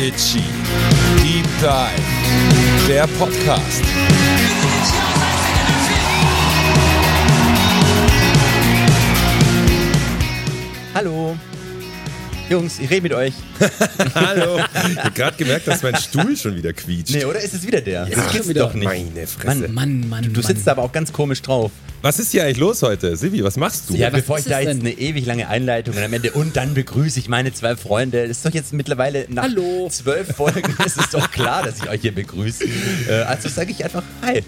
Itchy. Deep Dive. Der Podcast. Hallo. Jungs, ich rede mit euch. Hallo. Ich habe gerade gemerkt, dass mein Stuhl schon wieder quietscht. Nee, oder ist es wieder der? Ja, das gibt's wieder. doch nicht. Meine Fresse. Mann, Mann, Mann, du sitzt Mann. aber auch ganz komisch drauf. Was ist hier eigentlich los heute? Silvi, was machst du? Ja, was bevor ist ich da jetzt denn? eine ewig lange Einleitung und am Ende und dann begrüße ich meine zwei Freunde. Das ist doch jetzt mittlerweile nach Hallo. zwölf Folgen ist es doch klar, dass ich euch hier begrüße. Äh, also sage ich einfach Hi.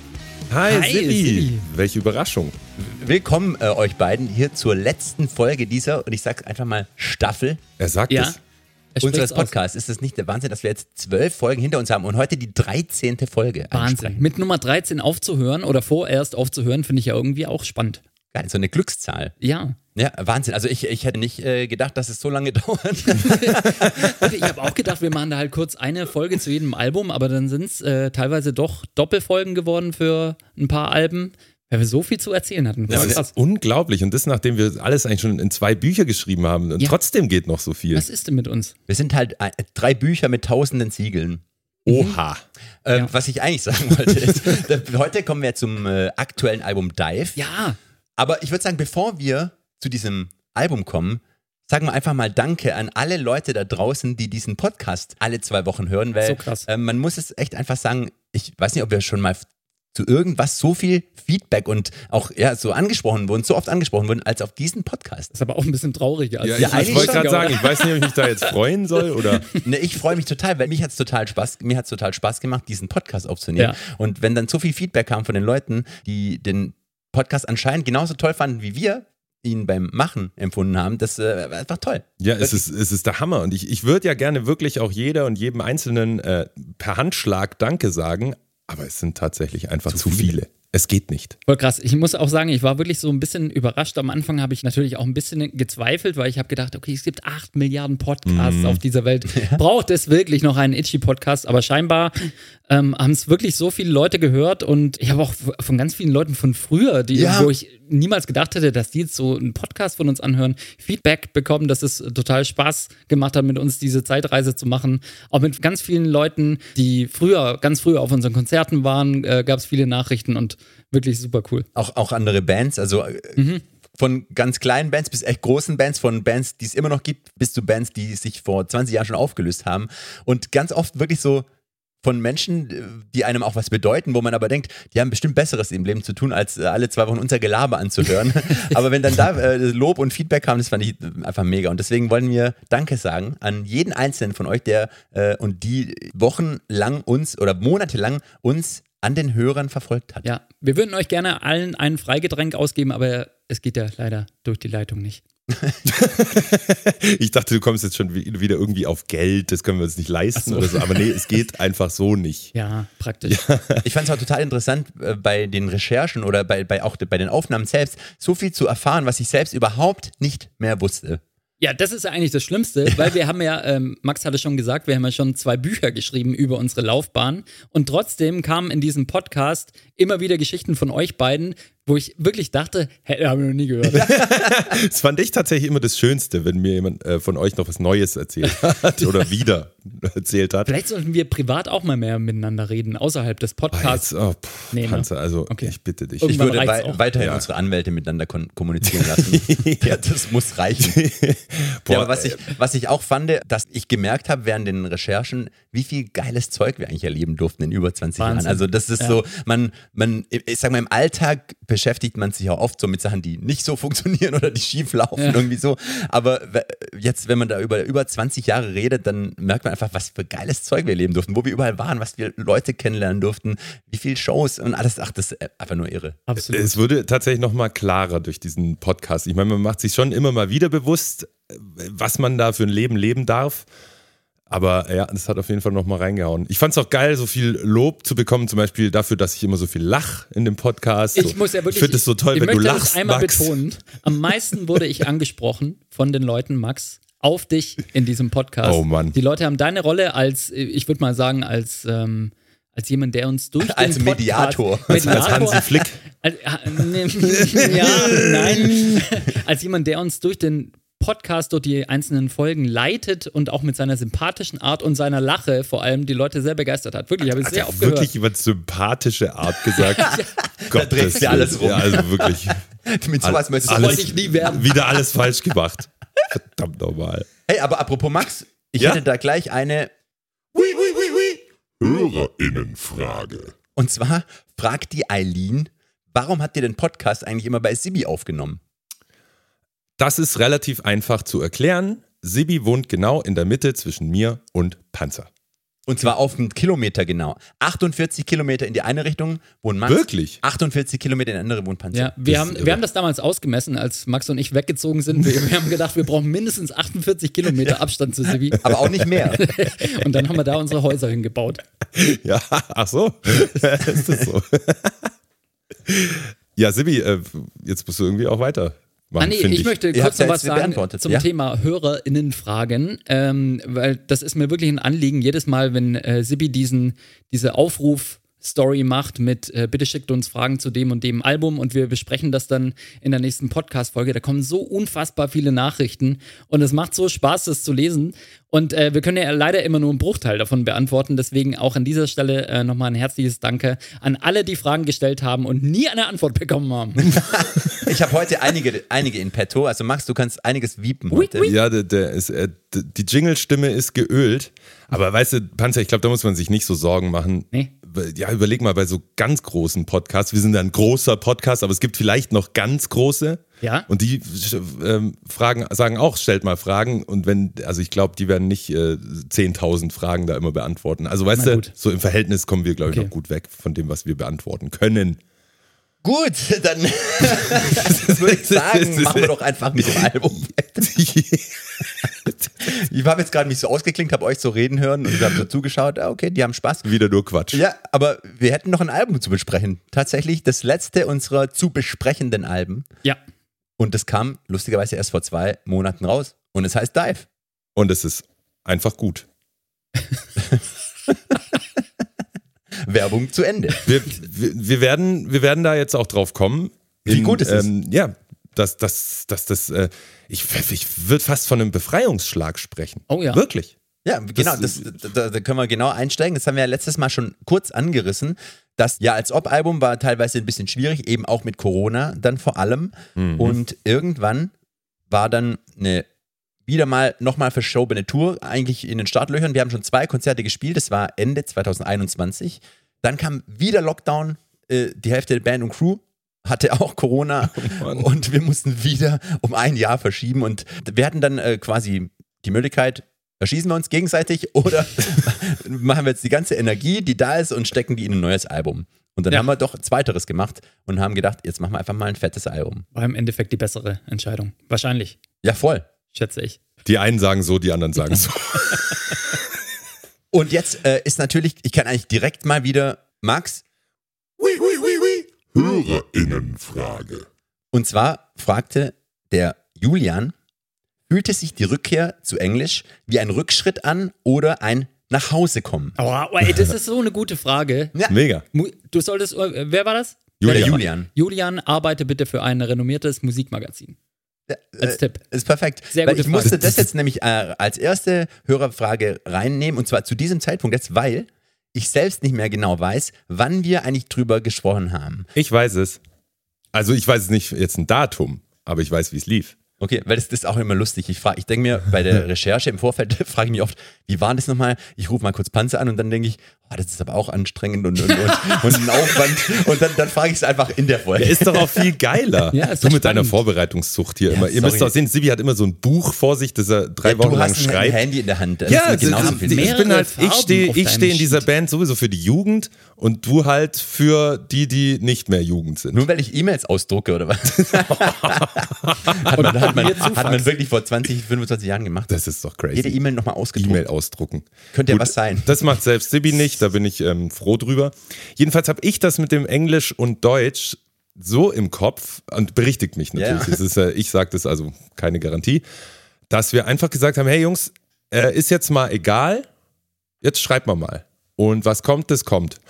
Hi, Hi, Silvi. Silvi. Welche Überraschung. Willkommen äh, euch beiden hier zur letzten Folge dieser, und ich sage einfach mal Staffel Er sagt Ja. es. Er unseres. Podcasts. Ist das nicht der Wahnsinn, dass wir jetzt zwölf Folgen hinter uns haben und heute die 13. Folge Wahnsinn. Mit Nummer 13 aufzuhören oder vorerst aufzuhören, finde ich ja irgendwie auch spannend. Geil, so eine Glückszahl. Ja. Ja, Wahnsinn. Also ich, ich hätte nicht äh, gedacht, dass es so lange dauert. Ich habe auch gedacht, wir machen da halt kurz eine Folge zu jedem Album, aber dann sind es äh, teilweise doch Doppelfolgen geworden für ein paar Alben, weil wir so viel zu erzählen hatten. Das Voll ist unglaublich. Und das, nachdem wir alles eigentlich schon in zwei Bücher geschrieben haben. Und Ja. trotzdem geht noch so viel. Was ist denn mit uns? Wir sind halt äh, drei Bücher mit tausenden Siegeln. Oha. Ähm, Ja. Was ich eigentlich sagen wollte ist, heute kommen wir zum äh, aktuellen Album Dive. Ja, Aber ich würde sagen, bevor wir zu diesem Album kommen, sagen wir einfach mal Danke an alle Leute da draußen, die diesen Podcast alle zwei Wochen hören, weil So krass. ähm, man muss es echt einfach sagen, ich weiß nicht, ob wir schon mal zu irgendwas so viel Feedback und auch ja so angesprochen wurden, so oft angesprochen wurden, als auf diesen Podcast. ist aber auch ein bisschen trauriger. als Ja, Ja, ich, eigentlich ich wollte gerade sagen, ich weiß nicht, ob ich mich da jetzt freuen soll oder. Ne, ich freue mich total, weil mich hat's total Spaß, mir hat's total Spaß gemacht, diesen Podcast aufzunehmen. Ja. Und wenn dann so viel Feedback kam von den Leuten, die den Podcast anscheinend genauso toll fanden wie wir ihn beim Machen empfunden haben, das äh, war einfach toll. Ja, es ist, es ist der Hammer. Und ich, ich würde ja gerne wirklich auch jeder und jedem Einzelnen äh, per Handschlag Danke sagen, aber es sind tatsächlich einfach zu, viele. Es geht nicht. Voll krass. Ich muss auch sagen, ich war wirklich so ein bisschen überrascht. Am Anfang habe ich natürlich auch ein bisschen gezweifelt, weil ich habe gedacht, okay, es gibt acht Milliarden Podcasts Mhm. auf dieser Welt. Braucht es wirklich noch einen Itchy-Podcast? Aber scheinbar ähm, haben es wirklich so viele Leute gehört und ich habe auch von ganz vielen Leuten von früher, die, Ja. wo ich niemals gedacht hätte, dass die jetzt so einen Podcast von uns anhören, Feedback bekommen, dass es total Spaß gemacht hat, mit uns diese Zeitreise zu machen. Auch mit ganz vielen Leuten, die früher, ganz früher auf unseren Konzerten waren, äh, gab es viele Nachrichten und wirklich super cool. Auch, auch andere Bands, also äh, Mhm. von ganz kleinen Bands bis echt großen Bands, von Bands, die es immer noch gibt, bis zu Bands, die sich vor 20 Jahren schon aufgelöst haben. Und ganz oft wirklich so von Menschen, äh, die einem auch was bedeuten, wo man aber denkt, die haben bestimmt Besseres im Leben zu tun, als äh, alle zwei Wochen unser Gelaber anzuhören. aber wenn dann da äh, Lob und Feedback kam, das fand ich äh, einfach mega. Und deswegen wollen wir Danke sagen an jeden Einzelnen von euch, der äh, und die wochenlang uns oder monatelang uns an den Hörern verfolgt hat. Ja, wir würden euch gerne allen ein Freigetränk ausgeben, aber es geht ja leider durch die Leitung nicht. Ich dachte, du kommst jetzt schon wi- wieder irgendwie auf Geld, das können wir uns nicht leisten so. oder so. Aber nee, es geht einfach so nicht. Ja, praktisch. Ich fand es auch total interessant, äh, bei den Recherchen oder bei, bei auch bei den Aufnahmen selbst, so viel zu erfahren, was ich selbst überhaupt nicht mehr wusste. Ja, das ist ja eigentlich das Schlimmste, weil wir haben ja, ähm, Max hatte schon gesagt, wir haben ja schon zwei Bücher geschrieben über unsere Laufbahn und trotzdem kamen in diesem Podcast immer wieder Geschichten von euch beiden, wo ich wirklich dachte, hä, haben wir noch nie gehört. Das fand ich tatsächlich immer das Schönste, wenn mir jemand äh, von euch noch was Neues erzählt hat oder wieder erzählt hat. Vielleicht sollten wir privat auch mal mehr miteinander reden, außerhalb des Podcasts. jetzt, oh, pff, Nee, ne? Panzer, also Okay. ich bitte dich. Ich Irgendwann würde reicht's wei weiterhin Ja. unsere Anwälte miteinander kon kommunizieren lassen. ja, das muss reichen. Boah, ja, aber was ich, was ich auch fand, dass ich gemerkt habe während den Recherchen, wie viel geiles Zeug wir eigentlich erleben durften in über 20 Wahnsinn. Jahren. Also das ist Ja. so, man, man, ich sag mal, im Alltag beschäftigt man sich auch oft so mit Sachen, die nicht so funktionieren oder die schief laufen, Ja. irgendwie so. Aber jetzt, wenn man da über über 20 Jahre redet, dann merkt man einfach, was für geiles Zeug wir erleben durften, wo wir überall waren, was wir Leute kennenlernen durften, wie viel Shows und alles. Ach, das ist einfach nur irre. Absolut. Es wurde tatsächlich noch mal klarer durch diesen Podcast. Ich meine, man macht sich schon immer mal wieder bewusst, was man da für ein Leben leben darf. Aber ja, das hat auf jeden Fall noch mal reingehauen. Ich fand es auch geil, so viel Lob zu bekommen, zum Beispiel dafür, dass ich immer so viel lach in dem Podcast. Ich muss ja wirklich. Ich finde es so toll, ich wenn du lachst, das einmal Max. betonen. Am meisten wurde ich angesprochen von den Leuten, Max, auf dich in diesem Podcast. Oh Mann. Die Leute haben deine Rolle als, ich würde mal sagen, als, ähm, als jemand, der uns durch den Als Podcast, Mediator. Als Hansi Flick. Als, ja, nein. Als jemand, der uns durch den Podcast durch die einzelnen Folgen leitet und auch mit seiner sympathischen Art und seiner Lache vor allem die Leute sehr begeistert hat. Wirklich, habe ich Hat sehr oft wirklich gehört. über sympathische Art gesagt. Gott, Da dreht sich alles rum. Ja, also wirklich. Mit sowas möchtest du alles, wollte ich nie werden. Wieder alles falsch gemacht. Verdammt nochmal. Hey, aber apropos Max, ich Ja? hätte da gleich eine. Hörerinnenfrage. Und zwar fragt die Eileen, warum habt ihr den Podcast eigentlich immer bei Sibi aufgenommen? Das ist relativ einfach zu erklären. Sibi wohnt genau in der Mitte zwischen mir und Panzer. Und zwar auf einen Kilometer genau. 48 Kilometer in die eine Richtung wohnt Max. Wirklich? 48 Kilometer in die andere wohnt Panzer. Ja, wir Das haben, wir haben das damals ausgemessen, als Max und ich weggezogen sind. Wir, wir haben gedacht, wir brauchen mindestens 48 Kilometer Abstand zu Sibi. Aber auch nicht mehr. Und dann haben wir da unsere Häuser hingebaut. Ja, ach so. ist das so? ja, Sibi, äh, jetzt musst du irgendwie auch weiter. Ah, nee, find ich, möchte kurz noch was sagen zum ja? Thema HörerInnen-Fragen, ähm, weil das ist mir wirklich ein Anliegen. Jedes Mal, wenn äh, Sibi diesen, diese Aufruf-Story macht mit äh, bitte schickt uns Fragen zu dem und dem Album und wir besprechen das dann in der nächsten Podcast-Folge. Da kommen so unfassbar viele Nachrichten und es macht so Spaß, das zu lesen. Und äh, wir können ja leider immer nur einen Bruchteil davon beantworten. Deswegen auch an dieser Stelle äh, nochmal ein herzliches Danke an alle, die Fragen gestellt haben und nie eine Antwort bekommen haben. Ich habe heute einige, einige in petto. Also Max, du kannst einiges wiepen heute. Ja, der, der ist, äh, die Jingle-Stimme ist geölt. Aber weißt du, Panzer, ich glaube, da muss man sich nicht so Sorgen machen. Nee. Ja, überleg mal bei so ganz großen Podcasts. Wir sind ja ein großer Podcast, aber es gibt vielleicht noch ganz große. Ja. Und die ähm, fragen, sagen auch, stellt mal Fragen. Und wenn, also ich glaube, die werden nicht äh, 10.000 Fragen da immer beantworten. Also weißt Na du, gut. so im Verhältnis kommen wir, glaube ich, Okay. noch gut weg von dem, was wir beantworten können. Gut, dann würde ich sagen, machen wir doch einfach mit dem Album. Ich habe jetzt gerade mich so ausgeklinkt, habe euch so reden hören und habe so zugeschaut. Ah, okay, die haben Spaß. Wieder nur Quatsch. Ja, aber wir hätten noch ein Album zu besprechen. Tatsächlich das letzte unserer zu besprechenden Alben. Ja. Und das kam lustigerweise erst vor zwei Monaten raus. Und es heißt Dive. Und es ist einfach gut. Werbung zu Ende. Wir, wir, wir, werden, wir werden da jetzt auch drauf kommen. Wie gut es ist. ähm, Ja, dass das, dass das, äh, ich, ich würde fast von einem Befreiungsschlag sprechen. Oh ja. Wirklich. Ja, genau, das, da, da können wir genau einsteigen. Das haben wir ja letztes Mal schon kurz angerissen. Das Ja als Ob-Album war teilweise ein bisschen schwierig, eben auch mit Corona dann vor allem. Und irgendwann war dann eine wieder mal nochmal verschobene Tour eigentlich in den Startlöchern. Wir haben schon zwei Konzerte gespielt, das war Ende 2021. Dann kam wieder Lockdown, äh, die Hälfte der Band und Crew hatte auch Corona und wir mussten wieder um ein Jahr verschieben und wir hatten dann äh, quasi die Möglichkeit, erschießen wir uns gegenseitig oder machen wir jetzt die ganze Energie, die da ist und stecken die in ein neues Album. Und dann Ja. haben wir doch Zweiteres gemacht und haben gedacht, jetzt machen wir einfach mal ein fettes Album. War im Endeffekt die bessere Entscheidung. Wahrscheinlich, Ja, voll. schätze ich. Die einen sagen so, die anderen sagen so. Und jetzt äh, ist natürlich, ich kann eigentlich direkt mal wieder Max. Hörerinnenfrage. Und zwar fragte der Julian, fühlte sich die Rückkehr zu Englisch wie ein Rückschritt an oder ein Nachhausekommen? Oh, ey, das ist so eine gute Frage. Ja. Mega. Du solltest, äh, wer war das? Julian. Julian. Julian, arbeite bitte für ein renommiertes Musikmagazin. Als Tipp. Ist perfekt. Sehr weil gute ich musste Frage. das jetzt nämlich äh, als erste Hörerfrage reinnehmen und zwar zu diesem Zeitpunkt jetzt, weil ich selbst nicht mehr genau weiß, wann wir eigentlich drüber gesprochen haben. Ich weiß es. Also ich weiß es nicht jetzt ein Datum, aber ich weiß, wie es lief. Okay, weil das, das ist auch immer lustig. Ich, ich denke mir bei der Recherche im Vorfeld, frage ich mich oft, wie war das nochmal? Ich rufe mal kurz Panzer an und dann denke ich, oh, das ist aber auch anstrengend und, und, und, und ein Aufwand. Und dann, dann frage ich es einfach in der Folge. Der ist doch auch viel geiler. Ja, du mit deiner. Vorbereitungszucht hier Ja, immer. Ihr müsst sorry. doch sehen, Sibi hat immer so ein Buch vor sich, das er drei Ja, Wochen du lang hast ein schreibt. Handy in der Hand. Das Ja, ist mir also, genauso also, viel ich bin halt, ich stehe steh in dieser Sheet. Band sowieso für die Jugend und du halt für die, die nicht mehr Jugend sind. Nur weil ich E-Mails ausdrucke oder was? hat, man, hat, man, hat man wirklich vor 20, 25 Jahren gemacht. Das ist doch crazy. Jede E-Mail nochmal ausgedruckt. E-Mail ausdrucken. Könnte ja was sein. Das macht selbst Sibi nicht, da bin ich ähm, froh drüber. Jedenfalls habe ich das mit dem Englisch und Deutsch so im Kopf und berichtigt mich natürlich. Ja. Ist, äh, ich sage das also keine Garantie, dass wir einfach gesagt haben: Hey Jungs, äh, ist jetzt mal egal, jetzt schreibt mal mal. Und was kommt, das kommt.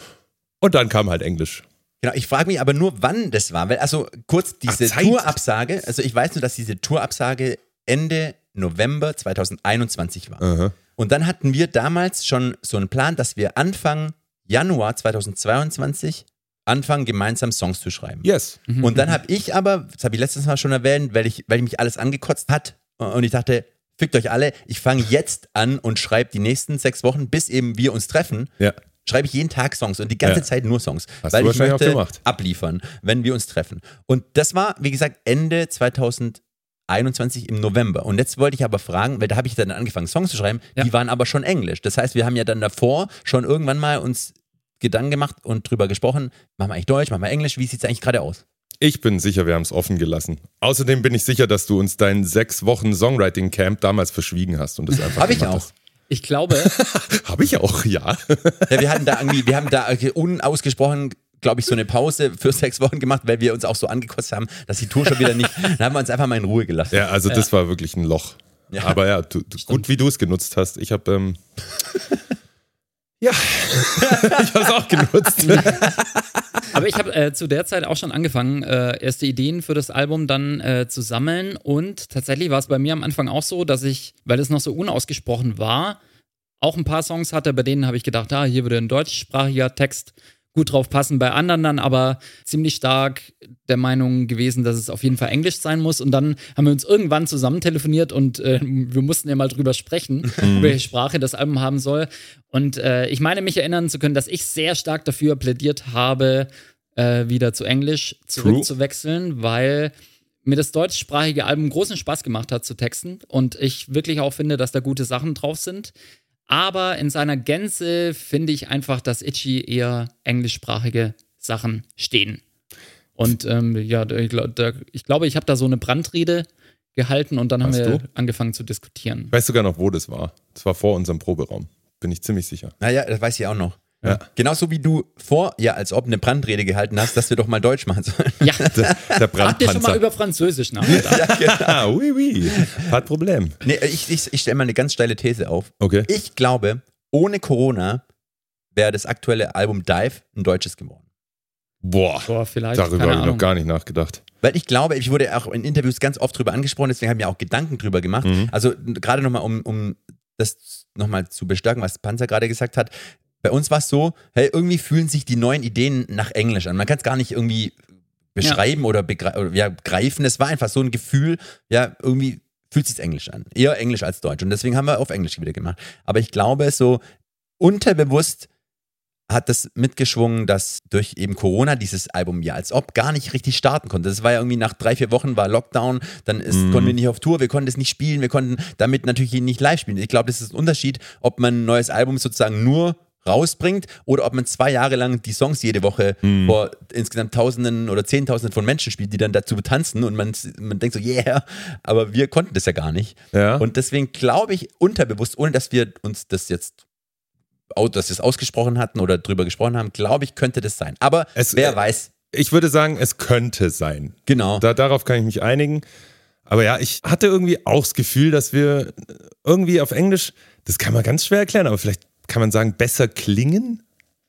Und dann kam halt Englisch. Genau, ich frage mich aber nur, wann das war. Weil, also kurz diese. Tourabsage, also ich weiß nur, dass diese Tourabsage Ende November 2021 war. Aha. Und dann hatten wir damals schon so einen Plan, dass wir Anfang Januar 2022 anfangen, gemeinsam Songs zu schreiben. Yes. Und dann habe ich aber, das habe ich letztes Mal schon erwähnt, weil ich, weil ich mich alles angekotzt hat und ich dachte, fickt euch alle, ich fange jetzt an und schreibe die nächsten sechs Wochen, bis eben wir uns treffen, Ja. Schreibe ich jeden Tag Songs und die ganze Ja. Zeit nur Songs, Hast weil ich möchte abliefern, wenn wir uns treffen. Und das war, wie gesagt, Ende 2021 im November. Und jetzt wollte ich aber fragen, weil da habe ich dann angefangen, Songs zu schreiben, Ja. die waren aber schon Englisch. Das heißt, wir haben ja dann davor schon irgendwann mal uns Gedanken gemacht und drüber gesprochen, machen wir eigentlich Deutsch, machen wir Englisch, wie sieht es eigentlich gerade aus? Ich bin sicher, wir haben es offen gelassen. Außerdem bin ich sicher, dass du uns dein sechs Wochen Songwriting Camp damals verschwiegen hast und das einfach Habe ich auch. hast. Ich glaube, Habe ich auch, ja. Ja, wir hatten da irgendwie, wir haben da unausgesprochen, glaube ich, so eine Pause für sechs Wochen gemacht, weil wir uns auch so angekostet haben, dass die Tour schon wieder nicht. Dann haben wir uns einfach mal in Ruhe gelassen. Ja, also das war wirklich ein Loch. Ja. Aber ja, du, gut, wie du es genutzt hast. Ich habe ähm, ja, ich habe es auch genutzt. Aber ich habe äh, zu der Zeit auch schon angefangen, äh, erste Ideen für das Album dann äh, zu sammeln. Und tatsächlich war es bei mir am Anfang auch so, dass ich, weil es noch so unausgesprochen war, auch ein paar Songs hatte, bei denen habe ich gedacht, ah, hier würde ein deutschsprachiger Text gut drauf passen. Bei anderen dann aber ziemlich stark der Meinung gewesen, dass es auf jeden Fall Englisch sein muss. Und dann haben wir uns irgendwann zusammen telefoniert und äh, wir mussten ja mal drüber sprechen, welche Sprache das Album haben soll. Und äh, ich meine, mich erinnern zu können, dass ich sehr stark dafür plädiert habe, äh, wieder zu Englisch zurückzuwechseln, weil mir das deutschsprachige Album großen Spaß gemacht hat zu texten und ich wirklich auch finde, dass da gute Sachen drauf sind. Aber in seiner Gänze finde ich einfach, dass Itchy eher englischsprachige Sachen stehen. Und ähm, ja, da- da, ich glaube, ich habe da so eine Brandrede gehalten und dann haben Hast wir du? angefangen zu diskutieren. Ich weiß sogar noch, wo das war. Das war vor unserem Proberaum. Bin ich ziemlich sicher. Naja, das weiß ich auch noch. Ja. Genauso wie du vor, ja, als ob eine Brandrede gehalten hast, dass wir doch mal Deutsch machen sollen. Ja, Der, der habt ihr schon mal Brandpanzer. über Französisch nachgedacht? ah, oui, oui. Hat Problem. Nee, ich, ich, ich stelle mal eine ganz steile These auf. Okay. Ich glaube, ohne Corona wäre das aktuelle Album Dive ein deutsches geworden. Boah, Boah, vielleicht. darüber habe ich noch gar nicht nachgedacht. Weil ich glaube, ich wurde auch in Interviews ganz oft drüber angesprochen, deswegen habe ich mir auch Gedanken drüber gemacht. Mhm. Also gerade nochmal, um, um das nochmal zu bestärken, was Panzer gerade gesagt hat. Bei uns war es so, hey, irgendwie fühlen sich die neuen Ideen nach Englisch an. Man kann es gar nicht irgendwie beschreiben oder, begre oder ja, greifen. Es war einfach so ein Gefühl, ja, irgendwie fühlt sich Englisch an. Eher Englisch als Deutsch. Und deswegen haben wir auf Englisch wieder gemacht. Aber ich glaube, so unterbewusst hat das mitgeschwungen, dass durch eben Corona dieses Album ja als ob gar nicht richtig starten konnte. Das war ja irgendwie nach drei, vier Wochen war Lockdown, dann ist, Mhm. konnten wir nicht auf Tour, wir konnten es nicht spielen, wir konnten damit natürlich nicht live spielen. Ich glaube, das ist ein Unterschied, ob man ein neues Album sozusagen nur rausbringt oder ob man zwei Jahre lang die Songs jede Woche Mhm. vor insgesamt Tausenden oder Zehntausenden von Menschen spielt, die dann dazu tanzen und man, man denkt so, yeah, aber wir konnten das ja gar nicht. Ja. Und deswegen glaube ich unterbewusst, ohne dass wir uns das jetzt dass wir es ausgesprochen hatten oder drüber gesprochen haben, glaube ich, könnte das sein. Aber Es- wer äh, weiß, ich würde sagen, es könnte sein. genau. Da, darauf kann ich mich einigen. Aber ja, ich hatte irgendwie auch das Gefühl, dass wir irgendwie auf Englisch, das kann man ganz schwer erklären, aber vielleicht kann man sagen, besser klingen.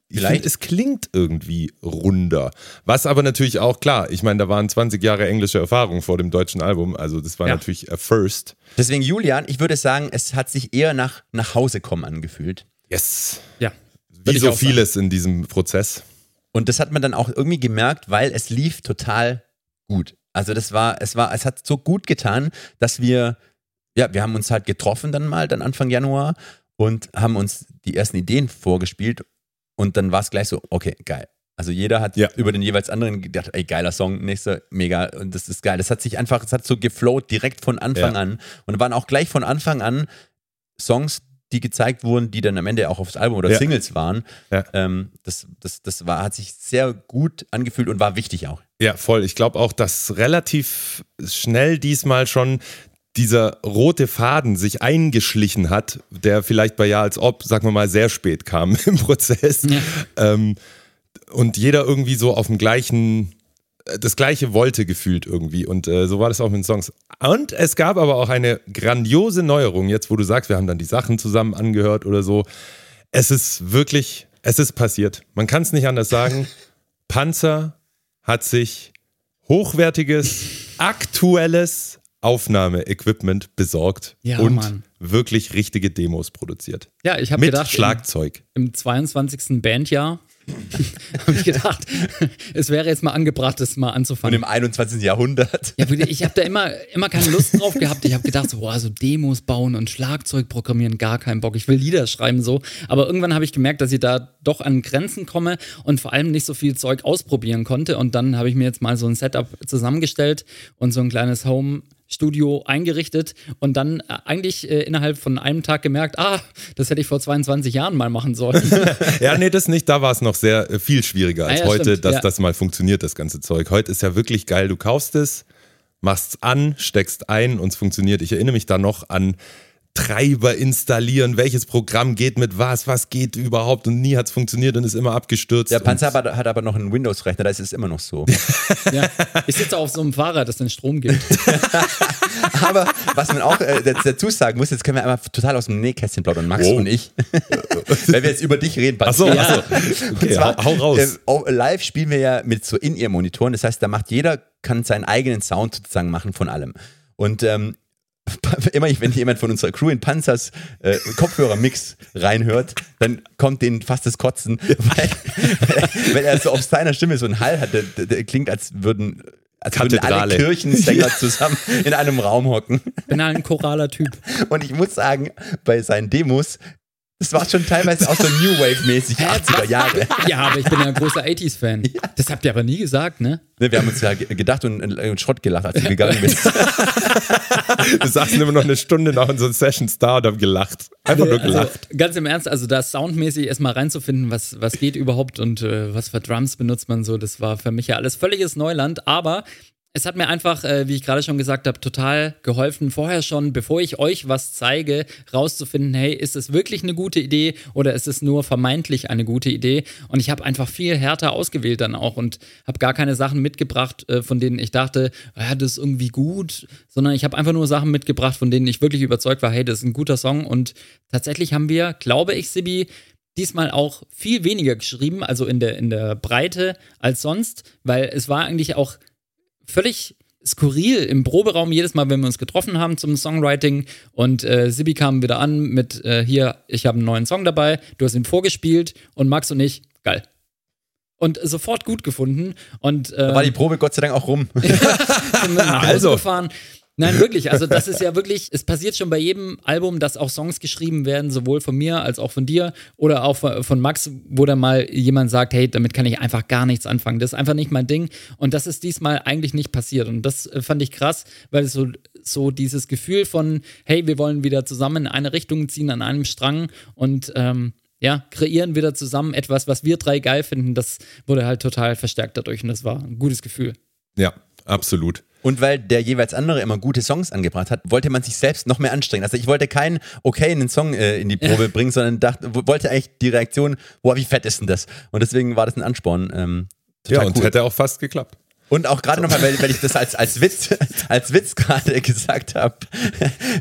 Ich Vielleicht. finde, es klingt irgendwie runder. Was aber natürlich auch klar, ich meine, da waren 20 Jahre englische Erfahrung vor dem deutschen Album, also das war Ja. natürlich a first. Deswegen, Julian, ich würde sagen, es hat sich eher nach nach Hause kommen angefühlt. Yes. Ja. Wie so vieles in diesem Prozess. Und das hat man dann auch irgendwie gemerkt, weil es lief total gut. Also das war, es war, es hat so gut getan, dass wir, ja, wir haben uns halt getroffen dann mal, dann Anfang Januar und haben uns die ersten Ideen vorgespielt und dann war es gleich so, okay, geil. Also jeder hat Ja. über den jeweils anderen gedacht, ey, geiler Song, nächster, mega, und das ist geil. Das hat sich einfach, es hat so geflowt direkt von Anfang Ja. an. Und waren auch gleich von Anfang an Songs, die gezeigt wurden, die dann am Ende auch aufs Album oder Ja. Singles waren. Ja. Ähm, das, das, das war, hat sich sehr gut angefühlt und war wichtig auch. Ja, voll. Ich glaube auch, dass relativ schnell diesmal schon dieser rote Faden sich eingeschlichen hat, der vielleicht bei Ja als ob, sagen wir mal, sehr spät kam im Prozess. Ja. Ähm, und jeder irgendwie so auf dem gleichen, das gleiche wollte gefühlt irgendwie. Und äh, so war das auch mit den Songs. Und es gab aber auch eine grandiose Neuerung, jetzt wo du sagst, wir haben dann die Sachen zusammen angehört oder so. Es ist wirklich, es ist passiert. Man kann es nicht anders sagen. Panzer hat sich hochwertiges, aktuelles, Aufnahmeequipment besorgt Ja, und Mann. wirklich richtige Demos produziert. Ja, ich habe Mit gedacht, Schlagzeug. im, im 22. Bandjahr habe ich gedacht, es wäre jetzt mal angebracht, das mal Und anzufangen. im 21. Jahrhundert. Ja, ich habe da immer, immer keine Lust drauf gehabt. Ich habe gedacht, so, boah, so Demos bauen und Schlagzeug programmieren, gar keinen Bock. Ich will Lieder schreiben so. Aber irgendwann habe ich gemerkt, dass ich da doch an Grenzen komme und vor allem nicht so viel Zeug ausprobieren konnte. Und dann habe ich mir jetzt mal so ein Setup zusammengestellt und so ein kleines Home. Studio eingerichtet und dann äh, eigentlich äh, innerhalb von einem Tag gemerkt, ah, das hätte ich vor 22 Jahren mal machen sollen. Ja, nee, das nicht. Da war es noch sehr äh, viel schwieriger als Ah ja, heute, stimmt, dass ja. das mal funktioniert, das ganze Zeug. Heute ist ja wirklich geil. Du kaufst es, machst es an, steckst ein und es funktioniert. Ich erinnere mich da noch an Treiber installieren, welches Programm geht mit was, was geht überhaupt und nie hat es funktioniert und ist immer abgestürzt. Der Panzer und, hat, hat aber noch einen Windows-Rechner, da ist es immer noch so. ja. Ich sitze auf so einem Fahrrad, das den Strom gibt. Aber was man auch äh, dazu sagen muss, jetzt können wir einmal total aus dem Nähkästchen plaudern, Max Wow. und ich. Wenn wir jetzt über dich reden, Ach so, Patrick. ach so. Okay, hau, hau raus. Äh, live spielen wir ja mit so In-Ear-Monitoren. Das heißt, da macht jeder, kann seinen eigenen Sound sozusagen machen von allem. Und ähm, immer wenn jemand von unserer Crew in Panzers äh, Kopfhörer-Mix reinhört, dann kommt denen fast das Kotzen, weil, weil er so auf seiner Stimme so einen Hall hat, der, der, der klingt, als würden, als würden alle Kathedrale. Kirchensänger zusammen in einem Raum hocken. Bin ein choraler Typ. Und ich muss sagen, bei seinen Demos, das war schon teilweise auch so New Wave-mäßig 80er Jahre. Ja, aber ich bin ja ein großer 80s-Fan. Das habt ihr aber nie gesagt, ne? Ne, Wir haben uns ja ge- gedacht und, und Schrott gelacht, als du gegangen bist. Wir saßen immer noch eine Stunde nach unseren Sessions da und haben gelacht. Einfach nur Also, gelacht. ganz im Ernst, also da soundmäßig erstmal reinzufinden, was, was geht überhaupt und äh, was für Drums benutzt man so, das war für mich ja alles völliges Neuland, aber es hat mir einfach, äh, wie ich gerade schon gesagt habe, total geholfen, vorher schon, bevor ich euch was zeige, rauszufinden, hey, ist es wirklich eine gute Idee oder ist es nur vermeintlich eine gute Idee? Und ich habe einfach viel härter ausgewählt dann auch und habe gar keine Sachen mitgebracht, äh, von denen ich dachte, ja, das ist irgendwie gut, sondern ich habe einfach nur Sachen mitgebracht, von denen ich wirklich überzeugt war, hey, das ist ein guter Song und tatsächlich haben wir, glaube ich, Sibi, diesmal auch viel weniger geschrieben, also in der, in der Breite als sonst, weil es war eigentlich auch völlig skurril im Proberaum jedes Mal, wenn wir uns getroffen haben zum Songwriting und äh, Sibi kam wieder an mit äh, hier, ich habe einen neuen Song dabei, du hast ihn vorgespielt und Max und ich, geil. Und sofort gut gefunden und äh, War die Probe Gott sei Dank auch rum. Also. gefahren. Nein, wirklich. Also, das ist ja wirklich, es passiert schon bei jedem Album, dass auch Songs geschrieben werden, sowohl von mir als auch von dir oder auch von Max, wo dann mal jemand sagt, hey, damit kann ich einfach gar nichts anfangen. Das ist einfach nicht mein Ding. Und das ist diesmal eigentlich nicht passiert. Und das äh, fand ich krass, weil es so, so dieses Gefühl von, hey, wir wollen wieder zusammen in eine Richtung ziehen, an einem Strang und ähm, ja, kreieren wieder zusammen etwas, was wir drei geil finden. Das wurde halt total verstärkt dadurch und das war ein gutes Gefühl. Ja, absolut. Und weil der jeweils andere immer gute Songs angebracht hat, wollte man sich selbst noch mehr anstrengen. Also ich wollte keinen okay einen Song äh, in die Probe bringen, sondern dachte, wo- wollte eigentlich die Reaktion, boah, wie fett ist denn das? Und deswegen war das ein Ansporn. Ähm, Ja, und cool. hätte auch fast geklappt. Und auch gerade nochmal, weil, weil ich das als, als Witz, als Witz gerade gesagt habe,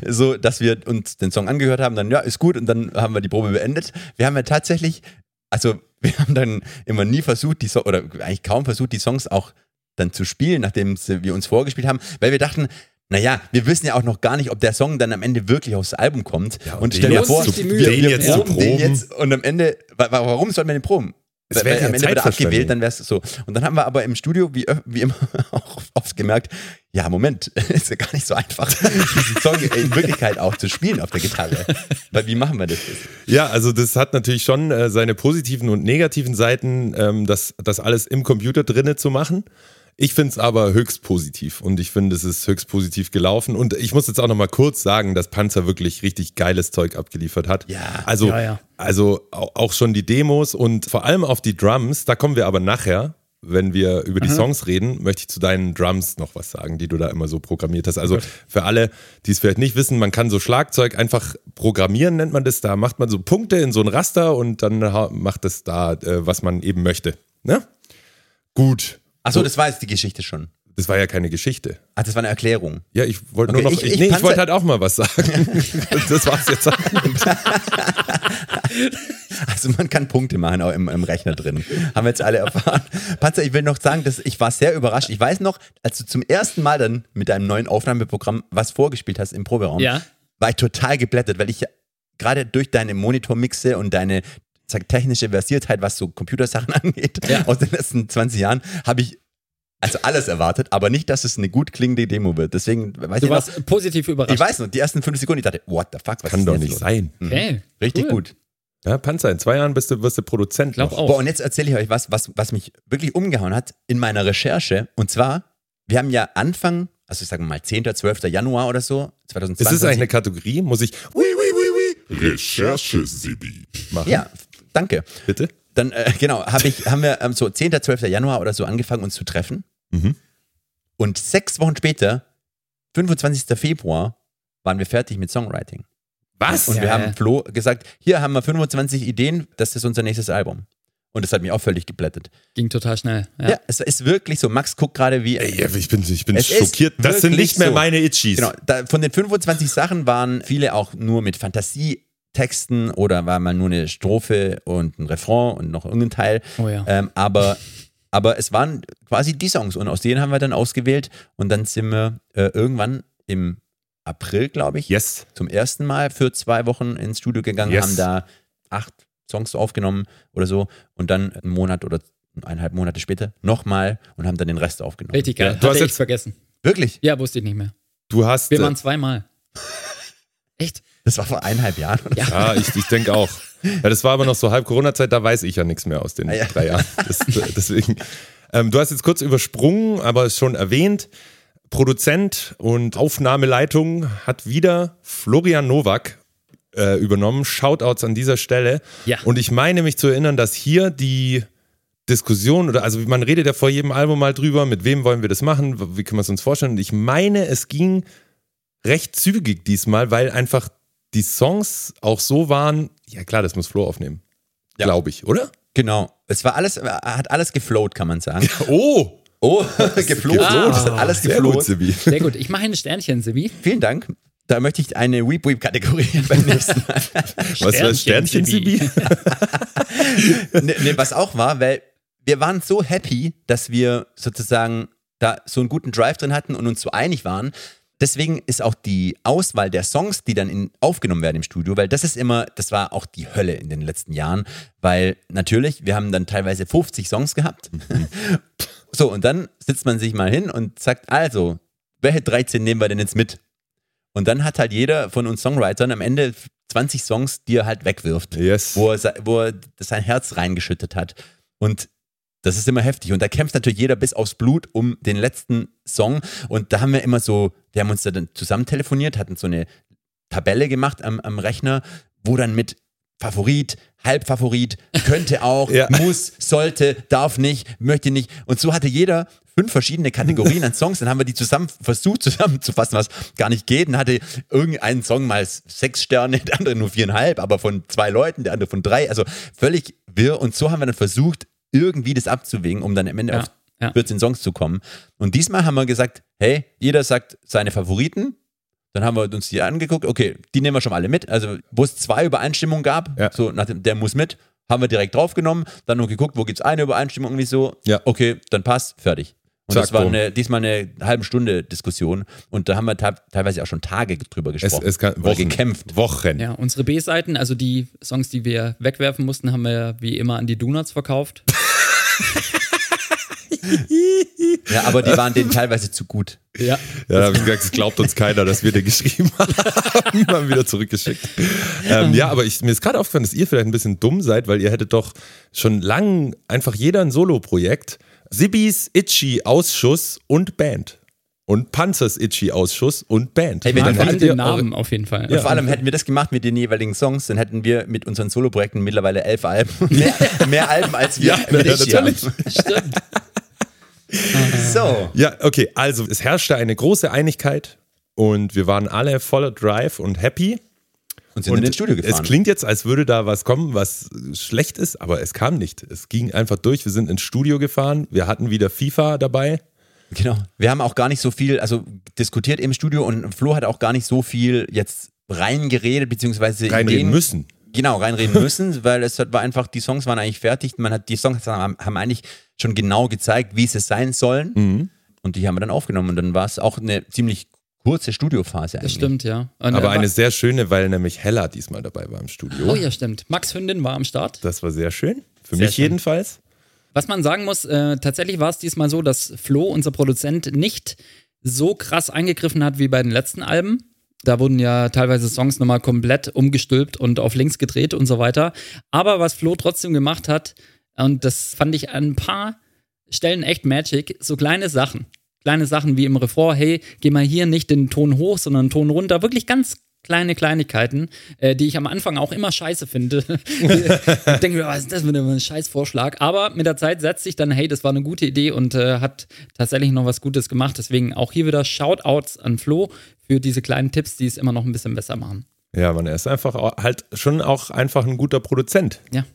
so, dass wir uns den Song angehört haben, dann, ja, ist gut, und dann haben wir die Probe beendet. Wir haben ja tatsächlich, also, wir haben dann immer nie versucht, die so oder eigentlich kaum versucht, die Songs auch dann zu spielen, nachdem wir uns vorgespielt haben, weil wir dachten, naja, wir wissen ja auch noch gar nicht, ob der Song dann am Ende wirklich aufs Album kommt. Ja, und und stell dir vor, wir, den wir jetzt zu proben den proben. jetzt und am Ende, wa- wa- warum sollten wir den proben? Es wäre ja am Ende wird er Zeitverschwendung. abgewählt, dann wäre es so. Und dann haben wir aber im Studio, wie, wie immer, auch oft gemerkt, ja, Moment, ist ja gar nicht so einfach, diesen Song in Wirklichkeit auch zu spielen auf der Gitarre. Weil wie machen wir das? Ja, also das hat natürlich schon äh, seine positiven und negativen Seiten, ähm, das, das alles im Computer drinne zu machen. Ich finde es aber höchst positiv und ich finde, es ist höchst positiv gelaufen. Und ich muss jetzt auch noch mal kurz sagen, dass Panzer wirklich richtig geiles Zeug abgeliefert hat. Ja. Also, Ja, ja. also au- auch schon die Demos und vor allem auf die Drums, da kommen wir aber nachher. Wenn wir über die Songs reden, möchte ich zu deinen Drums noch was sagen, die du da immer so programmiert hast. Also für alle, die es vielleicht nicht wissen, man kann so Schlagzeug einfach programmieren, nennt man das. Da macht man so Punkte in so ein Raster und dann macht es da, äh, was man eben möchte. Ne? Gut. Achso, das war jetzt die Geschichte schon. Das war ja keine Geschichte. Ach, das war eine Erklärung. Ja, ich wollte Okay, nur noch, ich- ich, nee, ich wollte halt auch mal was sagen. das war's jetzt. Also man kann Punkte machen auch im, im Rechner drin. Haben wir jetzt alle erfahren. Panzer, ich will noch sagen, dass ich war sehr überrascht. Ich weiß noch, als du zum ersten Mal dann mit deinem neuen Aufnahmeprogramm was vorgespielt hast im Proberaum, Ja. war ich total geblättert, weil ich gerade durch deine Monitormixe und deine technische Versiertheit, was so Computersachen angeht, Ja. aus den letzten 20 Jahren, habe ich also alles erwartet, aber nicht, dass es eine gut klingende Demo wird. Deswegen weiß Du ich noch, warst positiv überrascht. ich weiß noch, die ersten fünf Sekunden, ich dachte, what the fuck, was Kann ist doch nicht los? sein. Okay. Richtig cool. gut. Ja, Panzer, in zwei Jahren bist du, wirst du Produzent. Glaub noch. auch. Boah, und jetzt erzähle ich euch was, was, was mich wirklich umgehauen hat in meiner Recherche. Und zwar, wir haben ja Anfang, also ich sage mal 10., 12. Januar oder so, 2020. Ist es eigentlich eine Kategorie? Muss ich oui, oui, oui, oui, Recherche-Sibi. machen? Ja, danke. Bitte? Dann, äh, genau, hab ich, haben wir ähm, so 10., 12. Januar oder so angefangen, uns zu treffen. Mhm. Und sechs Wochen später, 25. Februar, waren wir fertig mit Songwriting. Was? Und wir Ja, haben ja. Flo gesagt, hier haben wir 25 Ideen, das ist unser nächstes Album. Und das hat mich auch völlig geblättet. Ging total schnell. Ja. Ja, es ist wirklich so. Max guckt gerade wie. Ey, ich bin, ich bin schockiert. Das sind nicht mehr so. meine Itchies. Genau, da, von den 25 Sachen waren viele auch nur mit Fantasietexten oder war mal nur eine Strophe und ein Refrain und noch irgendein Teil. Oh ja. Ähm, aber, aber es waren quasi die Songs und aus denen haben wir dann ausgewählt und dann sind wir äh, irgendwann im April, glaube ich, Yes. zum ersten Mal für zwei Wochen ins Studio gegangen, Yes. haben da acht Songs aufgenommen oder so und dann einen Monat oder eineinhalb Monate später nochmal und haben dann den Rest aufgenommen. Richtig geil. Ja, du hast jetzt- vergessen. Wirklich? Ja, wusste ich nicht mehr. Du hast. Wir äh, waren zweimal. Echt? Das war vor eineinhalb Jahren oder Ja. Ja, ich, ich denke auch. Ja, das war aber noch so halb Corona-Zeit, da weiß ich ja nichts mehr aus den Ah, ja. drei Jahren. Das, deswegen. Ähm, du hast jetzt kurz übersprungen, aber es schon erwähnt. Produzent und Aufnahmeleitung hat wieder Florian Nowak äh, übernommen. Shoutouts an dieser Stelle. Ja. Und ich meine mich zu erinnern, dass hier die Diskussion oder also man redet ja vor jedem Album mal drüber, mit wem wollen wir das machen, wie können wir es uns vorstellen. Und ich meine, es ging recht zügig diesmal, weil einfach die Songs auch so waren, ja klar, das muss Flo aufnehmen. Ja. Glaube ich, oder? Genau. Es war alles, hat alles geflowt, kann man sagen. Oh, Oh, geflowt. Ah, es hat alles sehr gut, geflowt. Sibi. Sehr gut. Ich mache ein Sternchen, Sibi. Vielen Dank. Da möchte ich eine Weep Weep Kategorie beim nächsten Mal. Was war Sternchen, Sibi? ne, ne, was auch war, weil wir waren so happy, dass wir sozusagen da so einen guten Drive drin hatten und uns so einig waren. Deswegen ist auch die Auswahl der Songs, die dann in, aufgenommen werden im Studio, weil das ist immer, das war auch die Hölle in den letzten Jahren, weil natürlich, wir haben dann teilweise 50 Songs gehabt. so, und dann sitzt man sich mal hin und sagt, also, welche 13 nehmen wir denn jetzt mit? Und dann hat halt jeder von uns Songwritern am Ende 20 Songs, die er halt wegwirft Yes. wo er, wo er sein Herz reingeschüttet hat. Und das ist immer heftig. Und da kämpft natürlich jeder bis aufs Blut um den letzten Song. Und da haben wir immer so, wir haben uns da dann zusammen telefoniert, hatten so eine Tabelle gemacht am, am Rechner, wo dann mit Favorit, Halbfavorit, könnte auch, Ja. muss, sollte, darf nicht, möchte nicht. Und so hatte jeder fünf verschiedene Kategorien an Songs. Dann haben wir die zusammen versucht zusammenzufassen, was gar nicht geht. Dann hatte irgendein Song mal sechs Sterne, der andere nur viereinhalb, aber von zwei Leuten, der andere von drei. Also völlig wirr. Und so haben wir dann versucht, irgendwie das abzuwägen, um dann am Ende Ja, auf ja. 14 Songs zu kommen. Und diesmal haben wir gesagt, hey, jeder sagt seine Favoriten. Dann haben wir uns die angeguckt, okay, die nehmen wir schon alle mit. Also, wo es zwei Übereinstimmungen gab, Ja. so nach dem, der muss mit, haben wir direkt draufgenommen, dann noch geguckt, wo gibt es eine Übereinstimmung irgendwie so, Ja. okay, dann passt, fertig. Und Zack, das war eine, diesmal eine halbe Stunde Diskussion und da haben wir te teilweise auch schon Tage drüber Es, gesprochen. es kann, oder Wochen, gekämpft. Wochen. Ja, unsere B-Seiten, also die Songs, die wir wegwerfen mussten, haben wir wie immer an die Donuts verkauft. Ja, aber die waren denen teilweise zu gut. Ja. Ja, da habe ich gesagt, es glaubt uns keiner, dass wir den geschrieben haben. Mal wieder zurückgeschickt. Ähm, ja, aber ich, mir ist gerade aufgefallen, dass ihr vielleicht ein bisschen dumm seid, weil ihr hättet doch schon lang einfach jeder ein Solo-Projekt. Sibis Itchy-Ausschuss und Band. Und Panzers Itchy-Ausschuss und Band. Hey, wenn Dann Vor allem hättet ihr den Namen auf jeden Fall. Und vor allem hätten wir das gemacht mit den jeweiligen Songs, dann hätten wir mit unseren Soloprojekten mittlerweile elf Alben. mehr, mehr Alben als wir Ja, mit ja, Itchy natürlich. haben. Stimmt. So. Ja, okay, also es herrschte eine große Einigkeit und wir waren alle voller Drive und happy. Und sind in den Studio gefahren. Es klingt jetzt, als würde da was kommen, was schlecht ist, aber es kam nicht. Es ging einfach durch. Wir sind ins Studio gefahren. Wir hatten wieder FIFA dabei. Genau. Wir haben auch gar nicht so viel, also diskutiert im Studio und Flo hat auch gar nicht so viel jetzt reingeredet, beziehungsweise Reinreden Ideen müssen. Genau reinreden müssen, weil es war einfach, die Songs waren eigentlich fertig. Man hat, die Songs haben, haben eigentlich schon genau gezeigt, wie sie sein sollen. Mhm. Und die haben wir dann aufgenommen. Und dann war es auch eine ziemlich kurze Studiophase Das eigentlich. stimmt, ja. Und, Aber äh, eine sehr schöne, weil nämlich Hella diesmal dabei war im Studio. Oh ja, stimmt. Max Hündin war am Start. Das war sehr schön. Für Sehr mich schön. jedenfalls. Was man sagen muss, äh, tatsächlich war es diesmal so, dass Flo, unser Produzent, nicht so krass eingegriffen hat wie bei den letzten Alben. Da wurden ja teilweise Songs nochmal komplett umgestülpt und auf links gedreht und so weiter. Aber was Flo trotzdem gemacht hat, und das fand ich an ein paar Stellen echt Magic, so kleine Sachen. Kleine Sachen wie im Refrain, hey, geh mal hier nicht den Ton hoch, sondern den Ton runter. Wirklich ganz kleine Kleinigkeiten, äh, die ich am Anfang auch immer scheiße finde. ich denke mir, was ist das für ein Scheißvorschlag? Aber mit der Zeit setzt sich dann, hey, das war eine gute Idee und äh, hat tatsächlich noch was Gutes gemacht. Deswegen auch hier wieder Shoutouts an Flo für diese kleinen Tipps, die es immer noch ein bisschen besser machen. Ja, man, er ist einfach auch- halt schon auch einfach ein guter Produzent. Ja.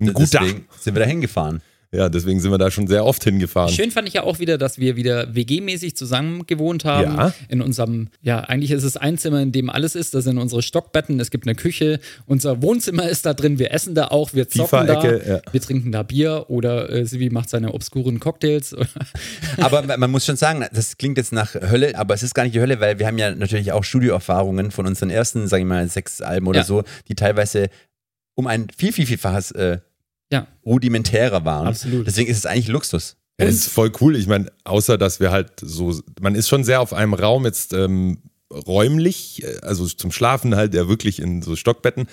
Ein guter. Deswegen sind wir da hingefahren. Ja, deswegen sind wir da schon sehr oft hingefahren. Schön fand ich ja auch wieder, dass wir wieder WG-mäßig zusammen gewohnt haben. Ja. In unserem, ja, eigentlich ist es ein Zimmer, in dem alles ist. Da sind unsere Stockbetten, es gibt eine Küche, unser Wohnzimmer ist da drin, wir essen da auch, wir zocken da, ja. wir trinken da Bier oder äh, Sivi macht seine obskuren Cocktails. Aber man muss schon sagen, das klingt jetzt nach Hölle, aber es ist gar nicht die Hölle, weil wir haben ja natürlich auch Studioerfahrungen von unseren ersten, sag ich mal, sechs Alben oder Ja. so, die teilweise um ein viel, viel, vielfaches äh, ja, rudimentärer waren. Absolut. Deswegen ist es eigentlich Luxus. Ja, ist voll cool. Ich meine, außer dass wir halt so, man ist schon sehr auf einem Raum jetzt ähm, räumlich, äh, also zum Schlafen halt ja wirklich in so Stockbetten.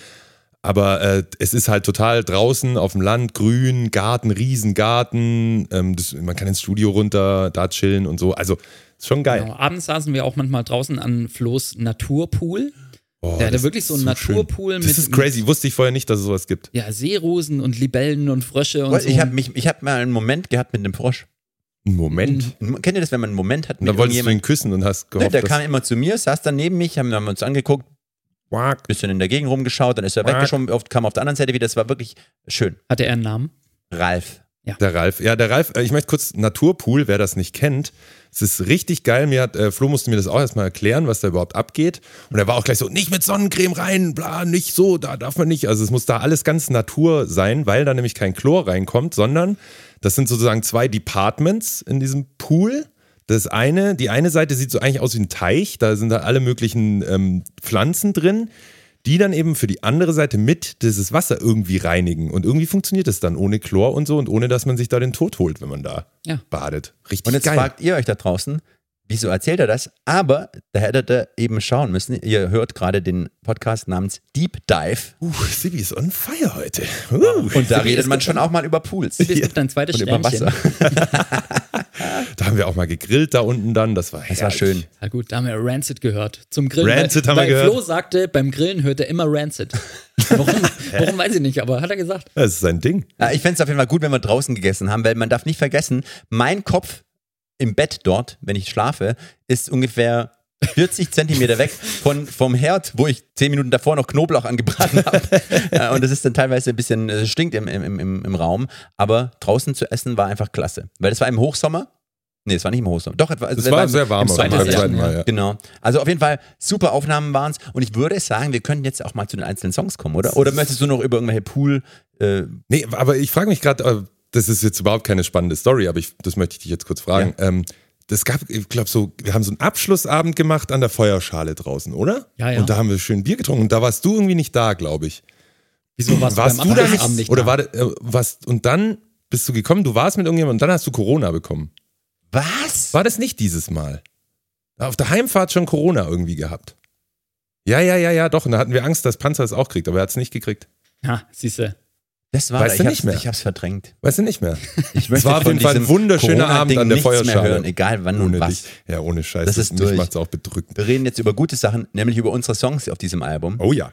Aber äh, es ist halt total draußen auf dem Land, grün, Garten, Riesengarten. Ähm, das, man kann ins Studio runter, da chillen und so. Also ist schon geil. genau. Abends saßen wir auch manchmal draußen an Flo's Naturpool. Oh, Der hatte das wirklich so einen schön. Naturpool Das mit- ist crazy. Wusste ich vorher nicht, dass es sowas gibt. Ja, Seerosen und Libellen und Frösche und so. Ich habe mich, ich habe mal einen Moment gehabt mit einem Frosch. Ein Moment. Kennt ihr das, wenn man einen Moment hat Und mit dann wolltest du ihn küssen und hast Ne, gehofft, der dass- kam immer zu mir, saß dann neben mich, haben, haben uns angeguckt, Quack. bisschen in der Gegend rumgeschaut, dann ist er Quack. weggeschoben, oft kam auf der anderen Seite wieder. Das war wirklich schön. Hatte er einen Namen? Ralf. Der Ralf. Ja, der Ralf, äh, ich möchte kurz Naturpool, wer das nicht kennt. Es ist richtig geil. Mir hat, äh, Flo musste mir das auch erstmal erklären, was da überhaupt abgeht. Und er war auch gleich so, nicht mit Sonnencreme rein, bla, nicht so, da darf man nicht. Also es muss da alles ganz Natur sein, weil da nämlich kein Chlor reinkommt, sondern das sind sozusagen zwei Departments in diesem Pool. Das eine, die eine Seite sieht so eigentlich aus wie ein Teich, da sind da alle möglichen ähm, Pflanzen drin, die dann eben für die andere Seite mit dieses Wasser irgendwie reinigen. Und irgendwie funktioniert es dann ohne Chlor und so und ohne, dass man sich da den Tod holt, wenn man da Ja. badet. Richtig Und jetzt geil. fragt ihr euch da draußen, wieso erzählt er das? Aber da hättet ihr eben schauen müssen. Ihr hört gerade den Podcast namens Deep Dive. uh, Sibi ist on fire heute. Uh, Und da Sibi, redet man schon auch mal über Pools. Es gibt ein zweites Und über Sternchen. Wasser. da haben wir auch mal gegrillt da unten dann. Das war, Das war herrlich. schön. Ja gut, da haben wir Rancid gehört. Zum Grillen. Rancid weil, haben wir gehört. Flo sagte, beim Grillen hört er immer Rancid. Warum, warum weiß ich nicht, aber hat er gesagt. Das ist sein Ding. Ich fände es auf jeden Fall gut, wenn wir draußen gegessen haben, weil man darf nicht vergessen, mein Kopf im Bett dort, wenn ich schlafe, ist ungefähr 40 Zentimeter weg von, vom Herd, wo ich 10 Minuten davor noch Knoblauch angebraten habe. Ja, und das ist dann teilweise ein bisschen, äh, stinkt im, im, im, im Raum. Aber draußen zu essen war einfach klasse. Weil das war im Hochsommer. Nee, es war nicht im Hochsommer. Doch, es war, Es war im- sehr warm im Sommer. beim beim zweiten Mal, ja. ja. Genau. Also auf jeden Fall super Aufnahmen waren es. Und ich würde sagen, wir könnten jetzt auch mal zu den einzelnen Songs kommen, oder? Oder möchtest du noch über irgendwelche Pool, äh, Nee, aber ich frage mich gerade, äh, das ist jetzt überhaupt keine spannende Story, aber ich, das möchte ich dich jetzt kurz fragen. Ähm, das gab, ich glaube, so, wir haben so einen Abschlussabend gemacht an der Feuerschale draußen, oder? Ja, ja. Und da haben wir schön Bier getrunken und da warst du irgendwie nicht da, glaube ich. Wieso warst, warst beim du da nicht? nicht oder da? war äh, was, und dann bist du gekommen, du warst mit irgendjemandem und dann hast du Corona bekommen. was? War das nicht dieses Mal? Auf der Heimfahrt schon Corona irgendwie gehabt. Ja, ja, ja, ja, doch. Und da hatten wir Angst, dass Panzer es auch kriegt, aber er hat es nicht gekriegt. Ja, siehste. Das war Weißt ich du hab's, nicht mehr? Ich hab's verdrängt. Weißt du nicht mehr? Ich Es war auf jeden Fall ein wunderschöner Abend an der nichts mehr Feuerschale. hören, egal wann und Ohne was. dich. Ja, ohne Scheiß. Das ist mich durch. macht's auch bedrückend. Wir reden jetzt über gute Sachen, nämlich über unsere Songs auf diesem Album. Oh ja.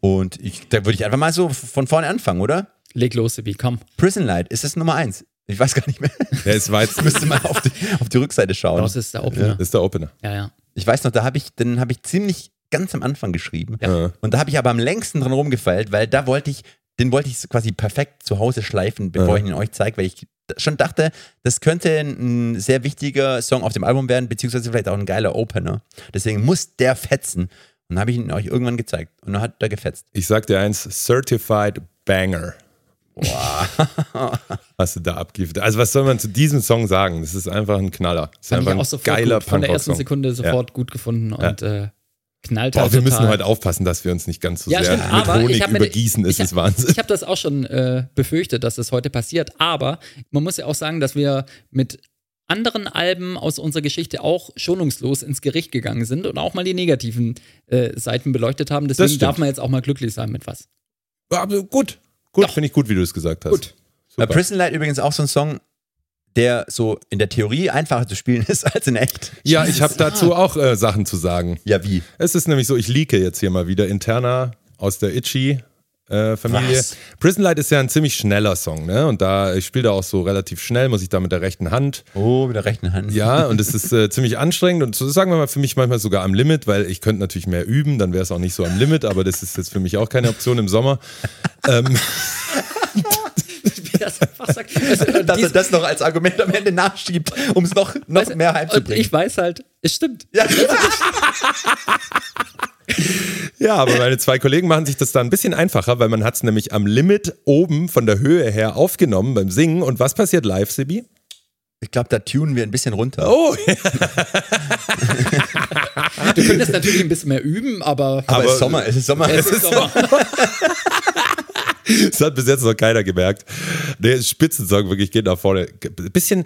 Und ich, da würde ich einfach mal so von vorne anfangen, oder? Leg los, Sibi, komm. Prison Light, ist das Nummer eins? Ich weiß gar nicht mehr. Ja, es war jetzt, Ich müsste mal auf die, auf die Rückseite schauen. Das ist der Opener. das ist der Opener. Ja, ja. Ich weiß noch, da habe ich, den habe ich ziemlich ganz am Anfang geschrieben. Ja. Und da habe ich aber am längsten dran rumgefeilt, weil da wollte ich, den wollte ich quasi perfekt zu Hause schleifen, bevor Ja. ich ihn euch zeige, weil ich schon dachte, das könnte ein sehr wichtiger Song auf dem Album werden, beziehungsweise vielleicht auch ein geiler Opener. Deswegen muss der fetzen. Und dann habe ich ihn euch irgendwann gezeigt. Und dann hat er gefetzt. Ich sag dir eins, Certified Banger. Hast du da abgeliefert. Also was soll man zu diesem Song sagen? Das ist einfach ein Knaller. Das ist Fand ich einfach auch ein sofort geiler gut. Von der ersten. Sekunde sofort gut gefunden und äh, knallt Boah, halt wir total. müssen heute aufpassen, dass wir uns nicht ganz so Ja, sehr stimmt, mit Honig übergießen. ich ist es Wahnsinn. Ich habe das auch schon äh, befürchtet, dass das heute passiert. Aber man muss ja auch sagen, dass wir mit anderen Alben aus unserer Geschichte auch schonungslos ins Gericht gegangen sind und auch mal die negativen äh, Seiten beleuchtet haben. Deswegen darf man jetzt auch mal glücklich sein mit was. Aber gut. Gut, finde ich gut, wie du es gesagt hast. Gut. Äh, Super. Prison Light übrigens auch so ein Song, der so in der Theorie einfacher zu spielen ist als in echt. Ja, ich habe dazu auch äh, Sachen zu sagen. Ja, wie? Es ist nämlich so, ich leake jetzt hier mal wieder interner aus der Itchy. Äh, Familie. Was? Prison Light ist ja ein ziemlich schneller Song, ne? Und da, ich spiele da auch so relativ schnell, muss ich da mit der rechten Hand. Oh, mit der rechten Hand. Ja, und es ist äh, ziemlich anstrengend und so, sagen wir mal für mich manchmal sogar am Limit, weil ich könnte natürlich mehr üben, dann wäre es auch nicht so am Limit, aber das ist jetzt für mich auch keine Option im Sommer. Ähm, das einfach sagt. Also, Dass er das noch als Argument am Ende nachschiebt, um es noch, noch weißt du, mehr Und heimzubringen. ich weiß halt, es stimmt. ja. ja, aber meine zwei Kollegen machen sich das da ein bisschen einfacher, weil man hat es nämlich am Limit oben von der Höhe her aufgenommen beim Singen. Und was passiert live, Sibi? Ich glaube, da tunen wir ein bisschen runter. Oh, Du könntest natürlich ein bisschen mehr üben, aber, aber, es aber- ist Sommer, es ist Sommer. es ist Sommer. Das hat bis jetzt noch keiner gemerkt. Der Spitzensong wirklich geht nach vorne. Bisschen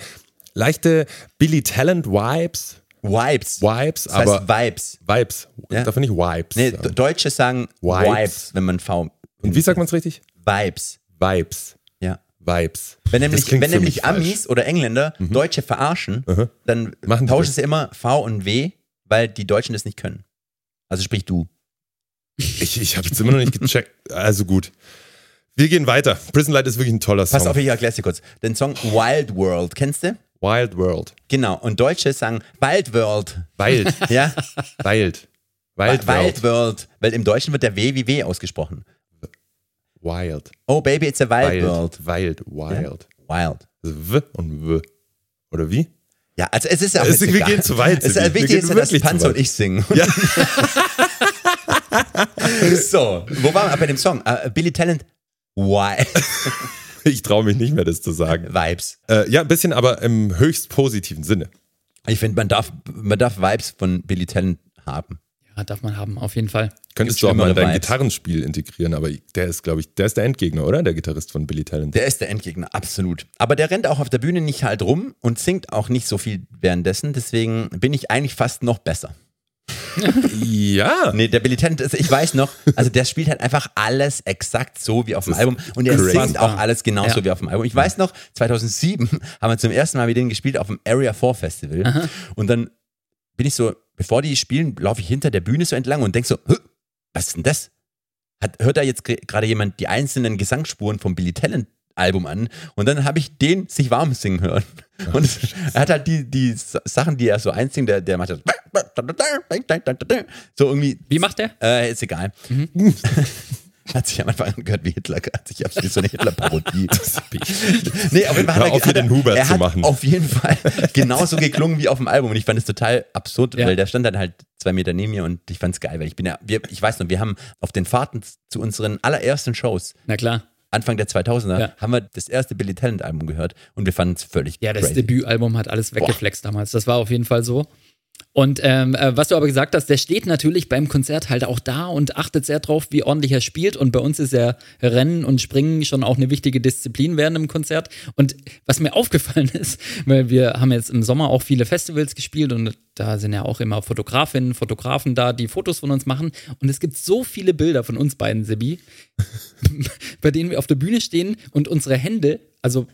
leichte Billy Talent Vibes. Vibes. Vibes, Das heißt aber Vibes. Vibes. Ja. Darf nicht Vibes. Nee, sagen. Deutsche sagen Vibes. Vibes, wenn man V. Und wie sagt man es richtig? Vibes. Vibes. Ja. Vibes. Wenn nämlich, wenn nämlich mich falsch. Mhm. Amis oder Engländer Deutsche verarschen, dann Machen tauschen sie immer V und W, weil die Deutschen das nicht können. Also sprich du. Ich, ich habe jetzt immer noch nicht gecheckt. Also gut. Wir gehen weiter. Prison Light ist wirklich ein toller Song. Pass auf, ich erkläre dir kurz. Den Song Wild World, kennst du? Wild World. Genau. Und Deutsche sagen Wild World. Wild. Ja? Wild. Wild Wild World. World. Weil im Deutschen wird der W wie W ausgesprochen. Wild. Oh, baby, it's a wild, world. Wild. Wild. Wild. Also W und W. Oder wie? Ja, also es ist ja auch Es- jetzt wir egal. gehen zu weit, Es ist wichtig, ist, ja, dass Panzer und ich singen. Ja. So, wo waren wir bei dem Song? Äh, Billy Talent. Wild. Ich traue mich nicht mehr, das zu sagen. Vibes. Äh, ja, ein bisschen, aber im höchst positiven Sinne. Ich finde, man darf, man darf Vibes von Billy Talent haben. Ja, darf man haben, auf jeden Fall. Könntest Gibt's du auch mal in dein Vibes. Gitarrenspiel integrieren, aber der ist, glaube ich, der ist der Endgegner, oder? Der Gitarrist von Billy Talent. Der ist der Endgegner, absolut. Aber der rennt auch auf der Bühne nicht halt rum und singt auch nicht so viel währenddessen. Deswegen bin ich eigentlich fast noch besser. Ja. Nee, der Billy Talent, ist, ich weiß noch, also der spielt halt einfach alles exakt so wie auf dem Album und er crazy. singt auch alles genauso Ja. wie auf dem Album. Ich weiß noch, 2007 haben wir zum ersten Mal mit denen gespielt auf dem Area 4 Festival und dann bin ich so, bevor die spielen, laufe ich hinter der Bühne so entlang und denk so, "Hä, was ist denn das? Hat, hört da jetzt gerade jemand die einzelnen Gesangsspuren vom Billy Talent Album an und dann habe ich den sich warm singen hören. Und er hat halt die, die Sachen, die er so einsingt, der, der macht das so irgendwie Wie macht der? äh, ist egal. Hat sich am Anfang angehört wie Hitler, hat sich wie so eine Hitler-Parodie. nee, auf jeden Fall hat er, auf, hat er, den Hubert er zu machen. auf jeden Fall genauso geklungen wie auf dem Album und ich fand es total absurd, Ja. weil der stand dann halt zwei Meter neben mir und ich fand es geil, weil ich bin ja, wir, ich weiß noch, wir haben auf den Fahrten zu unseren allerersten Shows Na klar. Anfang der 2000er Ja. haben wir das erste Billy Talent Album gehört und wir fanden es völlig Ja, das crazy. Debütalbum hat alles weggeflext damals. Das war auf jeden Fall so. Und ähm, äh, was du aber gesagt hast, der steht natürlich beim Konzert halt auch da und achtet sehr drauf, wie ordentlich er spielt. Und bei uns ist ja Rennen und Springen schon auch eine wichtige Disziplin während dem Konzert. Und was mir aufgefallen ist, weil wir haben jetzt im Sommer auch viele Festivals gespielt und da sind ja auch immer Fotografinnen, Fotografen da, die Fotos von uns machen. Und es gibt so viele Bilder von uns beiden, Sebi, bei denen wir auf der Bühne stehen und unsere Hände, also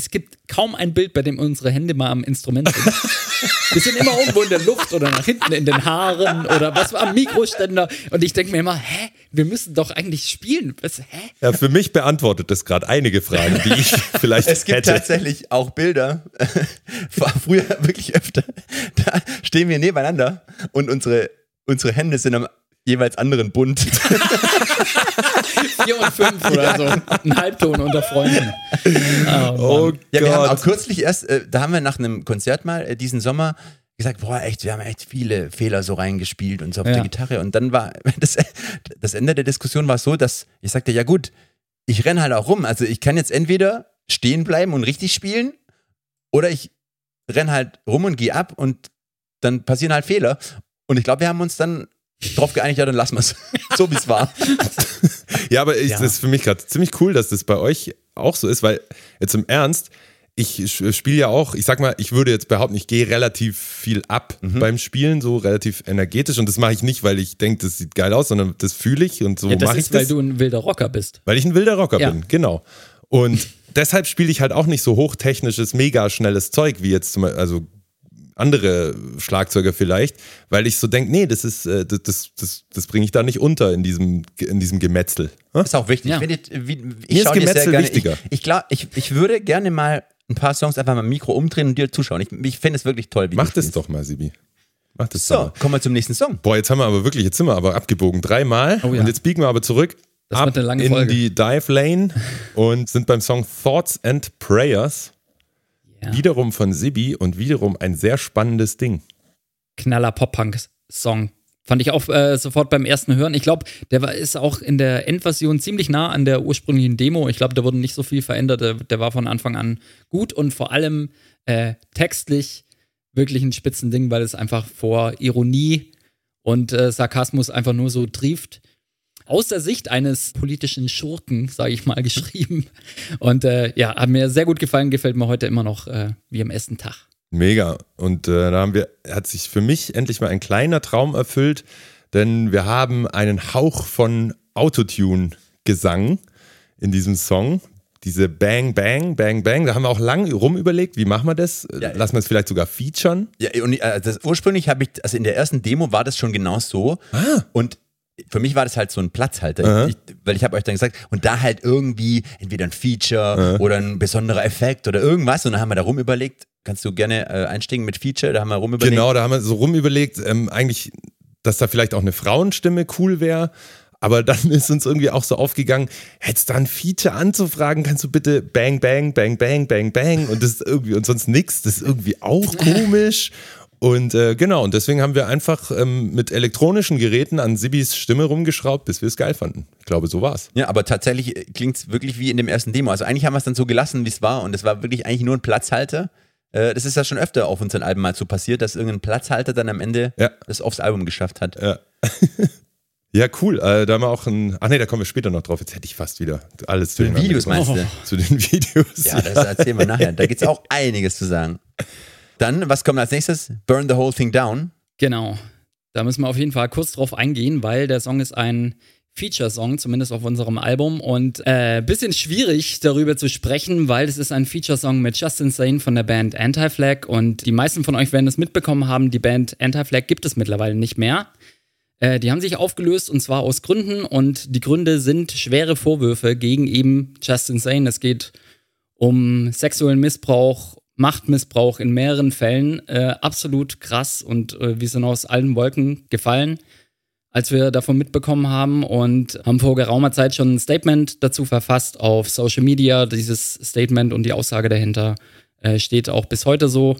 es gibt kaum ein Bild, bei dem unsere Hände mal am Instrument sind. Wir sind immer irgendwo in der Luft oder nach hinten in den Haaren oder was am Mikroständer. Und ich denke mir immer, hä, wir müssen doch eigentlich spielen. Was, hä? Ja, für mich beantwortet das gerade einige Fragen, die ich vielleicht Es gibt hätte. tatsächlich auch Bilder, war früher wirklich öfter, da stehen wir nebeneinander und unsere, unsere Hände sind am jeweils anderen Bund. Vier und fünf oder so. Ein Halbton unter Freunden. Oh, Oh Ja, wir haben auch Gott. kürzlich erst, äh, da haben wir nach einem Konzert mal äh, diesen Sommer gesagt, boah, echt, wir haben echt viele Fehler so reingespielt und so auf Ja. der Gitarre. Und dann war das, das Ende der Diskussion war so, dass ich sagte, ja gut, ich renne halt auch rum. Also ich kann jetzt entweder stehen bleiben und richtig spielen oder ich renn halt rum und gehe ab und dann passieren halt Fehler. Und ich glaube, wir haben uns dann drauf geeinigt, ja, dann lassen wir es. so wie es war. Ja, aber ich, Ja. das ist für mich gerade ziemlich cool, dass das bei euch auch so ist, weil jetzt im Ernst, ich spiele ja auch, ich sag mal, ich würde jetzt behaupten, ich gehe relativ viel ab beim Spielen, so relativ energetisch und das mache ich nicht, weil ich denke, das sieht geil aus, sondern das fühle ich und so Ja, das mache ich ist, weil das. du ein wilder Rocker bist. Weil ich ein wilder Rocker Ja. bin, genau. Und deshalb spiele ich halt auch nicht so hochtechnisches, mega schnelles Zeug wie jetzt zum Beispiel, also andere Schlagzeuger vielleicht, weil ich so denke, nee, das ist, äh, das, das, das, das bringe ich da nicht unter in diesem, in diesem Gemetzel. Hä? Ist auch wichtig. Ja. Ich wie, Mir ich ist dir sehr Gemetzel gerne. wichtiger. Ich, ich, glaub, ich, ich würde gerne mal ein paar Songs einfach mal im Mikro umdrehen und dir zuschauen. Ich, ich finde es wirklich toll, wie Mach du das spielst. doch mal, Sibi. Mach das doch So, mal. kommen wir zum nächsten Song. Boah, jetzt haben wir aber wirklich, jetzt sind wir aber abgebogen. Dreimal. Oh ja. Und jetzt biegen wir aber zurück Das ab wird eine lange in Folge. die Dive Lane und sind beim Song Thoughts and Prayers. Ja. Wiederum von Sibi und wiederum ein sehr spannendes Ding. Knaller Pop-Punk-Song. Fand ich auch äh, sofort beim ersten Hören. Ich glaube, der war, ist auch in der Endversion ziemlich nah an der ursprünglichen Demo. Ich glaube, da wurde nicht so viel verändert. Der, der war von Anfang an gut und vor allem äh, textlich wirklich ein Spitzending, weil es einfach vor Ironie und äh, Sarkasmus einfach nur so trieft. Aus der Sicht eines politischen Schurken, sage ich mal, geschrieben. Und äh, ja, hat mir sehr gut gefallen, gefällt mir heute immer noch äh, wie am ersten Tag. Mega. Und äh, da haben wir, hat sich für mich endlich mal ein kleiner Traum erfüllt, denn wir haben einen Hauch von Autotune-Gesang in diesem Song. Diese Bang, Bang, Bang, Bang. Da haben wir auch lang rum überlegt, wie machen wir das? Ja, Lassen wir es vielleicht sogar featuren? Ja, und äh, das, ursprünglich habe ich, also in der ersten Demo war das schon genau so. Und für mich war das halt so ein Platzhalter, Aha. ich, weil ich habe euch dann gesagt, und da halt irgendwie entweder ein Feature oder ein besonderer Effekt oder irgendwas. Und dann haben wir da rum überlegt, kannst du gerne äh, einsteigen mit Feature, da haben wir rum überlegt. Genau, da haben wir so rum überlegt, ähm, eigentlich, dass da vielleicht auch eine Frauenstimme cool wäre. Aber dann ist uns irgendwie auch so aufgegangen, hättest da ein Feature anzufragen, kannst du bitte Bang, Bang, Bang, Bang, Bang, Bang und das ist irgendwie und sonst nix, das ist irgendwie auch komisch. Und äh, genau, und deswegen haben wir einfach ähm, mit elektronischen Geräten an Sibis Stimme rumgeschraubt, bis wir es geil fanden. Ich glaube, so war's. Ja, aber tatsächlich klingt es wirklich wie in dem ersten Demo. Also eigentlich haben wir es dann so gelassen, wie es war. Und es war wirklich eigentlich nur ein Platzhalter. Äh, Das ist ja schon öfter auf unseren Alben mal so passiert, dass irgendein Platzhalter dann am Ende Ja. das aufs Album geschafft hat. Ja. ja, cool. Äh, da haben wir auch ein. Ach nee, da kommen wir später noch drauf. Jetzt hätte ich fast wieder alles Zu den Videos meinst du? Zu den Videos. Ja, das erzählen wir nachher. Da gibt es auch einiges zu sagen. Dann, was kommt als nächstes? Burn the Whole Thing Down. Genau. Da müssen wir auf jeden Fall kurz drauf eingehen, weil der Song ist ein Feature-Song, zumindest auf unserem Album. Und äh, bisschen schwierig darüber zu sprechen, weil es ist ein Feature-Song mit Justin Sane von der Band Anti-Flag. Und die meisten von euch werden es mitbekommen haben, die Band Anti-Flag gibt es mittlerweile nicht mehr. Äh, die haben sich aufgelöst und zwar aus Gründen. Und die Gründe sind schwere Vorwürfe gegen eben Justin Sane. Es geht um sexuellen Missbrauch, Machtmissbrauch in mehreren Fällen. Äh, absolut krass und äh, wir sind aus allen Wolken gefallen, als wir davon mitbekommen haben und haben vor geraumer Zeit schon ein Statement dazu verfasst auf Social Media. Dieses Statement und die Aussage dahinter äh, steht auch bis heute so.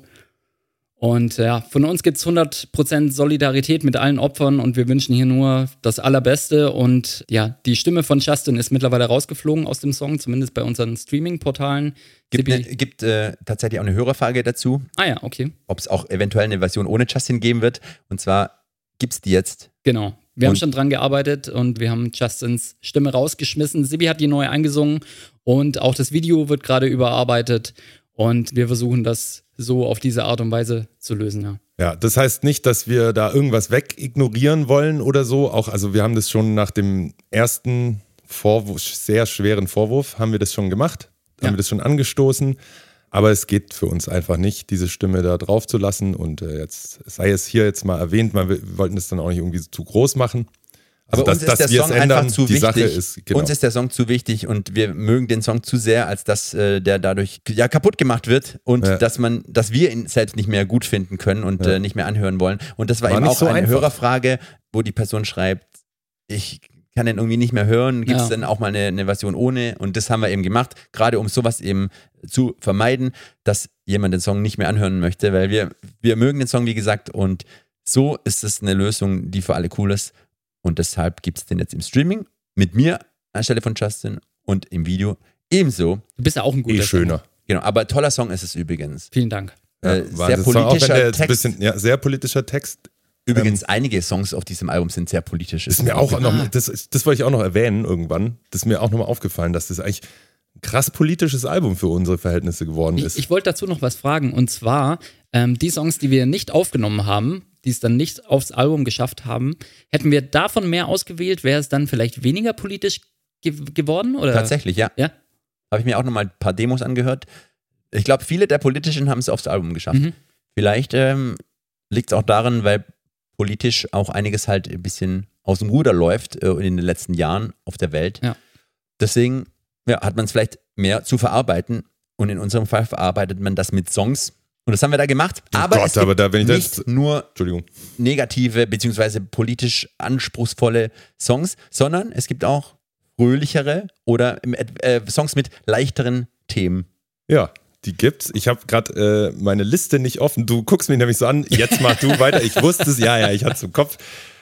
Und ja, von uns gibt es 100% Solidarität mit allen Opfern und wir wünschen hier nur das Allerbeste. Und ja, die Stimme von Justin ist mittlerweile rausgeflogen aus dem Song, zumindest bei unseren Streaming-Portalen. Gibt, ne, gibt äh, tatsächlich auch eine Hörerfrage dazu, Ah ja, okay. ob es auch eventuell eine Version ohne Justin geben wird. Und zwar gibt es die jetzt. Genau. Wir haben Und- schon dran gearbeitet und wir haben Justins Stimme rausgeschmissen. Sibi hat die neu eingesungen und auch das Video wird gerade überarbeitet und wir versuchen das so auf diese Art und Weise zu lösen. Ja. Ja, das heißt nicht, dass wir da irgendwas wegignorieren wollen oder so. Auch, also wir haben das schon nach dem ersten Vorwurf, sehr schweren Vorwurf, haben wir das schon gemacht, Ja. haben wir das schon angestoßen. Aber es geht für uns einfach nicht, diese Stimme da drauf zu lassen. Und äh, jetzt sei es hier jetzt mal erwähnt, wir wollten das dann auch nicht irgendwie zu groß machen. Also, Aber uns ist der Song einfach zu die wichtig. Sache ist, genau. Uns ist der Song zu wichtig und wir mögen den Song zu sehr, als dass äh, der dadurch ja kaputt gemacht wird und Ja. dass man, dass wir ihn selbst nicht mehr gut finden können und Ja. äh, nicht mehr anhören wollen. Und das war, War eben auch so eine einfach. Hörerfrage, wo die Person schreibt, ich kann den irgendwie nicht mehr hören, gibt es Ja. dann auch mal eine, eine Version ohne und das haben wir eben gemacht, gerade um sowas eben zu vermeiden, dass jemand den Song nicht mehr anhören möchte, weil wir, wir mögen den Song, wie gesagt, und so ist es eine Lösung, die für alle cool ist und deshalb gibt es den jetzt im Streaming mit mir anstelle von Justin und im Video ebenso. Du bist ja auch ein guter Eh schöner. Genau, aber toller Song ist es übrigens. Vielen Dank. Ja, Äh, war sehr Song, politischer Text. bisschen, ja, sehr politischer Text. Übrigens, einige Songs auf diesem Album sind sehr politisch. Das ist mir auch noch, das, das wollte ich auch noch erwähnen irgendwann. Das ist mir auch nochmal aufgefallen, dass das eigentlich ein krass politisches Album für unsere Verhältnisse geworden Ich, ist. ich wollte dazu noch was fragen und zwar ähm, die Songs, die wir nicht aufgenommen haben, die es dann nicht aufs Album geschafft haben, hätten wir davon mehr ausgewählt, wäre es dann vielleicht weniger politisch ge geworden? Oder? Tatsächlich, ja. Ja. Habe ich mir auch noch mal ein paar Demos angehört. Ich glaube, viele der politischen haben es aufs Album geschafft. Mhm. Vielleicht ähm, liegt es auch daran, weil politisch auch einiges halt ein bisschen aus dem Ruder läuft äh, in den letzten Jahren auf der Welt. Ja. Deswegen ja, hat man es vielleicht mehr zu verarbeiten. Und in unserem Fall verarbeitet man das mit Songs. Und das haben wir da gemacht. Oh aber Gott, es gibt aber da- wenn ich das nicht jetzt- nur Entschuldigung. negative beziehungsweise politisch anspruchsvolle Songs, sondern es gibt auch fröhlichere oder äh, Songs mit leichteren Themen. Ja, die gibt's. Ich habe gerade äh, meine Liste nicht offen. Du guckst mich nämlich so an. Jetzt mach du weiter. Ich wusste es. Ja, ja, ich hatte es im Kopf.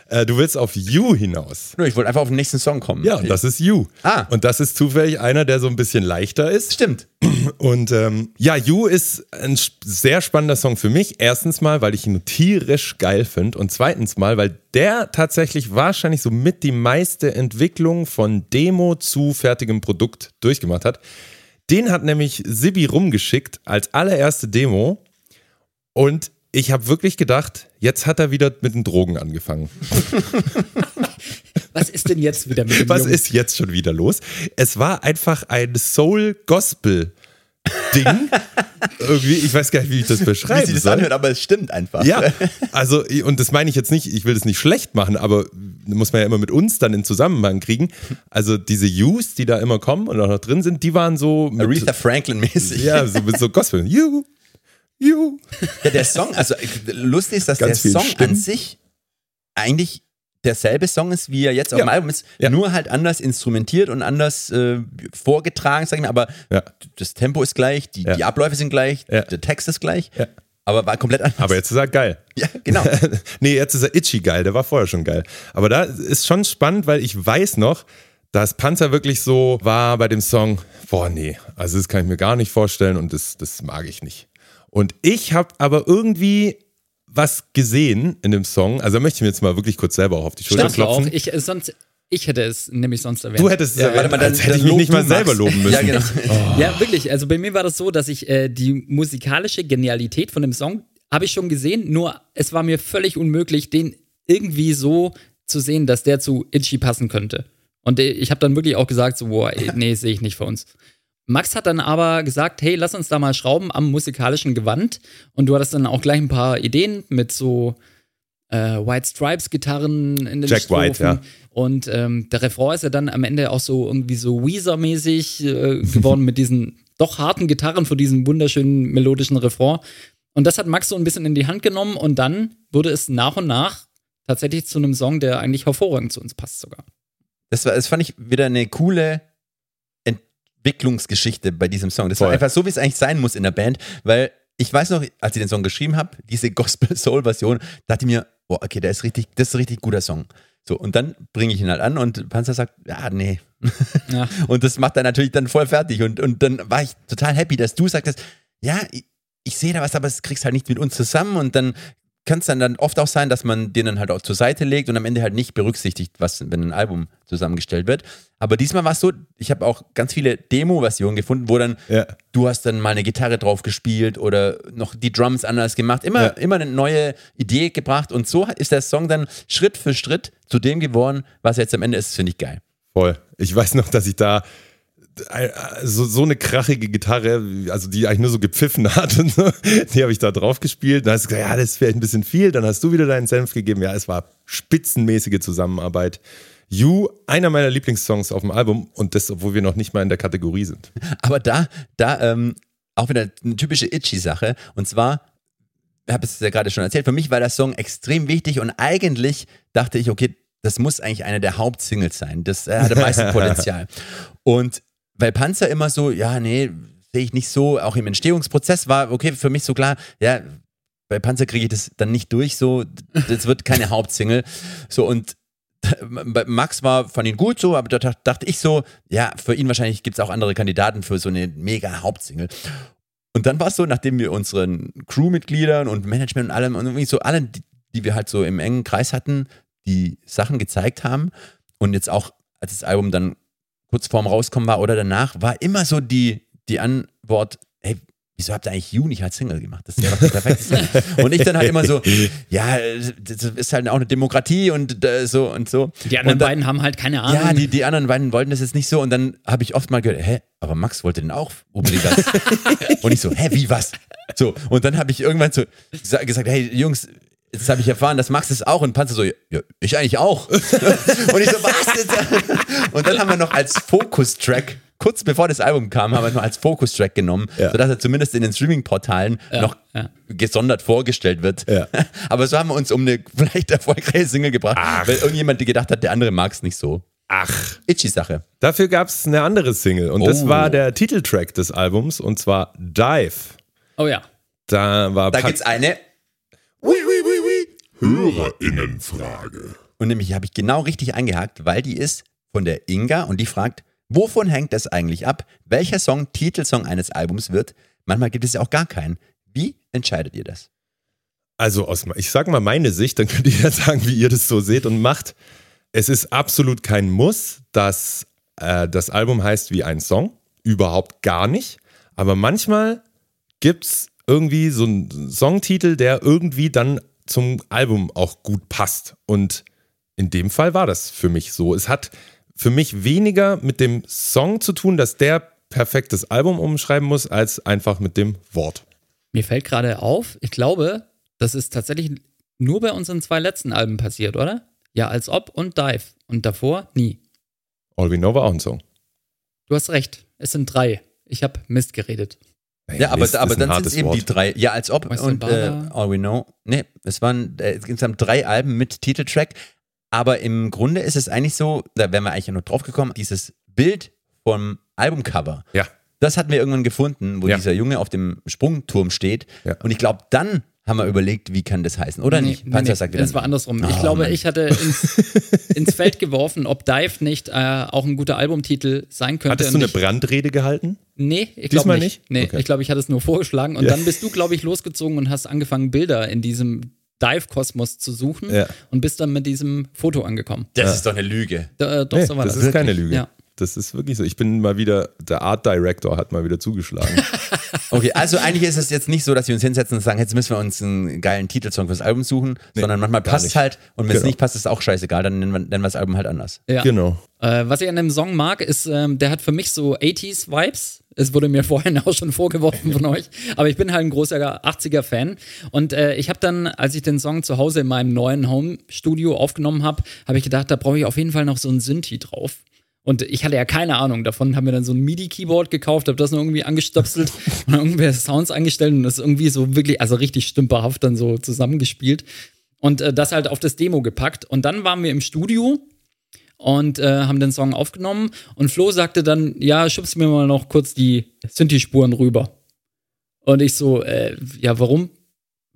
Äh, du willst auf You hinaus. Nö, Ich wollte einfach auf den nächsten Song kommen. Ja, und das ist You. Ah. Und das ist zufällig einer, der so ein bisschen leichter ist. stimmt. Und ähm, ja, You ist ein sehr spannender Song für mich. Erstens mal, weil ich ihn tierisch geil finde. Und zweitens mal, weil der tatsächlich wahrscheinlich so mit die meiste Entwicklung von Demo zu fertigem Produkt durchgemacht hat. Den hat nämlich Sibi rumgeschickt als allererste Demo. Und ich habe wirklich gedacht, jetzt hat er wieder mit den Drogen angefangen. Was ist denn jetzt wieder mit dem Was Jungen? ist jetzt schon wieder los? Es war einfach ein Soul-Gospel-Ding. Irgendwie, ich weiß gar nicht, wie ich das Wie beschreiben sich das soll. anhört, aber es stimmt einfach. Ja, also, und das meine ich jetzt nicht, ich will das nicht schlecht machen, aber muss man ja immer mit uns dann in Zusammenhang kriegen. Also diese Yous, die da immer kommen und auch noch drin sind, die waren so Aretha Franklin-mäßig. ja, so mit so Gospel. You, you. Ja, der Song, also lustig ist, dass Ganz der Song Stimmen. an sich eigentlich derselbe Song ist, wie er jetzt auf Ja. dem Album ist, Ja. nur halt anders instrumentiert und anders äh, vorgetragen, sag ich mal, aber Ja. das Tempo ist gleich, die, die Abläufe sind gleich, der Text ist gleich, aber war komplett anders. Aber jetzt ist er geil. ja, genau. nee, jetzt ist er itchy geil, der war vorher schon geil. Aber da ist schon spannend, weil ich weiß noch, dass Panzer wirklich so war bei dem Song, boah, nee, also das kann ich mir gar nicht vorstellen und das, das mag ich nicht. Und ich habe aber irgendwie was gesehen in dem Song, also da möchte ich mir jetzt mal wirklich kurz selber auch auf die Schulter Darfst du auch? klopfen. Ich, äh, sonst, ich hätte es nämlich sonst erwähnt. Du hättest es Ja, erwähnt, mal, dann- als hätte ich mich nicht mal selber Max. loben müssen. Ja, genau. Ja, wirklich. Also bei mir war das so, dass ich äh, die musikalische Genialität von dem Song habe ich schon gesehen, nur es war mir völlig unmöglich, den irgendwie so zu sehen, dass der zu Itchy passen könnte. Und äh, ich habe dann wirklich auch gesagt, so, boah, nee, sehe ich nicht für uns. Max hat dann aber gesagt, hey, lass uns da mal schrauben am musikalischen Gewand. Und du hattest dann auch gleich ein paar Ideen mit so äh, White Stripes Gitarren in den Jack Strophen. White, ja. Und ähm, der Refrain ist ja dann am Ende auch so irgendwie so Weezer-mäßig äh, geworden mit diesen doch harten Gitarren für diesen wunderschönen melodischen Refrain. Und das hat Max so ein bisschen in die Hand genommen und dann wurde es nach und nach tatsächlich zu einem Song, der eigentlich hervorragend zu uns passt sogar. Das, war, das fand ich wieder eine coole Entwicklungsgeschichte bei diesem Song. Das war Voll. einfach so, wie es eigentlich sein muss in der Band, weil ich weiß noch, als ich den Song geschrieben habe, diese Gospel-Soul-Version, dachte ich mir, oh, okay, der ist richtig, das ist ein richtig guter Song. So, und dann bringe ich ihn halt an und Panzer sagt, ja, nee. Ja. Und das macht er natürlich dann voll fertig. Und, und dann war ich total happy, dass du sagtest, ja, ich, ich sehe da was, aber es kriegst halt nicht mit uns zusammen. Und dann kann es dann, dann oft auch sein, dass man den dann halt auch zur Seite legt und am Ende halt nicht berücksichtigt, was, wenn ein Album zusammengestellt wird. Aber diesmal war es so, ich habe auch ganz viele Demo-Versionen gefunden, wo dann Ja. du hast dann mal eine Gitarre drauf gespielt oder noch die Drums anders gemacht. Immer, Ja. immer eine neue Idee gebracht und so ist der Song dann Schritt für Schritt zu dem geworden, was jetzt am Ende ist, finde ich geil. Voll. Ich weiß noch, dass ich da so, so eine krachige Gitarre, also die eigentlich nur so gepfiffen hat die habe ich da drauf gespielt. Dann hast du gesagt, ja, das ist vielleicht ein bisschen viel. Dann hast du wieder deinen Senf gegeben. Ja, es war spitzenmäßige Zusammenarbeit. You, einer meiner Lieblingssongs auf dem Album und das, obwohl wir noch nicht mal in der Kategorie sind. Aber da, da ähm, auch wieder eine typische Itchy-Sache. Und zwar, ich habe es ja gerade schon erzählt, für mich war der Song extrem wichtig und eigentlich dachte ich, okay, das muss eigentlich eine der Hauptsingles sein. Das äh, hat am meisten Potenzial. Und weil Panzer immer so, ja, nee, sehe ich nicht so, auch im Entstehungsprozess war, okay, für mich so klar, ja, bei Panzer kriege ich das dann nicht durch, so, das wird keine Hauptsingle. So, und bei Max war, fand ihn gut so, aber da dacht- dachte ich so, ja, für ihn wahrscheinlich gibt es auch andere Kandidaten für so eine mega Hauptsingle. Und dann war es so, nachdem wir unseren Crewmitgliedern und Management und allem und irgendwie so allen, die, die wir halt so im engen Kreis hatten, die Sachen gezeigt haben und jetzt auch, als das Album dann kurz vorm Rauskommen war oder danach, war immer so die, die Antwort, hey, wieso habt ihr eigentlich You nicht als Single gemacht? Das wäre doch der perfekte Single. Und ich dann halt immer so, ja, das ist halt auch eine Demokratie und äh, so und so. Die anderen dann, beiden haben halt keine Ahnung. ja, die, die anderen beiden wollten das jetzt nicht so und dann habe ich oft mal gehört, hä, aber Max wollte den auch unbedingt als. und ich so, hä, wie, was? So, und dann habe ich irgendwann so gesa- gesagt, hey, Jungs, jetzt habe ich erfahren, dass Max es auch und Panzer so, ja, ich eigentlich auch. und ich so, was? Jetzt? Und dann haben wir noch als Fokus-Track, kurz bevor das Album kam, haben wir noch als Fokus-Track genommen, Ja. sodass er zumindest in den Streaming-Portalen noch ja. gesondert vorgestellt wird. Ja. Aber so haben wir uns um eine vielleicht erfolgreiche Single gebracht, weil irgendjemand gedacht hat, der andere mag es nicht so. Ach, Itchy-Sache. dafür gab es eine andere Single und das Oh. war der Titeltrack des Albums und zwar Dive. Oh ja. Da war Da Pan- gibt's eine, Hörerinnenfrage. und nämlich habe ich genau richtig eingehakt, weil die ist von der Inga und die fragt, wovon hängt das eigentlich ab? Welcher Song Titelsong eines Albums wird? Manchmal gibt es ja auch gar keinen. Wie entscheidet ihr das? Also aus, ich sag mal meine Sicht, dann könnt ihr ja sagen, wie ihr das so seht und macht. Es ist absolut kein Muss, dass äh, das Album heißt wie ein Song. Überhaupt gar nicht. Aber manchmal gibt es irgendwie so einen Songtitel, der irgendwie dann zum Album auch gut passt. Und in dem Fall war das für mich so. Es hat für mich weniger mit dem Song zu tun, dass der perfektes Album umschreiben muss, als einfach mit dem Wort. Mir fällt gerade auf, ich glaube, das ist tatsächlich nur bei unseren zwei letzten Alben passiert, oder? Ja, als ob und Dive. Und davor nie. All We Know war auch ein Song. Du hast recht. Es sind drei. Ich habe Mist geredet. Ja, aber, Mist aber dann sind es eben Wort. die drei. Ja, als ob. Western und äh. All We Know. Nee, es waren äh, insgesamt drei Alben mit Titeltrack. Aber im Grunde ist es eigentlich so, da wären wir eigentlich ja noch drauf gekommen, dieses Bild vom Albumcover. Ja. Das hatten wir irgendwann gefunden, wo Ja. dieser Junge auf dem Sprungturm steht. Ja. Und ich glaube, dann haben wir überlegt, wie kann das heißen, oder Nee, nicht? nee, Panzer nee, sagt wieder. das war andersrum. ich Oh, glaube, Mann. ich hatte ins, ins Feld geworfen, ob Dive nicht äh, auch ein guter Albumtitel sein könnte. Hattest du eine ich, Brandrede gehalten? Nee, ich glaube nicht. nicht? Nee, Okay. ich glaube, ich hatte es nur vorgeschlagen. Und Ja. dann bist du, glaube ich, losgezogen und hast angefangen, Bilder in diesem Dive-Kosmos zu suchen Ja. und bist dann mit diesem Foto angekommen. das ist doch eine Lüge. Da, äh, doch, Nee, so war das das. ist keine Lüge. Ja. Das ist wirklich so. Ich bin mal wieder, der Art Director hat mal wieder zugeschlagen. Okay, also eigentlich ist es jetzt nicht so, dass wir uns hinsetzen und sagen, jetzt müssen wir uns einen geilen Titelsong fürs Album suchen, sondern manchmal passt es halt und wenn es Genau. nicht passt, ist es auch scheißegal, dann nennen wir, nennen wir das Album halt anders. Ja. Genau. Äh, was ich an dem Song mag, ist, ähm, der hat für mich so 80s-Vibes. Es wurde mir vorhin auch schon vorgeworfen von euch. Aber ich bin halt ein großer 80er-Fan. Und äh, ich habe dann, als ich den Song zu Hause in meinem neuen Home-Studio aufgenommen habe, habe ich gedacht, da brauche ich auf jeden Fall noch so ein Synthi drauf. Und ich hatte ja keine Ahnung davon, habe mir dann so ein MIDI-Keyboard gekauft, habe das noch irgendwie angestöpselt und dann irgendwelche Sounds eingestellt und das irgendwie so wirklich, also richtig stümperhaft dann so zusammengespielt. Und äh, das halt auf das Demo gepackt. Und dann waren wir im Studio und äh, haben den Song aufgenommen und Flo sagte dann, ja, schubst mir mal noch kurz die Synthi-Spuren rüber. Und ich so, äh, ja, warum?